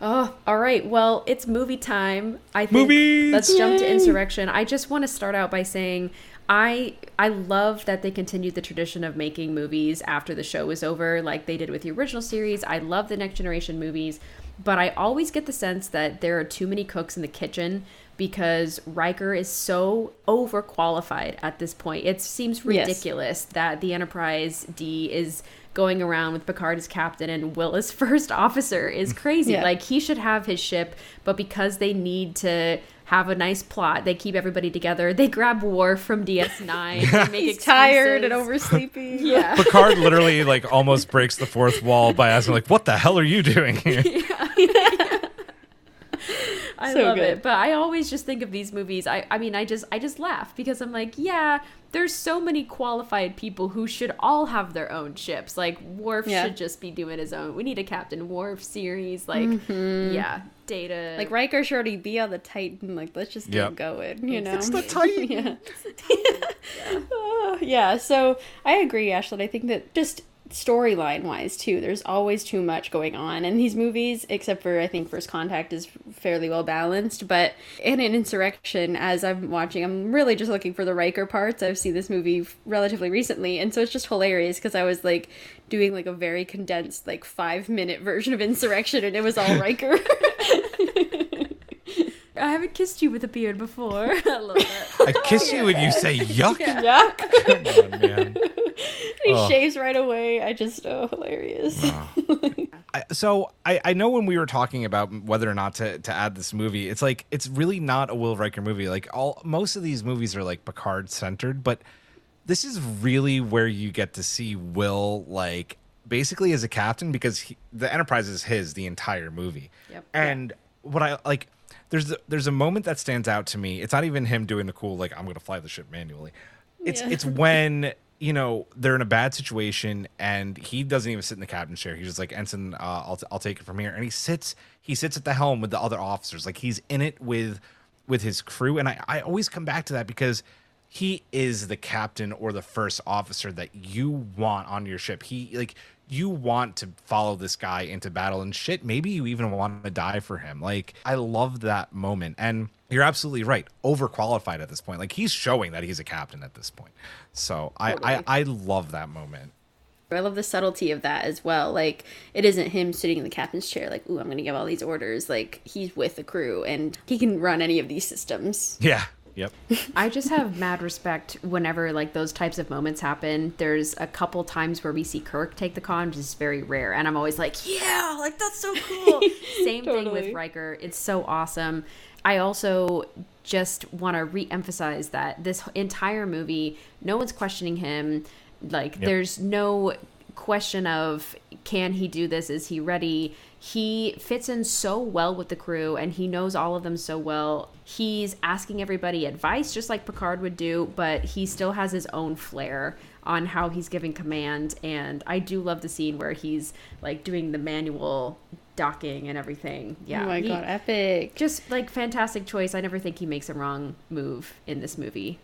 Oh, all right. Well, it's movie time. I think Movies! let's jump to Insurrection. I just want to start out by saying I I love that they continued the tradition of making movies after the show was over, like they did with the original series. I love the Next Generation movies, but I always get the sense that there are too many cooks in the kitchen because Riker is so overqualified at this point. It seems Yes. ridiculous that the Enterprise D is going around with Picard as captain and Will as first officer is crazy. Yeah. Like he should have his ship, but because they need to have a nice plot, they keep everybody together. They grab Worf from DS9. They make He's tired and excuses. oversleepy. Yeah. Picard literally like almost breaks the fourth wall by asking like, "What the hell are you doing here?" I So love good. it. But I always just think of these movies. I, I mean, I just I just laugh because I'm like, yeah, there's so many qualified people who should all have their own ships. Like Worf Yeah. should just be doing his own. We need a Captain Worf series. Like, mm-hmm. yeah, Data. Like Riker should already be on the Titan. Like let's just get Yep. going. You know, It's the Titan. yeah. Oh, yeah. So I agree, Ashley. I think that just storyline wise too, there's always too much going on in these movies. Except for I think First Contact is fairly well balanced, but in an Insurrection, as I'm watching, I'm really just looking for the Riker parts. I've seen this movie relatively recently, and so it's just hilarious because I was like doing like a very condensed like five minute version of Insurrection, and it was all Riker. I haven't kissed you with a beard before. I love that. I kiss you and you say yuck. Yuck. Come on, man. he Oh. shaves right away. I just oh hilarious. I, so I, I know when we were talking about whether or not to, to add this movie, it's like it's really not a Will Riker movie. Like all most of these movies are like Picard centered, but this is really where you get to see Will like basically as a captain because he, the Enterprise is his the entire movie. Yep. And what I like there's there's a moment that stands out to me. It's not even him doing the cool like I'm going to fly the ship manually. It's Yeah. it's when you know they're in a bad situation and he doesn't even sit in the captain's chair. He's just like ensign, uh, I'll I'll take it from here. And he sits he sits at the helm with the other officers. Like he's in it with with his crew. And I I always come back to that because he is the captain or the first officer that you want on your ship. He like you want to follow this guy into battle and shit. Maybe you even want to die for him. Like I love that moment. And you're absolutely right. Overqualified at this point. Like he's showing that he's a captain at this point. So I, I I love that moment. I love the subtlety of that as well. Like it isn't him sitting in the captain's chair like, "Ooh, I'm going to give all these orders." Like he's with the crew and he can run any of these systems. Yeah. Yep. I just have mad respect whenever like those types of moments happen. There's a couple times where we see Kirk take the con, which is very rare, and I'm always like, yeah, like that's so cool. Same thing with Riker. It's so awesome. I also just want to re-emphasize that this entire movie, no one's questioning him. Like, there's no question of can he do this? Is he ready? He fits in so well with the crew and he knows all of them so well. He's asking everybody advice just like Picard would do, but he still has his own flair on how he's giving command and I do love the scene where he's like doing the manual docking and everything. Yeah. oh my he- god, epic. just like fantastic choice. I never think he makes a wrong move in this movie.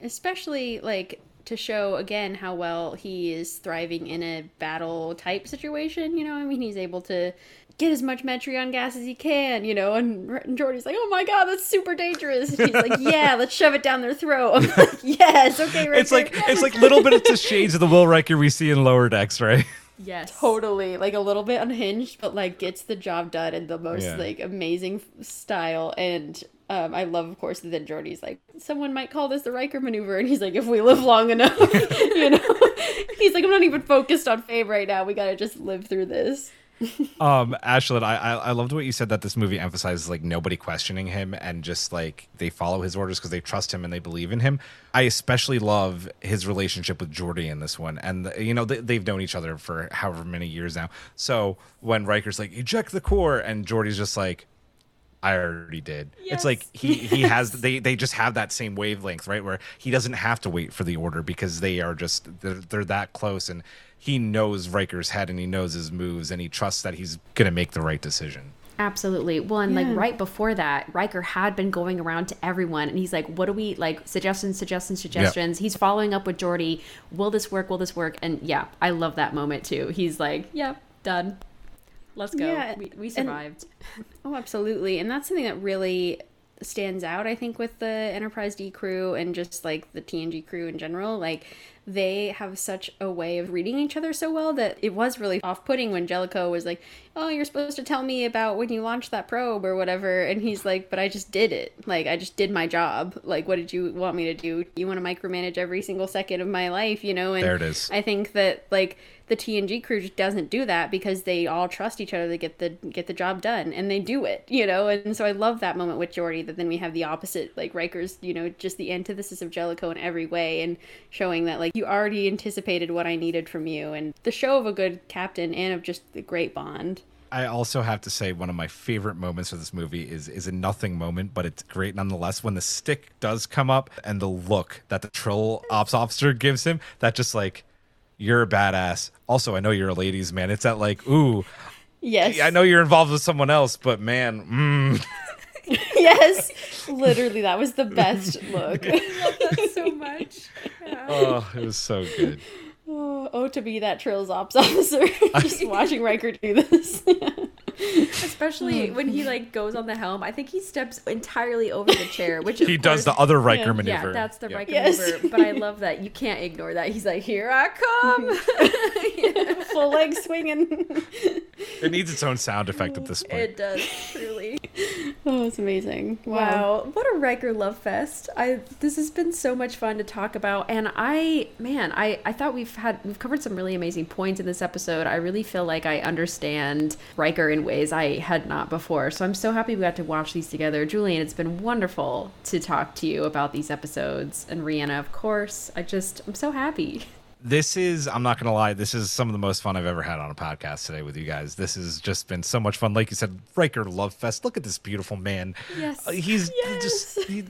Especially like to show again how well he is thriving in a battle type situation, you know? I mean, he's able to get as much Metreon gas as he can, you know, and, and Geordi's like, "Oh my god, that's super dangerous." And he's like, "Yeah, let's shove it down their throat." I'm like, "Yes, okay, Riker." It's like it's like little bit of the shades of the Will Riker we see in lower decks, right? Yes. totally like a little bit unhinged but like gets the job done in the most Yeah. like amazing style and um, I love, of course, that Geordi's like, someone might call this the Riker maneuver, and he's like, if we live long enough, you know, he's like, I'm not even focused on fame right now. We gotta just live through this. Um, Ashlyn, I, I I loved what you said that this movie emphasizes like nobody questioning him and just like they follow his orders because they trust him and they believe in him. I especially love his relationship with Geordi in this one, and you know they, they've known each other for however many years now. So when Riker's like eject the core, and Geordi's just like. I already did. It's like he he has they they just have that same wavelength, right? Where he doesn't have to wait for the order because they are just they're, they're that close and he knows Riker's head and he knows his moves and he trusts that he's going to make the right decision. Absolutely. Well, and like right before that, Riker had been going around to everyone and he's like, what do we like? Suggestions, suggestions, suggestions. He's following up with Geordi. Will this work? Will this work? And yeah, I love that moment too. He's like, yep, done. Let's go. Yeah, we, we and- survived. Oh, absolutely. And that's something that really stands out, I think, with the Enterprise D crew and just like the TNG crew in general. Like, they have such a way of reading each other so well that it was really off putting when Jellicoe was like, Oh, you're supposed to tell me about when you launched that probe or whatever. And he's like, But I just did it. Like, I just did my job. Like, what did you want me to do? You want to micromanage every single second of my life, you know? And There it is. I think that, like, the TNG crew just doesn't do that because they all trust each other to get the get the job done and they do it, you know. And so I love that moment with Geordi that then we have the opposite, like Riker's, you know, just the antithesis of Jellicoe in every way and showing that like you already anticipated what I needed from you and the show of a good captain and of just the great bond. I also have to say one of my favorite moments of this movie is is a nothing moment, but it's great nonetheless. When the stick does come up and the look that the Trill ops officer gives him, that just like you're a badass. Also, I know you're a ladies' man. It's that like, ooh, Yes. I know you're involved with someone else, but man, mm. yes. Literally, that was the best look. I love that so much. oh, it was so good. oh, oh, to be that Trill's ops officer, just watching Riker do this. Especially oh, when he like goes on the helm. I think he steps entirely over the chair, which of He does the other Riker Yeah. maneuver. Yeah, that's the Yeah. Riker Yes. maneuver. But I love that. You can't ignore that. He's like, "Here I come." Full leg swinging. It needs its own sound effect at this point. it does truly. Oh, it's amazing. Wow. Wow, what a Riker love fest! I this has been so much fun to talk about, and I man, I I thought we've had we've covered some really amazing points in this episode. I really feel like I understand Riker in ways I had not before. So I'm so happy we got to watch these together, Julian. It's been wonderful to talk to you about these episodes, and Rihanna, of course. I just I'm so happy. this is i'm not gonna lie this is some of the most fun i've ever had on a podcast today with you guys this has just been so much fun like you said riker love fest look at this beautiful man Yes. Uh, he's just he,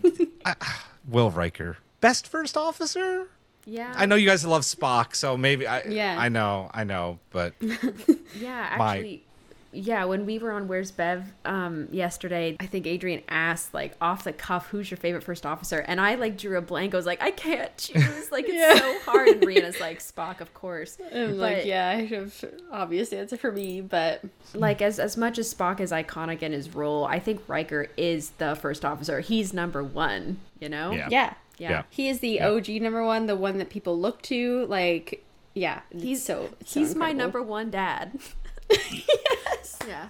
I, will riker best first officer Yeah, i know you guys love spock so maybe i Yeah. i know i know but Yeah, My- actually, yeah. When we were on Where's Bev um, yesterday, I think Adrian asked like off the cuff, "Who's your favorite first officer?" And I like drew a blank. I was like, I can't choose. Like it's Yeah. so hard. And Rhianna's like Spock, of course. I'm like, yeah, I have obvious answer for me, but Like as as much as Spock is iconic in his role, I think Riker is the first officer. He's number one. You know. Yeah. yeah. Yeah. Yeah. He is the Yeah. OG number one, the one that people look to. Like, yeah, He's so it's so He's my number one dad. yes. Yeah.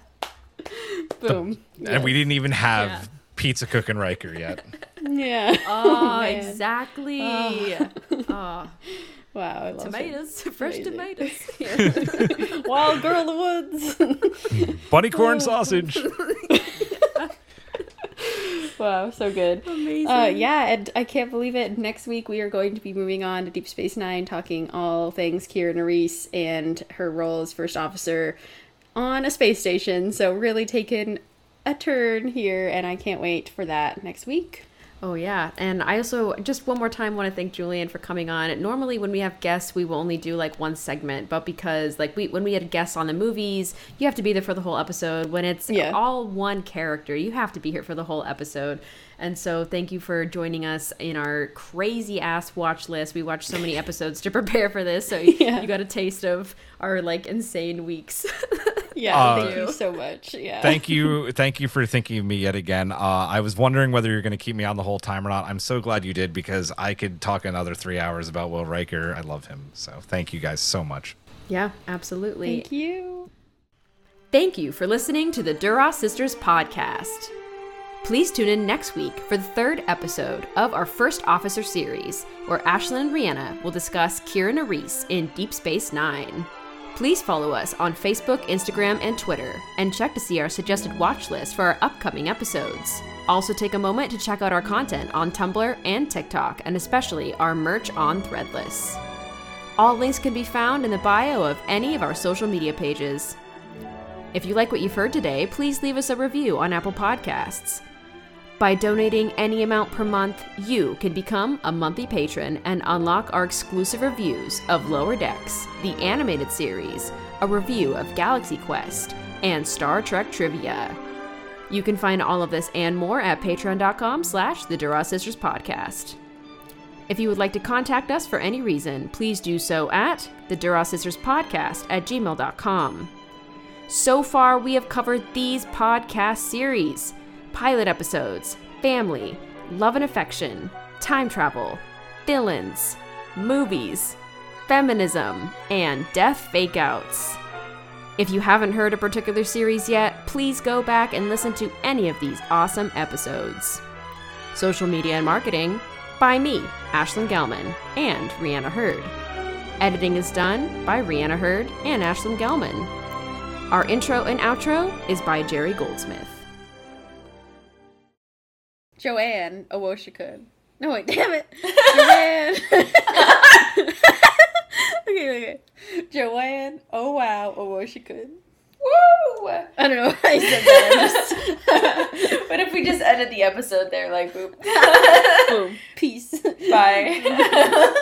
Boom. and we didn't even have Yeah. pizza cooking riker yet Yeah. Oh, man. exactly. Oh, oh. Wow. I love it. tomatoes, fresh Amazing. tomatoes. Wild girl of the woods. bunny corn oh. sausage wow, so good. Amazing. Uh, yeah, and I can't believe it. Next week we are going to be moving on to Deep Space Nine, talking all things Kira Nerys and her role as first officer on a space station. So really taking a turn here, and I can't wait for that next week. Oh yeah, and I also just one more time want to thank Julian for coming on. Normally, when we have guests, we will only do like one segment, but because like we when we had guests on the movies, you have to be there for the whole episode. When it's Yeah. all one character, you have to be here for the whole episode. And so, thank you for joining us in our crazy ass watch list. We watched so many episodes to prepare for this, so Yeah. you got a taste of our like insane weeks. Yeah, Uh, thank you so much. Yeah. thank you thank you for thinking of me yet again uh, i was wondering whether you're going to keep me on the whole time or not i'm so glad you did because i could talk another three hours about will riker i love him so thank you guys so much yeah, absolutely. Thank you. Thank you for listening to the Duras Sisters podcast. Please tune in next week for the third episode of our First Officer series, where Ashlyn and Rhianna will discuss Kira Nerys in Deep Space Nine. Please follow us on Facebook, Instagram, and Twitter, and check to see our suggested watch list for our upcoming episodes. Also, take a moment to check out our content on Tumblr and TikTok, and especially our merch on Threadless. All links can be found in the bio of any of our social media pages. If you like what you've heard today, please leave us a review on Apple Podcasts. By donating any amount per month, you can become a monthly patron and unlock our exclusive reviews of Lower Decks, the animated series, a review of Galaxy Quest, and Star Trek trivia. You can find all of this and more at patreon.com slash the Duras Sisters Podcast. If you would like to contact us for any reason, please do so at the Duras Sisters Podcast at gmail.com. So far, we have covered these podcast series pilot episodes, family, love and affection, time travel, villains, movies, feminism, and death fakeouts. If you haven't heard a particular series yet, please go back and listen to any of these awesome episodes. Social media and marketing by me, Ashlyn Gelman, and Rhianna Hurd. Editing is done by Rhianna Hurd and Ashlyn Gelman. Our intro and outro is by Jerry Goldsmith. Joanne Awoshikun. No, wait, damn it. Joanne. okay, okay. Joanne, oh wow, Awoshikun. Woo! I don't know why I said that. what if we just ended the episode there, like, boop. Boom. Peace. Bye.